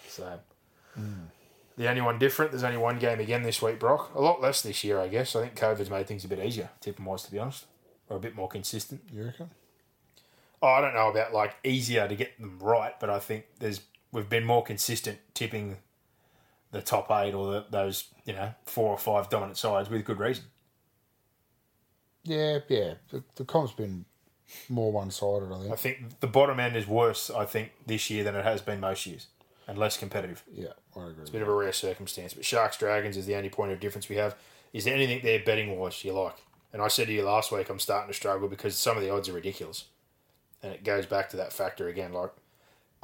So hmm. the only one different. There's only one game again this week, Brock. A lot less this year, I guess. I think COVID's made things a bit easier, tipping wise, to be honest, or a bit more consistent. You reckon? Oh, I don't know about like easier to get them right, but I think there's we've been more consistent tipping the top eight or the, those you know four or five dominant sides with good reason. Yeah, yeah. The, the comp's been more one sided, I think. I think the bottom end is worse. I think this year than it has been most years, and less competitive. Yeah, I agree. It's a bit of a rare circumstance, but Sharks Dragons is the only point of difference we have. Is there anything there betting wise you like? And I said to you last week, I'm starting to struggle because some of the odds are ridiculous, and it goes back to that factor again. Like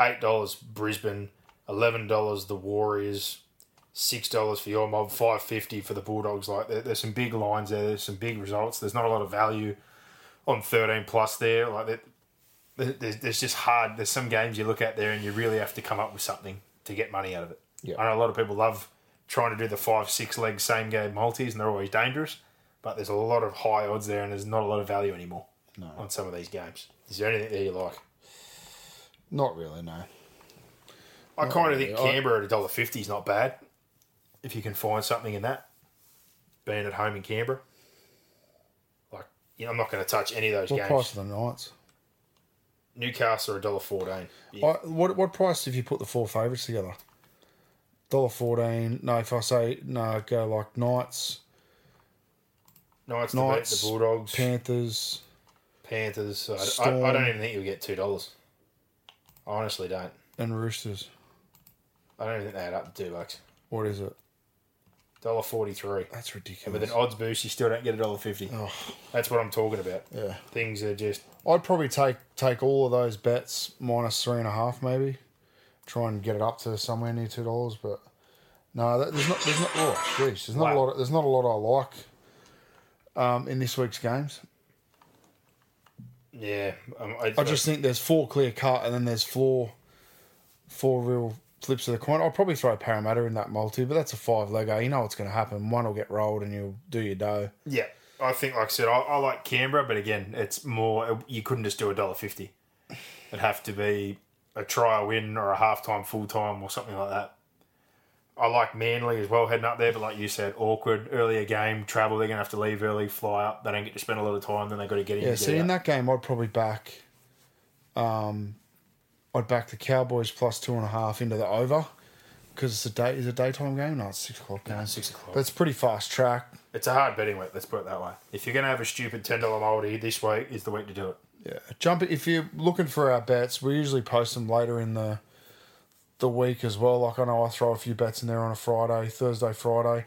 eight dollars Brisbane, eleven dollars the Warriors, six dollars for your mob, five fifty for the Bulldogs. Like there, there's some big lines there. There's some big results. There's not a lot of value on thirteen plus there. Like there- there's, there's just hard. There's some games you look at there and you really have to come up with something to get money out of it. Yeah. I know a lot of people love trying to do the five, six leg same game multis, and they're always dangerous. But there's a lot of high odds there, and there's not a lot of value anymore on some of these games. Is there anything there you like? Not really, no. I kind of think really. I- Canberra at a dollar fifty is not bad. If you can find something in that, being at home in Canberra, like you know, I'm not going to touch any of those What games. price are the Knights? Newcastle are a dollar fourteen. I, what what price if you put the four favourites together? Dollar fourteen. No, if I say no, go like Knights, Knights, Knights, the Bulldogs, Panthers, Panthers. I, I, I don't even think you'll get two dollars. I honestly don't. and Roosters. I don't even think they add up to two bucks. What is it? Dollar forty three. That's And ridiculous. with an odds boost, you still don't get a dollar fifty. Oh. That's what I'm talking about. yeah, Things are just I'd probably take take all of those bets minus three and a half, maybe. Try and get it up to somewhere near two dollars, but no, that, there's not. There's not. Oh, jeez, there's not a lot. Of, there's not a lot I like um, in this week's games. Yeah. Um, I, I just think there's four clear cut, and then there's four, four real flips of the coin. I'll probably throw Parramatta in that multi, but that's a five legger. You know what's going to happen. One will get rolled, and you'll do your dough. yeah. I think, like I said, I, I like Canberra, but again, it's more. You couldn't just do a dollar fifty. It'd have to be a try win or a half time, full time, or something like that. I like Manly as well heading up there, but like you said, awkward earlier game travel. They're gonna have to leave early, fly up. They don't get to spend a lot of time. Then they've got to get in. Yeah. and get See, in that game, I'd probably back. Um, I'd back the Cowboys plus two and a half into the over, because it's a day. Is it a daytime game? No, it's six o'clock game. six o'clock. But it's pretty fast track. It's a hard betting week. Let's put it that way. If you're gonna have a stupid ten dollar multi, this week is the week to do it. Yeah, jump if you're looking for our bets. We usually post them later in the the week as well. Like I know I throw a few bets in there on a Friday, Thursday, Friday,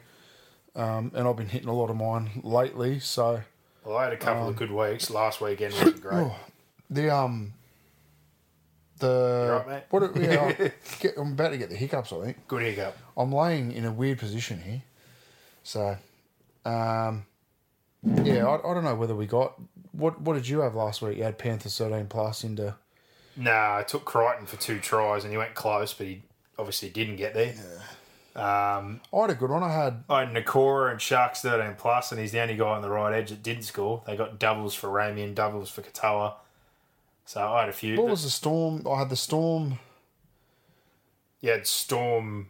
um, and I've been hitting a lot of mine lately. So Well, I had a couple of good weeks. Last weekend wasn't great. the um the right, what yeah, I get, I'm about to get the hiccups. I think Good hiccup. I'm laying in a weird position here. So, um, yeah, I, I don't know whether we got what. What did you have last week? You had Panthers thirteen plus into. Nah, I took Crichton for two tries and he went close, but he obviously didn't get there. Um, I had a good one. I had I had Nikora and Sharks 13 plus, and he's the only guy on the right edge that didn't score. They got doubles for Ramian, doubles for Katoa. So I had a few. What was the storm? I had the storm. you had Storm.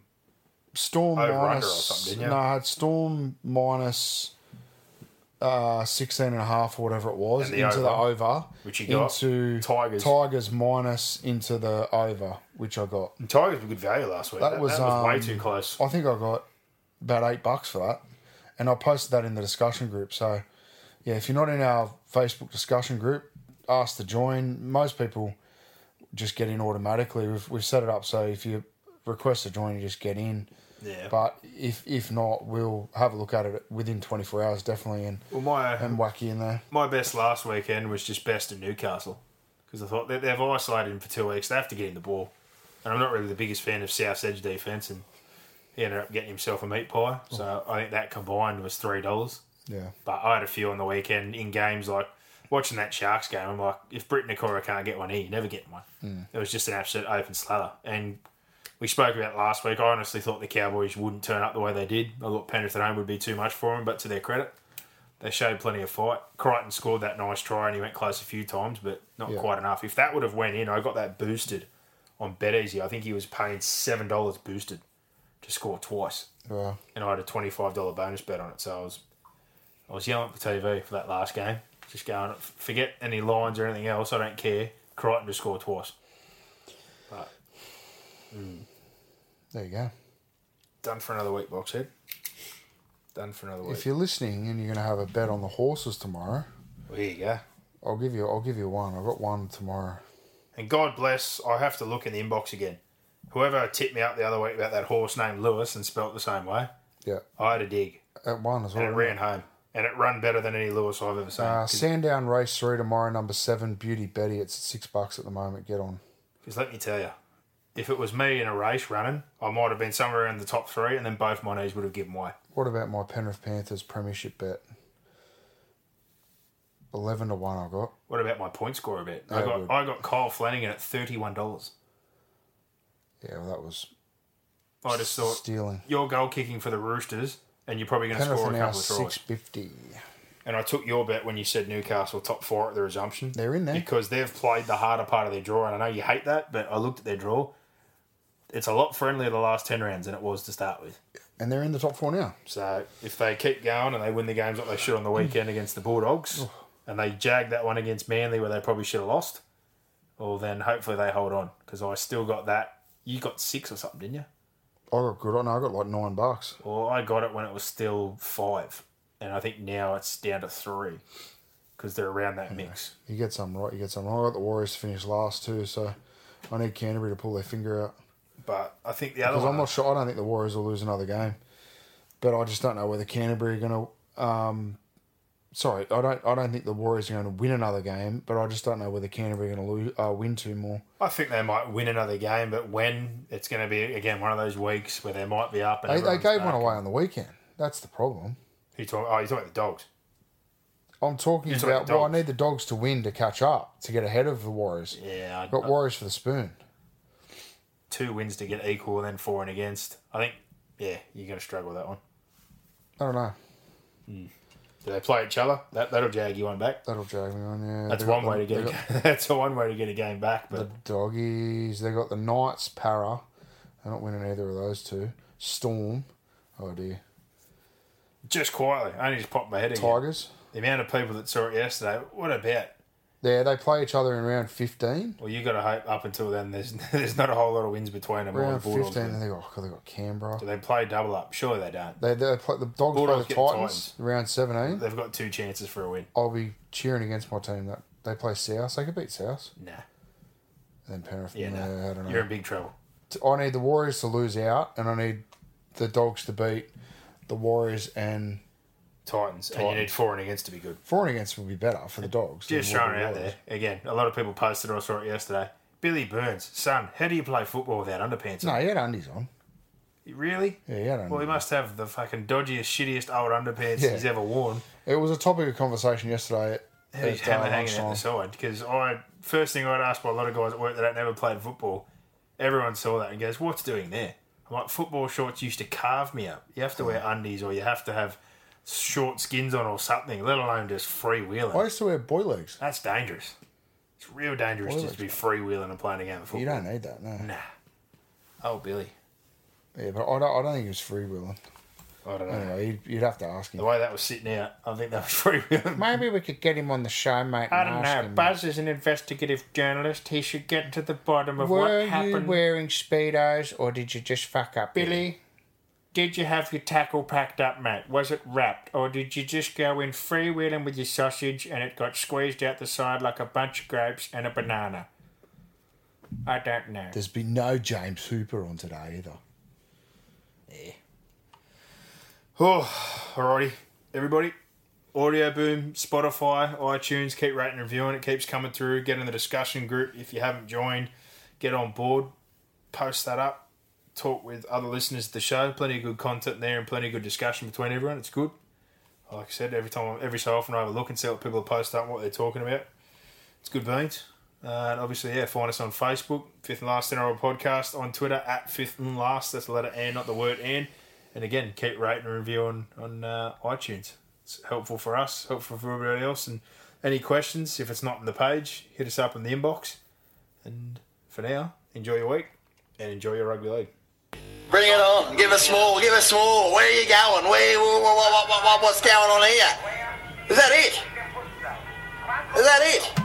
Storm under or minus. something, didn't you? No, I had storm minus. Uh, 16 and a half or whatever it was the into the over, over. which you got. into Tigers. Tigers minus into the over, which I got. And Tigers were good value last week. That That, was, was, that was way um, too close. I think I got about eight bucks for that, and I posted that in the discussion group. So, yeah, if you're not in our Facebook discussion group, ask to join. Most people just get in automatically. We've we've set it up so if you request to join, you just get in. Yeah. But if if not, we'll have a look at it within 24 hours, definitely, and Well, my uh, and whack you in there. my best last weekend was just best in Newcastle because I thought they, they've isolated him for two weeks. They have to get him the ball, and I'm not really the biggest fan of South's edge defense, and he ended up getting himself a meat pie. So oh. I think that combined was three dollars. Yeah. But I had a few on the weekend in games like watching that Sharks game. I'm like, if Britt Nikora can't get one here, you never get one. Hmm. It was just an absolute open slather. And we spoke about last week. I honestly thought the Cowboys wouldn't turn up the way they did. I thought Penrith at home would be too much for them, but to their credit, they showed plenty of fight. Crichton scored that nice try and he went close a few times, but not Yeah. quite enough. If that would have went in, I got that boosted on BetEasy. I think he was paying seven dollars boosted to score twice and I had a twenty five dollar bonus bet on it. So I was I was yelling at the TV for that last game, just going forget any lines or anything else. I don't care. Crichton to score twice. But there you go. done for another week, boxhead. Done for another week. If you're listening and you're going to have a bet on the horses tomorrow, well, here you go. I'll give you I'll give you one. I've got one tomorrow. And God bless, I have to look in the inbox again. Whoever tipped me up the other week about that horse named Lewis and spelt the same way, Yeah, I had a dig at one as well. and it ran home. And it run better than any Lewis I've ever seen. Uh, Sandown race three tomorrow, number seven, Beauty Betty. It's six bucks at the moment. Get on. Because let me tell you, if it was me in a race running, I might have been somewhere in the top three, and then both my knees would have given way. What about my Penrith Panthers premiership bet? Eleven to one. I got. What about my point score a bit? I got. I got Kyle Flanagan at thirty one dollars. Yeah, well, that was I just thought stealing. your goal kicking for the Roosters, and you're probably going to score a couple of tries. six fifty. And I took your bet when you said Newcastle top four at the resumption. They're in there. because they've played the harder part of their draw, and I know you hate that, but I looked at their draw. It's a lot friendlier the last ten rounds than it was to start with. And they're in the top four now. So if they keep going and they win the games like they should on the weekend against the Bulldogs, and they jag that one against Manly where they probably should have lost, well then hopefully they hold on because I still got that. You got six or something, didn't you? I got good on. I got like nine bucks. Well, I got it when it was still five, and I think now it's down to three because they're around that mix. You get some right. You get some. wrong. I got the Warriors to finish last too, so I need Canterbury to pull their finger out. But I think the other Because I'm not sure. I don't think the Warriors will lose another game, but I just don't know whether Canterbury are going to. Um, sorry, I don't. I don't think the Warriors are going to win another game, but I just don't know whether Canterbury are going to lose, uh, win two more. I think they might win another game, but when it's going to be again one of those weeks where they might be up. And They, they gave back. one away on the weekend. That's the problem. Who talk, oh, you talking about the dogs? I'm talking You're about. the Well, I need the dogs to win to catch up to get ahead of the Warriors. Yeah, I, Got I- Warriors for the spoon. Two wins to get equal, and then four and against. I think, yeah, you're going to struggle with that one. I don't know. Hmm. Do they play each other? That that'll jag you one back. That'll drag me on. Yeah, That's one way to get. A, got that's one way to get a game back. But the doggies. They got the Knights. Para. They're not winning either of those two. Storm. Oh dear. just quietly, I only just popped my head again. Tigers. The amount of people that saw it yesterday. What about? Yeah, they play each other in round 15. Well, you got to hope up until then. There's there's not a whole lot of wins between them. Round the 15, win. and they got, oh, they got Canberra. Do they play double up? Surely they don't. They, they play, the Dogs Bulldogs play the the Titans, round 17. They've got two chances for a win. I'll be cheering against my team. That They play South. They could beat South. Nah. And then Penrith. Yeah, no. I don't know. You're in big trouble. I need the Warriors to lose out, and I need the Dogs to beat the Warriors, and Titans, and you need four and against to be good. for and against would be better for the Dogs. Just than throwing it out there again. A lot of people posted. I saw it yesterday. Billy Burns, son, how do you play football without underpants? No, on? he had undies on. really? Yeah, he had undies. Well, he must have the fucking dodgiest, shittiest old underpants Yeah. he's ever worn. It was a topic of conversation yesterday. At, He's at, uh, hammer hanging at the side. Because I first thing I'd asked by a lot of guys at work that had never played football. Everyone saw that and goes, "What's doing there?" I'm like, "Football shorts used to carve me up. You have to wear undies or you have to have short skins on or something, let alone just freewheeling. I used to wear boy legs. That's dangerous. It's real dangerous Boy just to be freewheeling and playing a game of football. You don't need that, no. Nah. Oh, Billy. Yeah, but I don't, I don't think he was freewheeling. I don't know. Anyway, you'd, you'd have to ask him. The him. way that was sitting out, I think that was freewheeling. Maybe we could get him on the show, mate. I and don't ask know. him. Buzz is an investigative journalist. He should get to the bottom of Were what you happened. wearing speedos, or did you just fuck up, Billy, did you have your tackle packed up, mate? Was it wrapped? Or did you just go in freewheeling with your sausage and it got squeezed out the side like a bunch of grapes and a banana? I don't know. There's been no James Hooper on today either. Oh, alrighty. Everybody, Audioboom, Spotify, iTunes, keep rating and reviewing. It keeps coming through. Get in the discussion group. If you haven't joined, get on board. Post that up. Talk with other listeners of the show. Plenty of good content there and plenty of good discussion between everyone. It's good. Like I said, every time, every so often, I have a look and see what people post up and what they're talking about. It's good beans. Uh, and obviously, yeah, find us on Facebook, Fifth and Last NRL Podcast, on Twitter at Fifth and Last. That's the letter N, not the word N. And again, keep rating and reviewing on uh, iTunes. It's helpful for us, helpful for everybody else. And any questions, if it's not in the page, hit us up in the inbox. And for now, enjoy your week and enjoy your rugby league. Bring it on. Give us more. Give us more. Where are you going? Where? What, what, what, what's going on here? Is that it? Is that it?